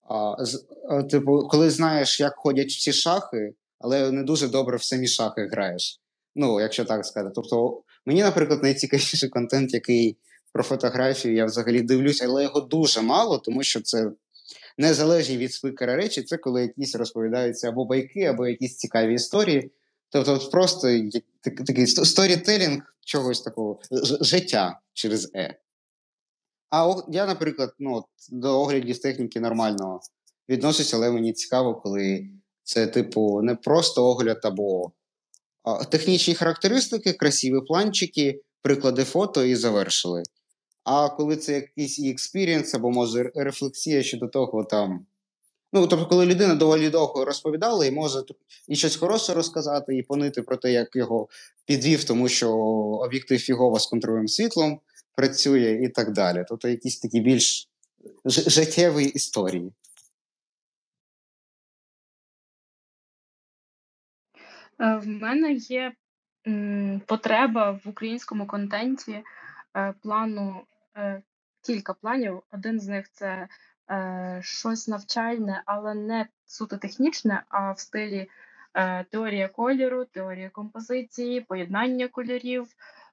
А, з, а, Типу, коли знаєш, як ходять всі шахи, але не дуже добре в самі шахи граєш. Ну, якщо так сказати. Тобто, мені, наприклад, найцікавіший контент, який про фотографію, я взагалі дивлюсь, але його дуже мало, тому що це незалежні від спикера речі, це коли якісь розповідаються або байки, або якісь цікаві історії. Тобто, просто такий сторітелінг чогось такого життя через Е. А я, наприклад, ну, до оглядів техніки нормально відношуся, але мені цікаво, коли це, типу, не просто огляд або технічні характеристики, красиві планчики, приклади фото і завершили. А коли це якийсь experience або може рефлексія щодо того, там, Ну, тобто, коли людина доволі довго розповідала і може і щось хороше розказати, і понити про те, як його підвів, тому що об'єктив фігово з контрольним світлом працює і так далі. Тобто якісь такі більш життєві історії. Е, в мене є потреба в українському контенті е, плану, е, кілька планів. Один з них це е, щось навчальне, але не суто технічне, а в стилі е, теорія кольору, теорія композиції, поєднання кольорів,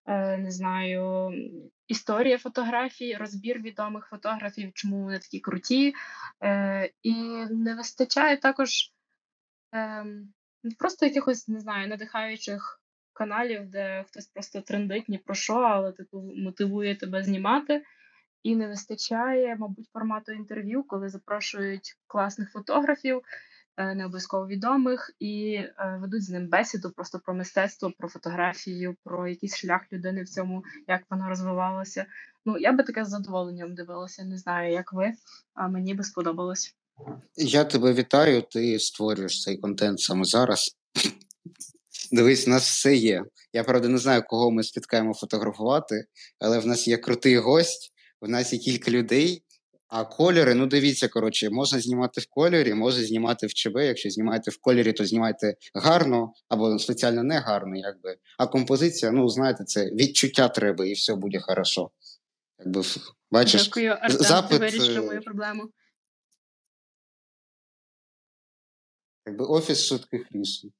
е, не знаю, історія фотографій, розбір відомих фотографів, чому вони такі круті. Е, І не вистачає також е, просто якихось, не знаю, надихаючих каналів, де хтось просто трендить ні про що, але типу мотивує тебе знімати. І не вистачає, мабуть, формату інтерв'ю, коли запрошують класних фотографів, е, не обов'язково відомих, і е, ведуть з ним бесіду просто про мистецтво, про фотографію, про якийсь шлях людини в цьому, як воно розвивалося. Ну, я би таке з задоволенням дивилася. Не знаю, як ви, а мені би сподобалось. Я тебе вітаю, ти створюєш цей контент саме зараз. Дивись, у нас все є. Я правда не знаю, кого ми спіткаємо фотографувати, але в нас є крутий гость в нас є кілька людей, а кольори, ну дивіться, коротше, можна знімати в кольорі, можна знімати в ЧБ. Якщо знімаєте в кольорі, то знімайте гарно або спеціально не гарно, якби. А композиція, ну знаєте, це відчуття треба, і все буде хорошо. Якби бачиш, Дякую, Артем, запит, ти вирішив е, мою проблему. якби офіс швидких рішень.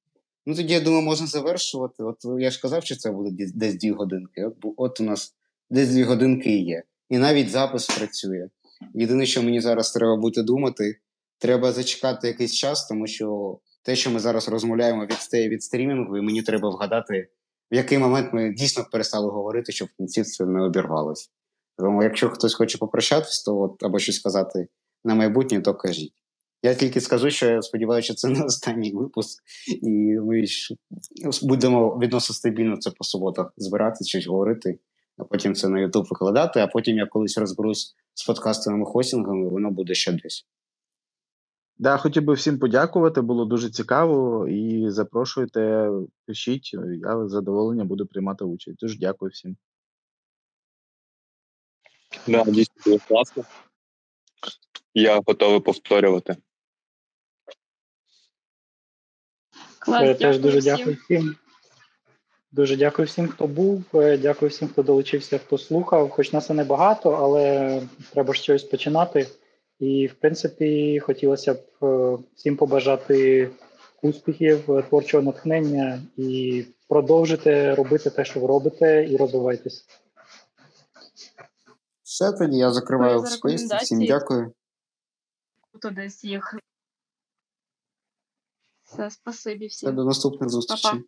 Ну тоді я думаю, можна завершувати. От я ж казав, що це буде десь дві годинки. От, от у нас десь дві годинки і є. І навіть запис працює. Єдине, що мені зараз треба буде думати, треба зачекати якийсь час, тому що те, що ми зараз розмовляємо, відстає від стрімінгу, і мені треба вгадати, в який момент ми дійсно перестали говорити, щоб в кінці це не обірвалося. Тому, якщо хтось хоче попрощатись, то от, або щось сказати на майбутнє, то кажіть. Я тільки скажу, що я сподіваюся, що це не останній випуск, і ми ж будемо відносно стабільно це по суботах збирати, щось говорити, а потім це на YouTube викладати, а потім я колись розберусь з подкастовими хостингами, воно буде ще десь. Да, хотів би всім подякувати, було дуже цікаво. І запрошуйте, пишіть. Я з задоволенням буду приймати участь. Дуже дякую всім. Да, дійсно було класно. Я готовий повторювати. Клас, Е, Теж дуже всім. дякую всім. Дуже дякую всім, хто був. е, Дякую всім, хто долучився, хто слухав. Хоч нас і не багато, але треба ж щось починати. І, в принципі, хотілося б е, всім побажати успіхів, е, творчого натхнення і продовжити робити те, що ви робите, і розвивайтесь. Все тоді я закриваю список. Всім дякую. Хто десь їх. Все, спасибі Все, всім. до наступних зустрічей. Па-па.